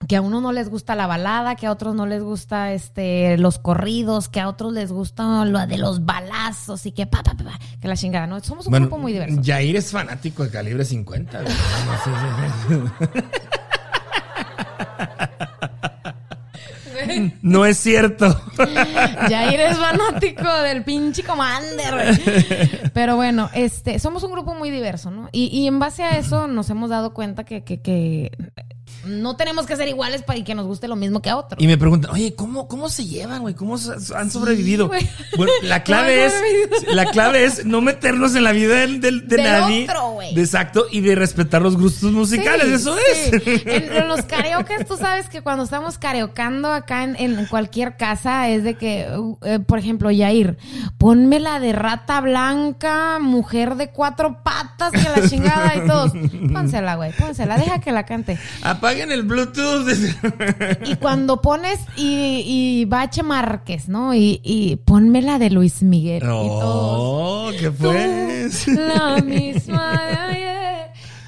Que a uno no les gusta la balada, que a otros no les gusta este los corridos, que a otros les gusta lo de los balazos y que pa, pa, pa, pa, que la chingada, ¿no? Somos un grupo muy diverso. Jair es fanático de calibre 50. güey. Sí, sí, sí. No es cierto. Ya eres fanático del pinche Commander. Pero bueno, este, somos un grupo muy diverso, ¿no? Y, y en base a eso nos hemos dado cuenta que, que, que no tenemos que ser iguales para que nos guste lo mismo que a otros. Y me preguntan, oye, ¿cómo, cómo se llevan, güey? ¿Cómo han sobrevivido? Bueno, la clave ¿Cómo es, la clave es no meternos en la vida del, del- de Del nadie. otro, güey. De Exacto, y de respetar los gustos musicales, Sí, eso sí. es. En, en los karaoke, tú sabes que cuando estamos karaokeando acá en, en cualquier casa es de que, uh, eh, por ejemplo, Yair, ponme la de rata blanca, mujer de cuatro patas, que la chingada y todos. Pónsela, güey, pónsela, deja que la cante. Apaguen el Bluetooth. Y cuando pones y, y Bache Márquez, ¿no? Y, y ponme la de Luis Miguel. y todos. Oh, ¿qué Tú, pues? La misma de ayer.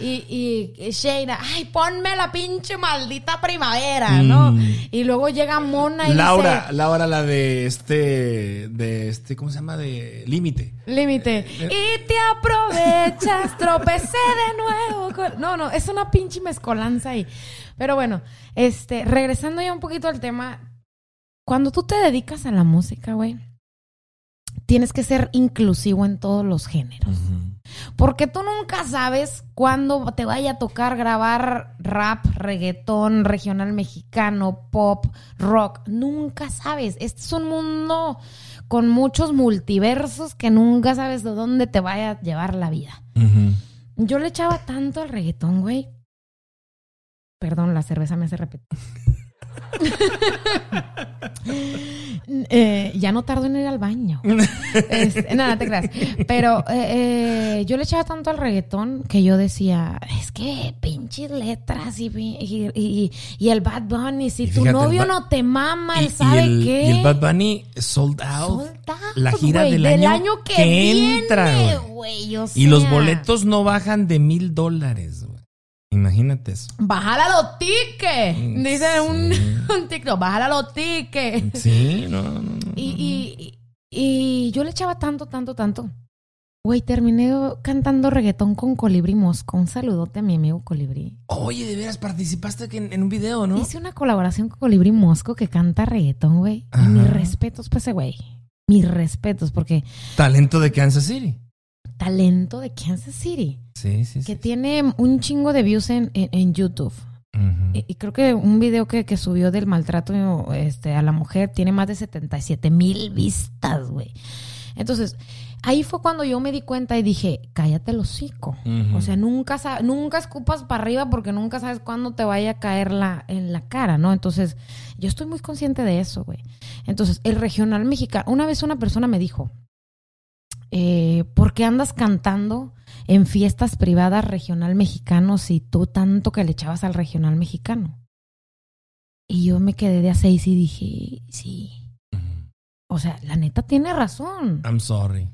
Y, y Sheila, ay, ponme la pinche maldita primavera, ¿no? Y luego llega Mona y Mm. Laura, dice, Laura, la de este, de este, ¿cómo se llama? De Límite. límite. Y te aprovechas, tropecé de nuevo. con-". No, no, es una pinche mezcolanza ahí. Pero bueno, este, regresando ya un poquito al tema, cuando tú te dedicas a la música, güey, tienes que ser inclusivo en todos los géneros. Porque tú nunca sabes cuándo te vaya a tocar grabar rap, reggaetón, regional mexicano, pop, rock. Nunca sabes. Este es un mundo con muchos multiversos que nunca sabes de dónde te vaya a llevar la vida. Yo le echaba tanto al reggaetón, güey. Perdón, la cerveza me hace repetir. Eh, ya no tardo en ir al baño. Este, nada, te creas. Pero eh, eh, yo le echaba tanto al reggaetón que yo decía, es que pinches letras y, y, y- y el Bad Bunny, si tu fíjate, novio no te mama, Y- él sabe el, qué. y el Bad Bunny sold out. Sold out, la gira del, año, que, entra, o Y los boletos no bajan de mil dólares, güey. Imagínate eso. Bájala los tickets. Mm, Dice un, sí. un TikTok, bájala los tickets. Sí, no, no, no. Y, y, y yo le echaba tanto, tanto, tanto. Güey, terminé cantando reggaetón con Colibrí Mosco. Un saludote a mi amigo Colibrí. Oye, de veras participaste en, en un video, ¿no? Hice una colaboración con Colibrí Mosco que canta reggaetón, güey. Mis respetos para ese güey. Mis respetos, porque Talento de Kansas City. Talento de Kansas City. Sí, sí, sí. Que tiene un chingo de views en, en, en YouTube. Y, y creo que un video que, que subió del maltrato este, a la mujer tiene más de 77 mil vistas, güey. Entonces, ahí fue cuando yo me di cuenta y dije, cállate el hocico. O sea, nunca, nunca escupas para arriba porque nunca sabes cuándo te vaya a caer la, en la cara, ¿no? Entonces, yo estoy muy consciente de eso, güey. Entonces, el regional mexicano, una vez una persona me dijo, eh, ¿por qué andas cantando en fiestas privadas regional mexicano si tú tanto que le echabas al regional mexicano? Y yo me quedé de a seis y dije, sí. O sea, la neta tiene razón. I'm sorry.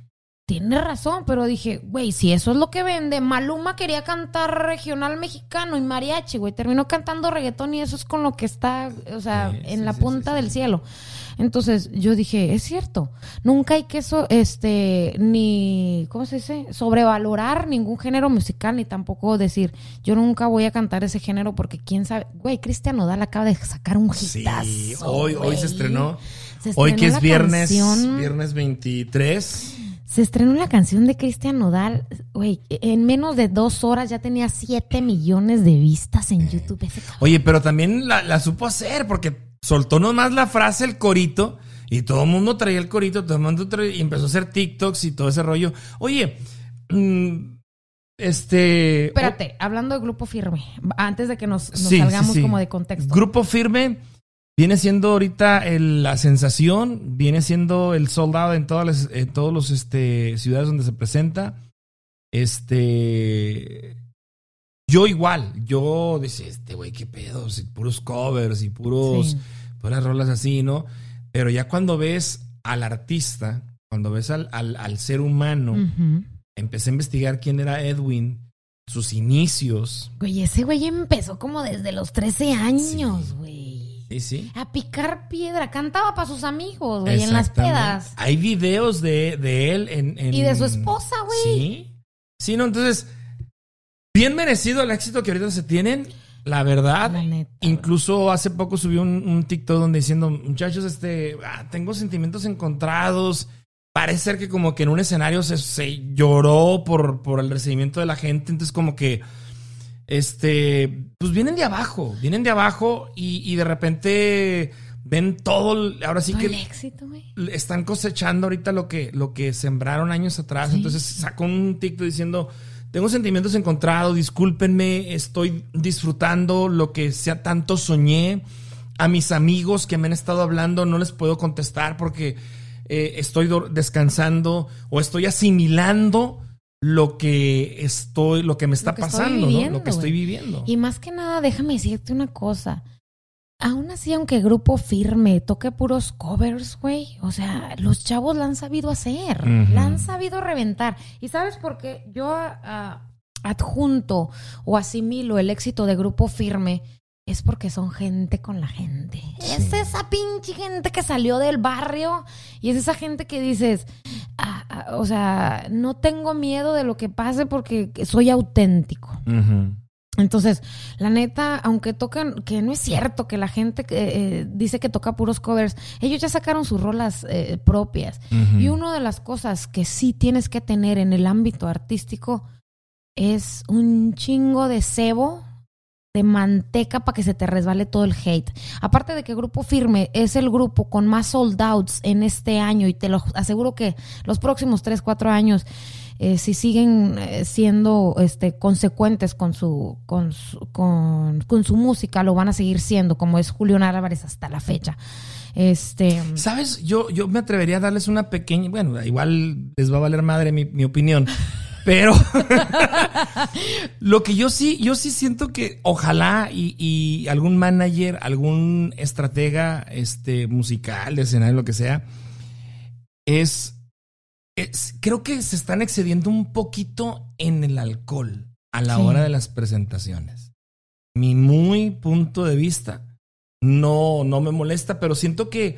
Tiene razón, pero dije, güey, si eso es lo que vende, Maluma quería cantar regional mexicano y mariachi, güey, terminó cantando reggaetón y eso es con lo que está, o sea, Sí, en sí, la sí, punta del sí. cielo. Entonces yo dije, es cierto, nunca hay que eso, este, ni, ¿cómo se dice? Sobrevalorar ningún género musical, ni tampoco decir, yo nunca voy a cantar ese género porque quién sabe, güey, Cristian Nodal acaba de sacar un hitazo. Sí, hoy, hoy se estrenó. Se Hoy estrenó que es viernes, canción- viernes 23. Se estrenó la canción de Cristian Nodal, güey, en menos de dos horas ya tenía 7 millones de vistas en YouTube. Ese. Oye, pero también la, la supo hacer porque soltó nomás la frase, el corito, y todo el mundo traía el corito, todo el mundo traía, y empezó a hacer TikToks y todo ese rollo. Oye, mm, este... Espérate, hablando de Grupo Firme, antes de que nos, nos Sí, sí, salgamos sí. como de contexto. Grupo Firme viene siendo ahorita el- la sensación, viene siendo el soldado en todas las en todos los este, ciudades donde se presenta. Este yo igual, yo decía, este güey, qué pedo, si puros covers y puros Sí. puras rolas así, ¿no? Pero ya cuando ves al artista, cuando ves al, al, al ser humano, empecé a investigar quién era Edwin, sus inicios. Güey, ese güey empezó como desde los 13 años, güey. Sí, sí. A picar piedra. Cantaba para sus amigos, güey, en las pedas. Hay videos de, de él en, en- Y de su esposa, güey. Sí. Sí, no, entonces, bien merecido el éxito que ahorita se tienen. La verdad, La neta, incluso hace poco subió un, un TikTok donde diciendo, muchachos, este, ah, tengo sentimientos encontrados. Parece ser que como que en un escenario se, se lloró por, por el recibimiento de la gente. Entonces como que, este, pues vienen de abajo, vienen de abajo y, y de repente ven todo, ahora sí Todo que el éxito, güey. están cosechando ahorita lo que, lo que sembraron años atrás. Sí. Entonces sacó un TikTok diciendo, tengo sentimientos encontrados, discúlpenme, estoy disfrutando lo que sea tanto soñé. A mis amigos que me han estado hablando no les puedo contestar porque eh, estoy descansando o estoy asimilando lo que estoy, lo que me está pasando, Lo que estoy viviendo. Y más que nada, déjame decirte una cosa. Aún así, aunque grupo firme toque puros covers, güey, o sea, los chavos la han sabido hacer, la han sabido reventar. ¿Y sabes por qué? Yo ah, adjunto o asimilo el éxito de grupo firme es porque son gente con la gente. Es esa pinche gente que salió del barrio y es esa gente que dices, ah, ah, o sea, no tengo miedo de lo que pase porque soy auténtico. Entonces, la neta, aunque tocan, que no es cierto que la gente que, eh, dice que toca puros covers, ellos ya sacaron sus rolas eh, propias. Y una de las cosas que sí tienes que tener en el ámbito artístico es un chingo de cebo, de manteca para que se te resbale todo el hate. Aparte de que Grupo Firme es el grupo con más sold outs en este año y te lo aseguro que los próximos 3, 4 años, eh, si siguen eh, siendo este, consecuentes con su, con, su, con, con su música, lo van a seguir siendo, como es Julián Álvarez hasta la fecha. Este, ¿Sabes? Yo, yo me atrevería a darles una pequeña. Bueno, igual les va a valer madre mi, mi opinión. Pero lo que yo sí, yo sí siento que ojalá y, y algún manager, algún estratega este, musical, de escenario, lo que sea, es, es- Creo que se están excediendo un poquito en el alcohol a la Sí. hora de las presentaciones. Mi muy punto de vista no, no me molesta, pero siento que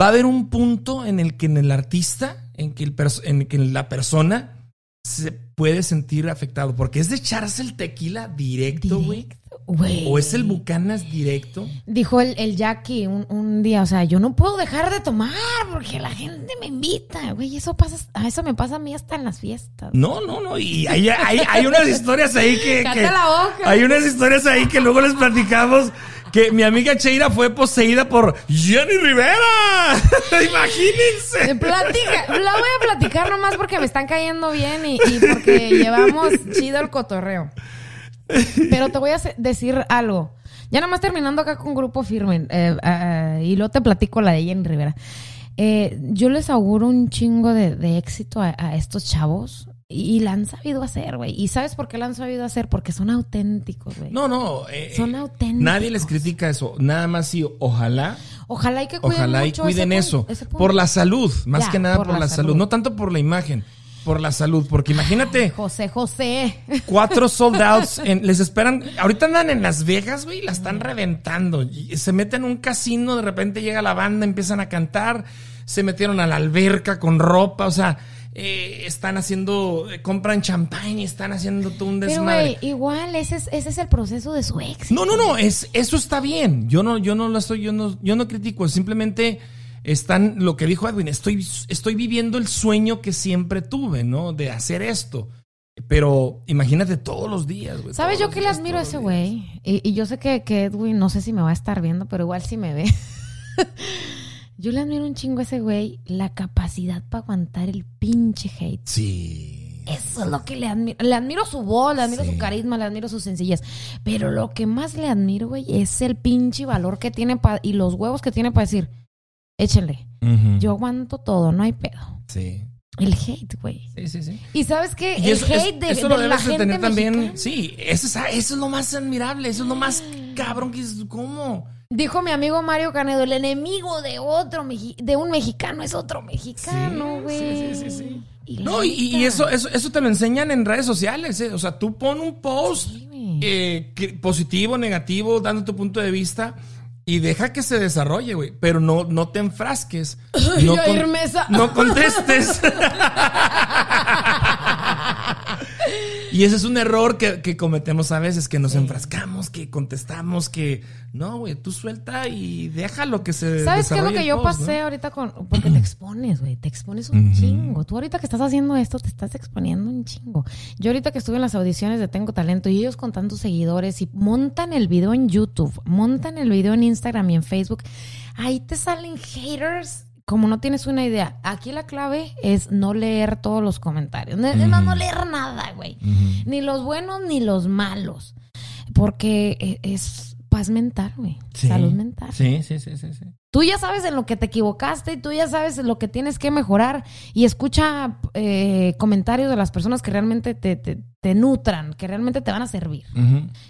va a haber un punto en el que en el artista, en que, el en que la persona se puede sentir afectado, porque es de echarse el tequila directo, güey. O es el Bucanas directo. Dijo el, el Jackie un, un día, o sea, yo no puedo dejar de tomar porque la gente me invita, güey, eso pasa, a eso me pasa a mí hasta en las fiestas. No, no, no. Y hay, hay, hay unas historias ahí que. Que- la boca. Hay unas historias ahí que luego les platicamos. Que mi amiga Cheira fue poseída por Jenny Rivera. Imagínense. Platica, la voy a platicar nomás porque me están cayendo bien y, y porque llevamos chido el cotorreo. Pero te voy a decir algo. Ya nomás terminando acá con Grupo Firme, eh, ah, y luego te platico la de Jenny Rivera. Eh, yo les auguro un chingo de, de éxito a, a estos chavos y, la han sabido hacer, güey. ¿Y sabes por qué la han sabido hacer? Porque son auténticos, güey. No, no. eh, Son eh, auténticos. Nadie les critica eso. Nada más sí, ojalá. Ojalá y que cuiden Ojalá y mucho cuiden ese eso. punto- ese punto. Por la salud, más Ya, que nada por por, la la, salud. salud. no tanto por la imagen. Por la salud, porque imagínate, José, José. cuatro sold outs, en- les esperan, ahorita andan en Las Vegas, güey, la están reventando, se meten en un casino, de repente llega la banda, empiezan a cantar, se metieron a la alberca con ropa, o sea, eh, están haciendo, eh, compran champán y están haciendo todo un Pero, desmadre. igual, ese es, ese es el proceso de su éxito. No, no, no, es, eso está bien. Yo no, yo no lo estoy, yo no, yo no critico, simplemente están, lo que dijo Edwin, estoy, estoy viviendo el sueño que siempre tuve, ¿no? De hacer esto. Pero imagínate todos los días, güey. ¿Sabes yo los qué le días, admiro a ese días. güey? Y, y yo sé que, que Edwin, no sé si me va a estar viendo, pero igual sí me ve. yo le admiro un chingo a ese güey la capacidad para aguantar el pinche hate. Sí. Eso es lo que le admiro. Le admiro su voz, le admiro Sí. su carisma, le admiro su sencillez. Pero lo que más le admiro, güey, es el pinche valor que tiene pa- y los huevos que tiene para decir, échenle. Yo aguanto todo, no hay pedo. Sí. El hate, güey. Sí, sí, sí. Y sabes qué? Y el eso, hate es- de, eso de lo la debes de gente tener también. mexicana. Sí, eso es, eso es lo más admirable, eso es lo más cabrón que es. ¿Cómo? Dijo mi amigo Mario Canedo, el enemigo de otro de un mexicano es otro mexicano, güey. sí, sí, sí, sí. Y la No, y, eso, eso, eso te lo enseñan en redes sociales. ¿eh? O sea, tú pon un post Sí, eh, que- positivo, negativo, dando tu punto de vista y deja que se desarrolle, güey. Pero no, no te enfrasques. No, no contestes. y ese es un error que, que cometemos a veces, que nos enfrascamos, que contestamos, que no, güey, tú suelta y deja lo que se ¿Sabes qué es lo que yo post, pasé ¿no? ahorita con.? Porque te expones, güey. Te expones un chingo. Tú ahorita que estás haciendo esto, te estás exponiendo un chingo. Yo ahorita que estuve en las audiciones de Tengo Talento y ellos con tantos seguidores y montan el video en YouTube, montan el video en Instagram y en Facebook, ahí te salen haters. Como no tienes una idea, aquí la clave es no leer todos los comentarios. Es más, no leer nada, güey. Ni los buenos ni los malos. Porque e- es paz mental, güey. Sí. Salud mental. Sí, sí, sí, sí, sí. Tú ya sabes en lo que te equivocaste y tú ya sabes en lo que tienes que mejorar y escucha eh, comentarios de las personas que realmente te, te- te nutran, que realmente te van a servir.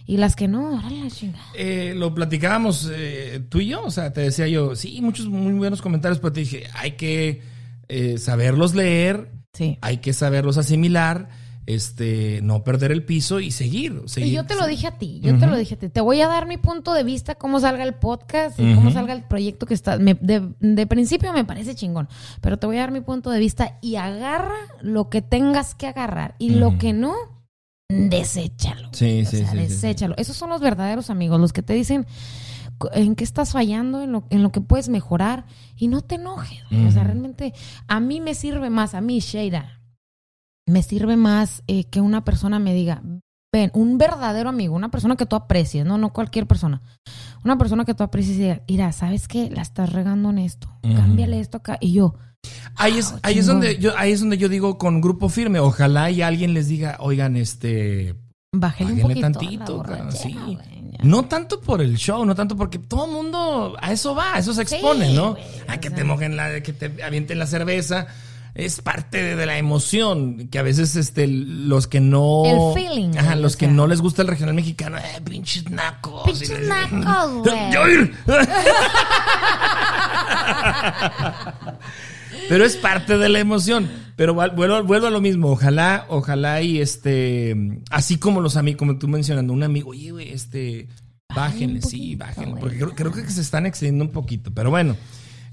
Y las que no, órale la chingada. Eh, lo platicábamos eh, tú y yo, o sea, te decía yo, sí, muchos muy buenos comentarios, pero te dije, hay que eh, saberlos leer, Sí. hay que saberlos asimilar, este, no perder el piso y seguir. seguir Y yo te lo dije a ti, yo te lo dije a ti. Te voy a dar mi punto de vista, cómo salga el podcast y cómo salga el proyecto que está. me- de, de principio me parece chingón, pero te voy a dar mi punto de vista y agarra lo que tengas que agarrar y lo que no, deséchalo. Sí, O sí, sea, sí, deséchalo. Esos son los verdaderos amigos, los que te dicen en qué estás fallando, en lo, en lo que puedes mejorar y no te enojes. O sea, realmente a mí me sirve más, a mí, Sheira, me sirve más eh, que una persona me diga, ven, un verdadero amigo, una persona que tú aprecies, no, no cualquier persona. Una persona que tú aprecies y diga, mira, ¿sabes qué? La estás regando en esto. Ujú. Cámbiale esto acá. Y yo, Ahí es, Wow, ahí es donde yo, ahí es donde yo digo con grupo firme, ojalá y alguien les diga, oigan, este, bájale un Bájenle poquito tantito, borrachera, sí. No tanto por el show, no tanto porque todo el mundo a eso va, a eso se expone, Sí, ¿no? güey, A que te mojen la, que te avienten la cerveza. Es parte de, de la emoción que a veces este los que no El feeling, ajá, los que sea. no les gusta el regional mexicano, eh, pinches nacos. Pinches les- nacos, güey. Pero es parte de la emoción. Pero vuelvo, vuelvo a lo mismo. Ojalá, ojalá y este, así como los amigos, como tú mencionando, un amigo, oye, güey, este, bájenle, sí, bájenle. Porque creo, creo que se están excediendo un poquito. Pero bueno,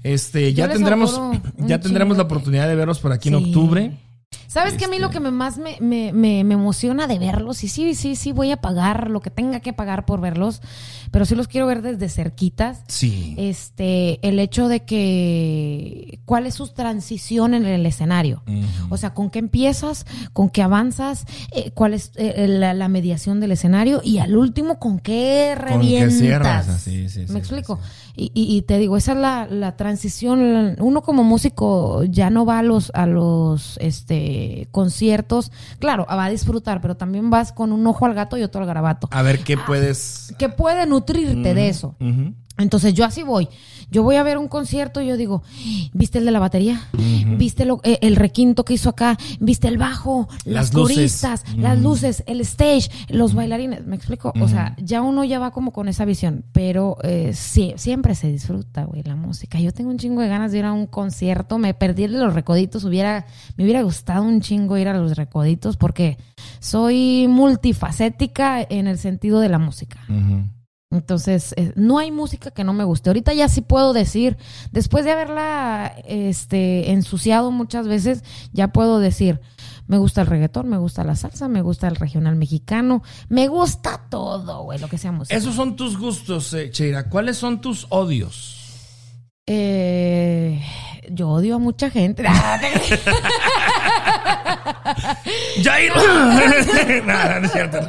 este, ya tendremos, ya tendremos la oportunidad de verlos por aquí en octubre. ¿Sabes que a mí lo Este- que me más me, me, me, me emociona de verlos? Y sí, sí, sí, voy a pagar lo que tenga que pagar por verlos, pero sí los quiero ver desde cerquitas. Sí. Este, el hecho de que, ¿cuál es su transición en el escenario? O sea, ¿con qué empiezas? ¿Con qué avanzas? Eh, ¿Cuál es eh, la, la mediación del escenario? Y al último, ¿con qué Con que revientas? cierras, así, sí, sí, ¿Me sí, explico? sí. Y, y- y te digo, esa es la, la transición. Uno como músico ya no va a los, a los este, conciertos. Claro, va a disfrutar, pero también vas con un ojo al gato y otro al garabato. A ver qué puedes. Que puede nutrirte de eso. Entonces yo así voy. Yo voy a ver un concierto y yo digo, ¿viste el de la batería? ¿Viste lo- eh, el requinto que hizo acá? ¿Viste el bajo? Las, Las luces. las luces, el stage, los bailarines. ¿Me explico? O sea, ya uno ya va como con esa visión. Pero eh, sí, siempre se disfruta, güey, la música. Yo tengo un chingo de ganas de ir a un concierto. Me perdí de los recoditos. Hubiera, me hubiera gustado un chingo ir a los recoditos porque soy multifacética en el sentido de la música. Entonces, eh, no hay música que no me guste. Ahorita ya sí puedo decir, después de haberla este, ensuciado muchas veces, ya puedo decir, me gusta el reggaetón, me gusta la salsa, me gusta el regional mexicano, me gusta todo, güey, lo que sea música. Esos son tus gustos, eh, Cheira. ¿Cuáles son tus odios? Eh, yo odio a mucha gente. Jair. Nada, no es cierto.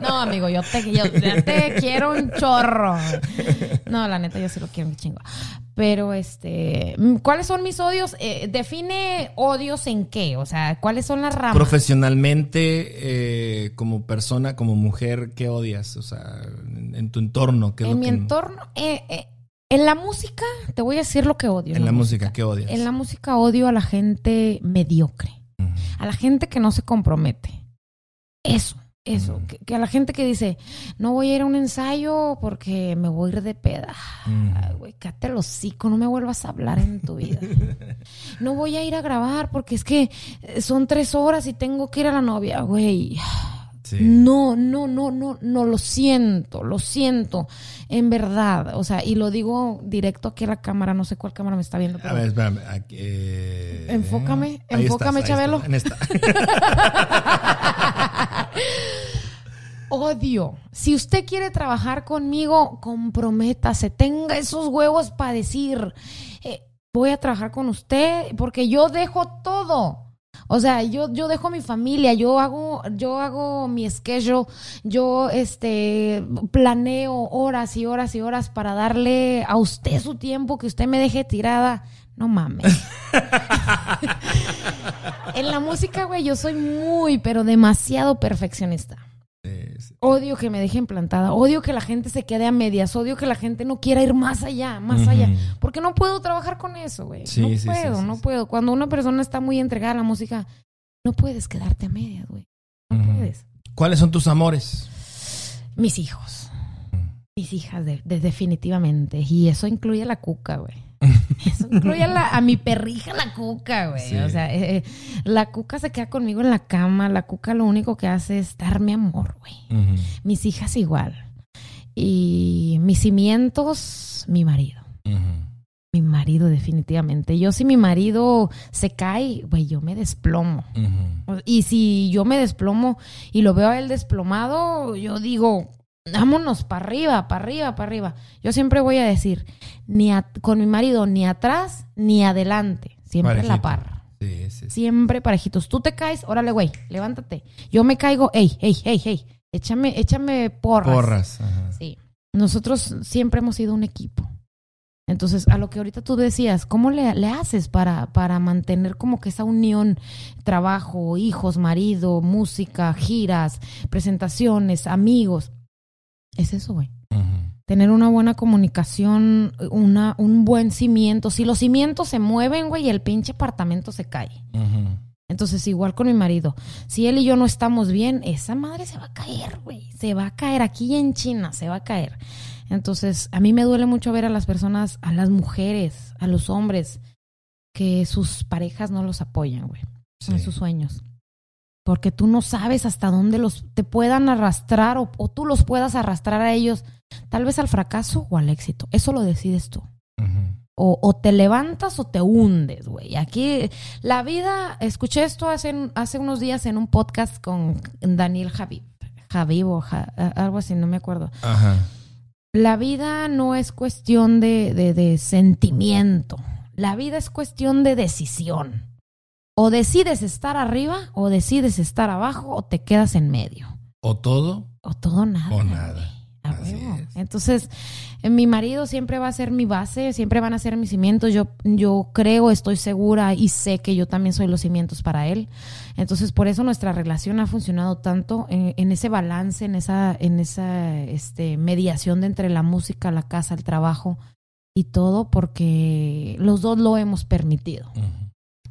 No, amigo, yo te, yo te quiero un chorro. No, la neta, yo sí lo quiero un chingo. Pero, este, mm, ¿cuáles son mis odios? Eh, define odios en qué, o sea, ¿cuáles son las ramas? Profesionalmente, eh, como persona, como mujer, ¿qué odias? O sea, en, en tu entorno, ¿qué es en lo mi que entorno, eh, en la música, te voy a decir lo que odio. En la música, ¿qué odias? En la música odio a la gente mediocre, a la gente que no se compromete. Eso, eso, que, que a la gente que dice, no voy a ir a un ensayo porque me voy a ir de peda. Güey, cállate el hocico, no me vuelvas a hablar en tu vida. No voy a ir a grabar porque es que eh, son tres horas y tengo que ir a la novia, güey. Sí. No, no, no, no, no, lo siento, lo siento, en verdad. O sea, y lo digo directo aquí a la cámara, no sé cuál cámara me está viendo. A ver, espérame. aquí, eh, Enfócame, ahí enfócame, estás, Chabelo. estás, en esta. Odio. Si usted quiere trabajar conmigo, comprométase, tenga esos huevos para decir, eh, voy a trabajar con usted porque yo dejo todo. O sea, yo, yo dejo mi familia, yo hago, yo hago mi schedule, yo este planeo horas y horas y horas para darle a usted su tiempo que usted me deje tirada. No mames. en la música, güey, yo soy muy, pero demasiado perfeccionista. Sí, sí. Odio que me dejen plantada, odio que la gente se quede a medias, odio que la gente no quiera ir más allá, más allá, porque no puedo trabajar con eso, güey. Sí, no puedo, no puedo. Cuando una persona está muy entregada a la música, no puedes quedarte a medias, güey. No puedes. ¿Cuáles son tus amores? Mis hijos. Mis hijas, de, de- definitivamente. Y eso incluye a la cuca, güey. Eso incluye a, la- a mi perrija, la cuca, güey. Sí. O sea, eh, eh, la cuca se queda conmigo en la cama. La cuca lo único que hace es darme amor, güey. Mis hijas igual. Y mis cimientos, mi marido. Mi marido, definitivamente. Yo, si mi marido se cae, güey, yo me desplomo. Y si yo me desplomo y lo veo a él desplomado, yo digo, vámonos para arriba, para arriba, para arriba. Yo siempre voy a decir, ni a- con mi marido, ni atrás, ni adelante. Siempre a la Parejito. par. Sí, sí, sí. Siempre parejitos. Tú te caes, órale, güey, levántate. Yo me caigo, ey, ey, ey, ey. Échame, échame porras. Porras. ajá. Sí. Nosotros siempre hemos sido un equipo. Entonces, a lo que ahorita tú decías, ¿cómo le, le haces para, para mantener como que esa unión, trabajo, hijos, marido, música, giras, presentaciones, amigos? Es eso, güey. Tener una buena comunicación, una, un buen cimiento. Si los cimientos se mueven, güey, el pinche apartamento se cae. Entonces, igual con mi marido. Si él y yo no estamos bien, esa madre se va a caer, güey. Se va a caer aquí en China, se va a caer. Entonces, a mí me duele mucho ver a las personas, a las mujeres, a los hombres, que sus parejas no los apoyan, güey, en Sí. sus sueños. Porque tú no sabes hasta dónde los te puedan arrastrar o, o tú los puedas arrastrar a ellos, tal vez al fracaso o al éxito. Eso lo decides tú. O, o te levantas o te hundes, güey. Aquí la vida, escuché esto hace, hace unos días en un podcast con Daniel Javib, Javib o Ja- algo así, no me acuerdo. Ajá. La vida no es cuestión de, de, de sentimiento. La vida es cuestión de decisión. O decides estar arriba, o decides estar abajo, o te quedas en medio. O todo O todo nada. o nada. Entonces, eh, mi marido siempre va a ser mi base, siempre van a ser mis cimientos. Yo, yo creo, estoy segura y sé que yo también soy los cimientos para él. Entonces, por eso nuestra relación ha funcionado tanto en, en ese balance, en esa, en esa este, mediación de entre la música, la casa, el trabajo y todo, porque los dos lo hemos permitido.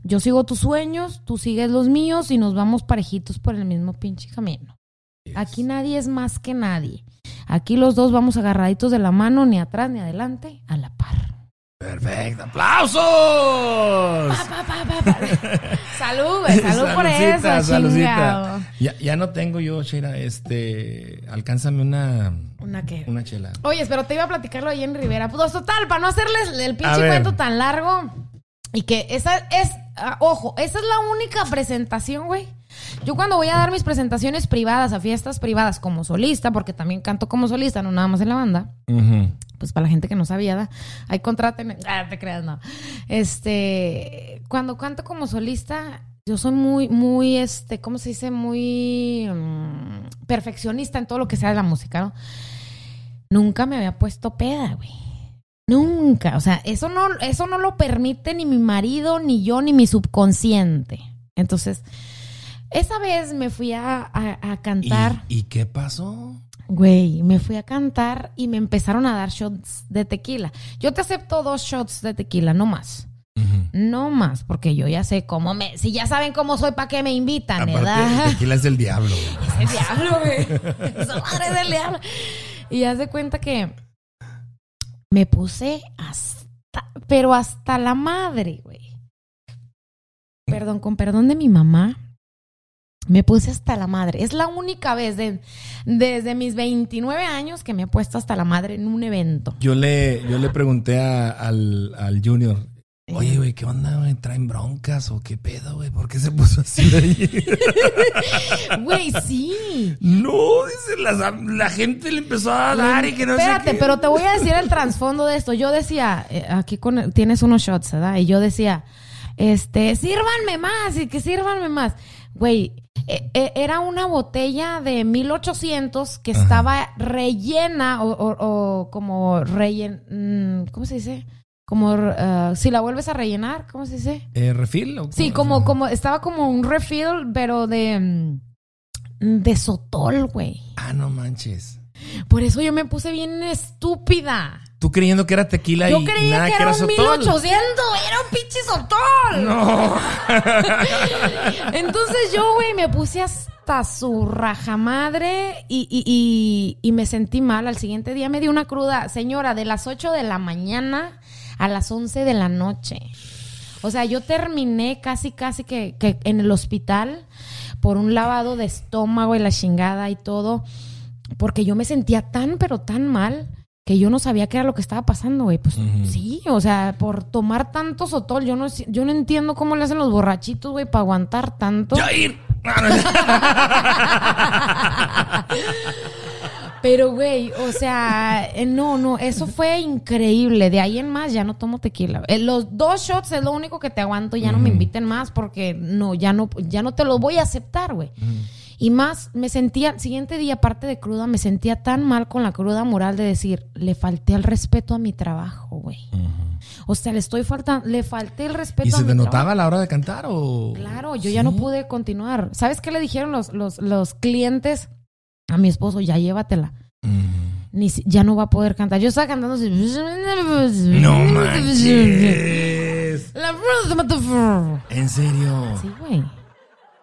Yo sigo tus sueños, tú sigues los míos y nos vamos parejitos por el mismo pinche camino. Aquí nadie es más que nadie. Aquí los dos vamos agarraditos de la mano, ni atrás ni adelante, a la par. Perfecto. ¡Aplausos! Salud, güey, salud por eso, Saludcita. Ya, ya no tengo yo, Sheila, este, alcánzame una, ¿Una qué? una chela. Oye, pero te iba a platicarlo ahí en Rivera. Pues total, para no hacerles el pinche cuento tan largo. Y que esa es, ah, ojo, esa es la única presentación, güey. Yo cuando voy a dar mis presentaciones privadas, a fiestas privadas como solista, porque también canto como solista, no nada más en la banda. Ujú. pues para la gente que no sabía, ¿da? ahí contraten, ah, te creas, no. Este, cuando canto como solista, yo soy muy, muy, este, ¿cómo se dice? Muy mm, perfeccionista en todo lo que sea de la música, ¿no? Nunca me había puesto peda, güey. Nunca. O sea, eso no, eso no lo permite ni mi marido, ni yo, ni mi subconsciente. Entonces, esa vez me fui a, a- a cantar. ¿Y, y qué pasó? Güey, me fui a cantar y me empezaron a dar shots de tequila. Yo te acepto dos shots de tequila, no más. No más, porque yo ya sé cómo me... Si ya saben cómo soy, ¿para qué me invitan, Aparte, verdad? el tequila es del diablo. güey. Es el diablo, güey. Esa madre es del diablo. Y haz de cuenta que me puse hasta... Pero hasta la madre, güey. Perdón, con perdón de mi mamá. Me puse hasta la madre. Es la única vez de- desde mis 29 años que me he puesto hasta la madre en un evento. Yo le, yo le pregunté a- al, al Junior, oye, güey, ¿qué onda, güey? ¿Traen broncas o qué pedo, güey? ¿Por qué se puso así de ahí? Güey, sí. no, dice, la, la gente le empezó a dar y que no Espérate, sé qué. pero te voy a decir el trasfondo de esto. Yo decía, eh, aquí con, tienes unos shots, ¿verdad? Y yo decía, este, sírvanme más y que sírvanme más. Güey, eh, eh, era una botella de 1800 que estaba rellena o, o- o como rellen, mm, ¿cómo se dice? Como uh, si la vuelves a rellenar, ¿cómo se dice? Eh, ¿Refill? o Sí, como, como, estaba como un refill, pero de, mm, de sotol, güey. Ah, no manches. Por eso yo me puse bien estúpida. Tú creyendo que era tequila Yo y creía nada que era un sotol. 1800, era un pinche sotol. No. Entonces yo, güey, me puse hasta su rajamadre y, y, y, y me sentí mal. Al siguiente día me dio una cruda, señora, de las 8 de la mañana a las 11 de la noche. O sea, yo terminé casi, casi que, que en el hospital por un lavado de estómago y la chingada y todo, porque yo me sentía tan, pero tan mal que yo no sabía qué era lo que estaba pasando, güey. Pues sí, o sea, por tomar tanto sotol, yo no, yo no entiendo cómo le hacen los borrachitos, güey, para aguantar tanto. Jair. Pero, güey, o sea, eh, no, no, eso fue increíble. De ahí en más ya no tomo tequila. Eh, los dos shots es lo único que te aguanto. Ya no me inviten más porque no, ya no, ya no te lo voy a aceptar, güey. Y más, me sentía, siguiente día, aparte de cruda, me sentía tan mal con la cruda moral de decir, le falté el respeto a mi trabajo, güey. O sea, le estoy faltando, le falté el respeto ¿Y a se mi te notaba a la hora de cantar o...? Claro, yo ya no pude continuar. ¿Sabes qué le dijeron los, los, los clientes a mi esposo? Ya llévatela. Mm. Ni ya no va a poder cantar. Yo estaba cantando así. No manches. La- ¿En serio? Sí, güey.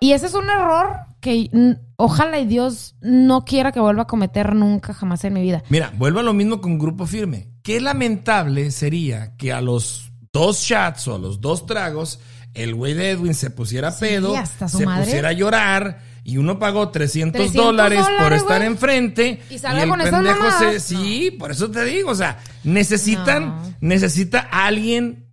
Y ese es un error que ojalá y Dios no quiera que vuelva a cometer nunca jamás en mi vida. Mira, vuelvo a lo mismo con Grupo Firme. Qué lamentable sería que a los dos shots o a los dos tragos, el güey de Edwin se pusiera pedo, hasta su se madre. pusiera a llorar y uno pagó 300, 300 dólares por estar enfrente Y y, el pendejo se... Sí, por eso te digo, o sea, necesitan, No. necesita alguien,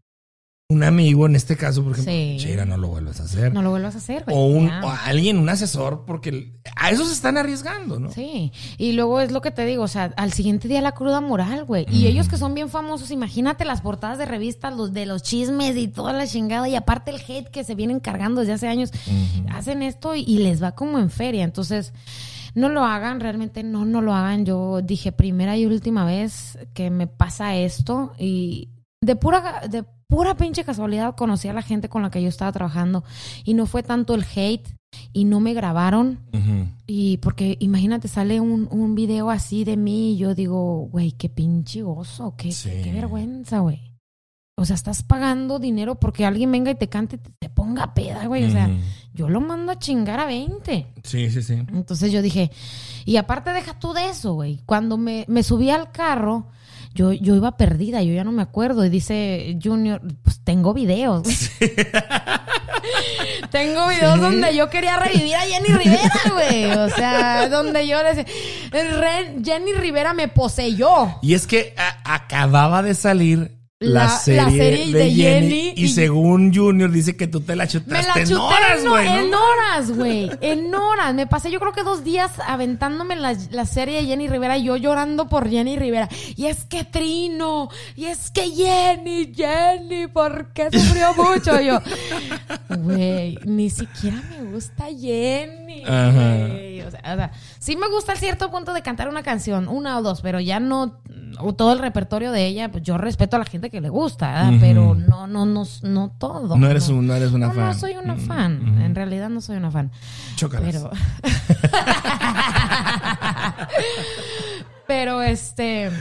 un amigo en este caso, por ejemplo, Sí. Cheira, no lo vuelvas a hacer. No lo vuelvas a hacer, güey. o, un, o alguien, un asesor, porque a eso se están arriesgando, ¿no? Sí, y luego es lo que te digo, o sea, al siguiente día la cruda moral, güey. Y ellos que son bien famosos, imagínate las portadas de revistas, los de los chismes y toda la chingada, y aparte el hate que se vienen cargando desde hace años, hacen esto y, y les va como en feria. Entonces, No lo hagan, realmente no, no lo hagan. Yo dije primera y última vez que me pasa esto y de pura, de pura pinche casualidad conocí a la gente con la que yo estaba trabajando y no fue tanto el hate y no me grabaron y porque imagínate, sale un, un video así de mí y yo digo, güey, qué pinche oso, qué, Sí. qué, qué vergüenza, güey. O sea, estás pagando dinero porque alguien venga y te cante y te, te ponga peda, güey. O sea, yo lo mando a chingar a 20. Sí, sí, sí. Entonces yo dije, y aparte deja tú de eso, güey. Cuando me, me subí al carro, yo, yo iba perdida, yo ya no me acuerdo. Y dice Junior, pues tengo videos. tengo videos donde yo quería revivir a Jenny Rivera, güey. O sea, donde yo decía, "Ren- Jenny Rivera me poseyó. Y es que acababa de salir la, La- serie, la serie de, de Jenny, Jenny y, y- según Junior dice que tú te la chutaste en horas, güey. en horas, güey. En horas. Me pasé yo creo que dos días aventándome la, la serie de Jenny Rivera y yo llorando por Jenny Rivera. Y es que Trino, y es que Jenny, Jenny, ¿por qué sufrió mucho? Yo, güey, ni siquiera me gusta Jenny. Ajá. O sea, o sea, sí me gusta al cierto punto de cantar una canción, una o dos, pero ya no o todo el repertorio de ella, pues yo respeto a la gente que le gusta, pero no, no, no, no todo. No eres, un, no eres una No, fan. no soy una Mm, fan. ujú. En realidad no soy una fan. Chócalas. Pero. Pero este.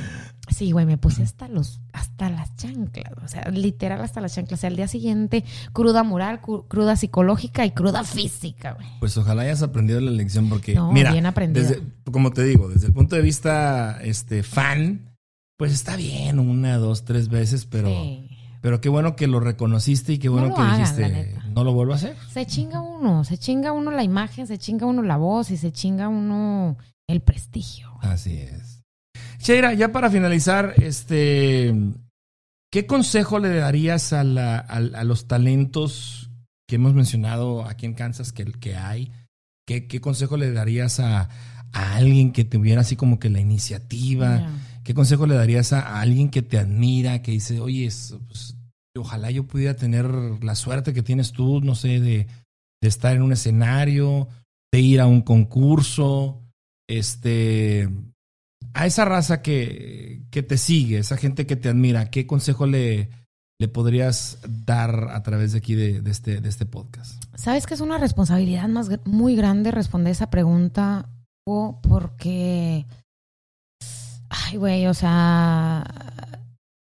Sí, güey, me puse hasta los, hasta las chanclas. O sea, literal hasta las chanclas. O sea, al día siguiente, cruda moral, cruda psicológica y cruda física, güey. Pues ojalá hayas aprendido la lección porque, No, mira, bien desde- como te digo, desde el punto de vista este fan, pues está bien una, dos, tres veces, pero, Sí. pero qué bueno que lo reconociste y qué bueno que hagan, dijiste, no lo vuelvo a hacer. Se chinga uno, se chinga uno la imagen, se chinga uno la voz y se chinga uno el prestigio. Así es. Sheira, ya para finalizar, este, ¿qué consejo le darías a, la- a- a los talentos que hemos mencionado aquí en Kansas que, que hay? ¿Qué, qué consejo le darías a, a alguien que tuviera así como que la iniciativa? ¿Qué consejo le darías a, a alguien que te admira, que dice, oye, es- pues, ojalá yo pudiera tener la suerte que tienes tú, no sé, de, de estar en un escenario, de ir a un concurso, este, a esa raza que, que te sigue, esa gente que te admira, ¿qué consejo le, le podrías dar a través de aquí de, de este, de este podcast? ¿Sabes que es una responsabilidad más muy grande responder esa pregunta? Hugo? Porque, ay, güey, o sea,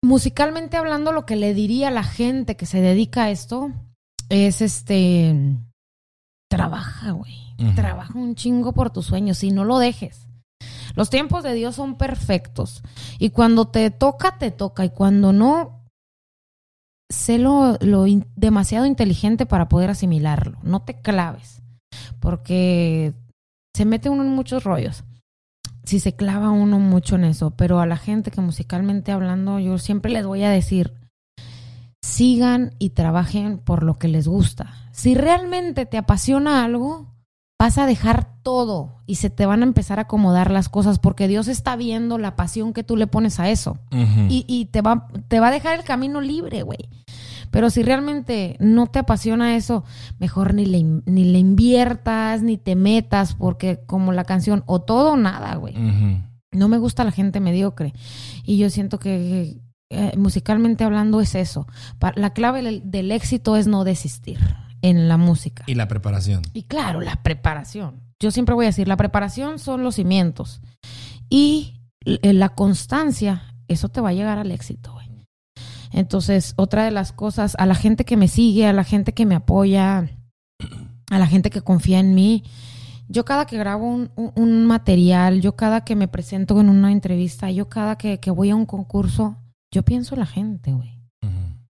musicalmente hablando, lo que le diría a la gente que se dedica a esto es este, trabaja, güey, trabaja un chingo por tus sueños y no lo dejes. Los tiempos de Dios son perfectos y cuando te toca, te toca y cuando no, sé lo, lo demasiado inteligente para poder asimilarlo. No te claves, porque se mete uno en muchos rollos. Si se clava uno mucho en eso, pero a la gente que musicalmente hablando, yo siempre les voy a decir, sigan y trabajen por lo que les gusta. Si realmente te apasiona algo, vas a dejar todo y se te van a empezar a acomodar las cosas porque Dios está viendo la pasión que tú le pones a eso y, y te, va, te va a dejar el camino libre, güey. Pero si realmente no te apasiona eso, mejor ni le, ni le inviertas, ni te metas, porque como la canción, o todo o nada, güey. No me gusta la gente mediocre. Y yo siento que eh, musicalmente hablando es eso. La clave del éxito es no desistir en la música. Y la preparación. Y claro, la preparación. Yo siempre voy a decir, la preparación son los cimientos. Y la constancia, eso te va a llegar al éxito, güey. Entonces, otra de las cosas, a la gente que me sigue, a la gente que me apoya, a la gente que confía en mí, yo cada que grabo un, un- un material, yo cada que me presento en una entrevista, yo cada que, que voy a un concurso, yo pienso en la gente, güey.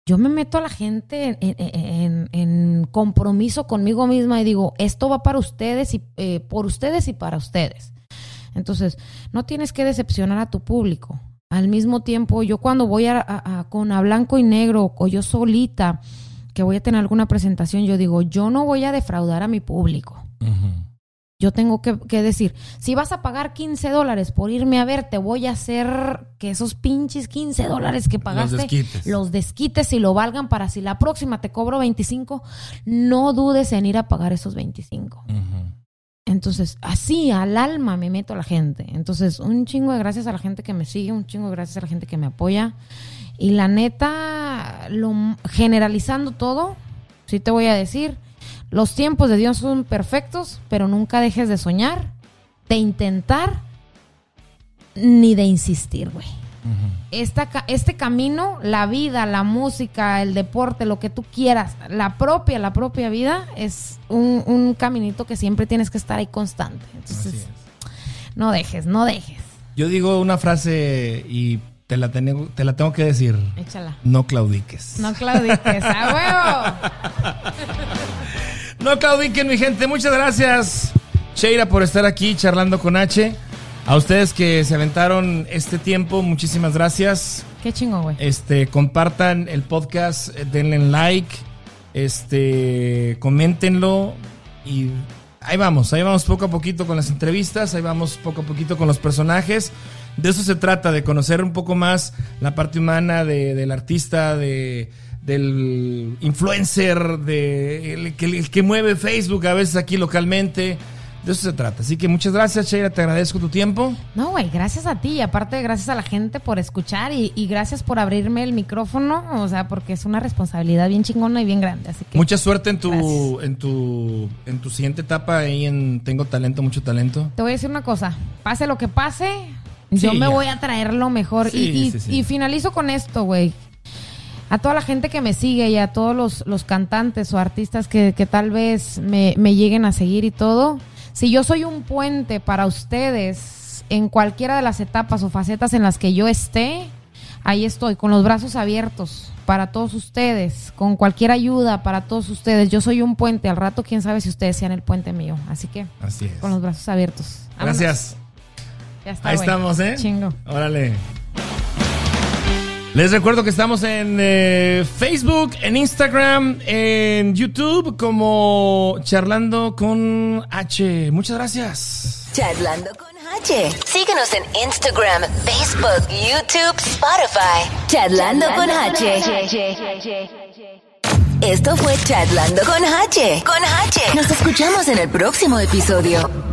Yo me meto a la gente en, compromiso conmigo misma y digo, esto va para ustedes y eh, por ustedes y para ustedes. Entonces, no tienes que decepcionar a tu público. Al mismo tiempo, yo cuando voy a, con a blanco y negro o yo solita, que voy a tener alguna presentación, yo digo, yo no voy a defraudar a mi público. Yo tengo que, que decir, si vas a pagar 15 dólares por irme a ver, te voy a hacer que esos pinches 15 dólares que pagaste desquites. los desquites y lo valgan para si la próxima te cobro 25, no dudes en ir a pagar esos 25. Ujú. Entonces, así al alma me meto a la gente. Entonces, un chingo de gracias a la gente que me sigue, un chingo de gracias a la gente que me apoya. Y la neta, lo, generalizando todo, sí te voy a decir, los tiempos de Dios son perfectos, pero nunca dejes de soñar, de intentar, ni de insistir, güey. Esta este camino, la vida, la música, el deporte, lo que tú quieras, la propia, la propia vida, es un, un caminito que siempre tienes que estar ahí constante. Entonces, no dejes, no dejes. Yo digo una frase y te la, tengo- te la tengo que decir. Échala. No claudiques. No claudiques, a huevo. No claudiquen, mi gente. Muchas gracias, Sheira, por estar aquí charlando con H. A ustedes que se aventaron este tiempo, muchísimas gracias. Qué chingo, güey. Este, compartan el podcast, eh, denle like, este, coméntenlo y ahí vamos, ahí vamos poco a poquito con las entrevistas, ahí vamos poco a poquito con los personajes. De eso se trata, de conocer un poco más la parte humana de- del artista, de, del influencer, de el que, el que mueve Facebook a veces aquí localmente. De eso se trata. Así que muchas gracias, Sheira, te agradezco tu tiempo. No, güey, gracias a ti. Y aparte, gracias a la gente por escuchar y, y gracias por abrirme el micrófono. O sea, porque es una responsabilidad bien chingona y bien grande. Así que. Mucha suerte en tu, Gracias. en tu, en tu siguiente etapa ahí en Tengo Talento, mucho talento. Te voy a decir una cosa. Pase lo que pase, yo me ya. voy a traer lo mejor. Sí, y, y- sí, sí. y finalizo con esto, güey. A toda la gente que me sigue y a todos los, los cantantes o artistas que, que tal vez me, me lleguen a seguir y todo. Si yo soy un puente para ustedes en cualquiera de las etapas o facetas en las que yo esté, ahí estoy, con los brazos abiertos para todos ustedes, con cualquier ayuda para todos ustedes. Yo soy un puente. Al rato, quién sabe si ustedes sean el puente mío. Así que, Así es. con los brazos abiertos. Vámonos. Gracias. Ya está, Ahí estamos, ¿eh? Chingo. Órale. Les recuerdo que estamos en eh, Facebook, en Instagram, en YouTube como Charlando con H. Muchas gracias. Charlando con H. Síguenos en Instagram, Facebook, YouTube, Spotify. Charlando con H. Esto fue Charlando con H. Con H. Nos escuchamos en el próximo episodio.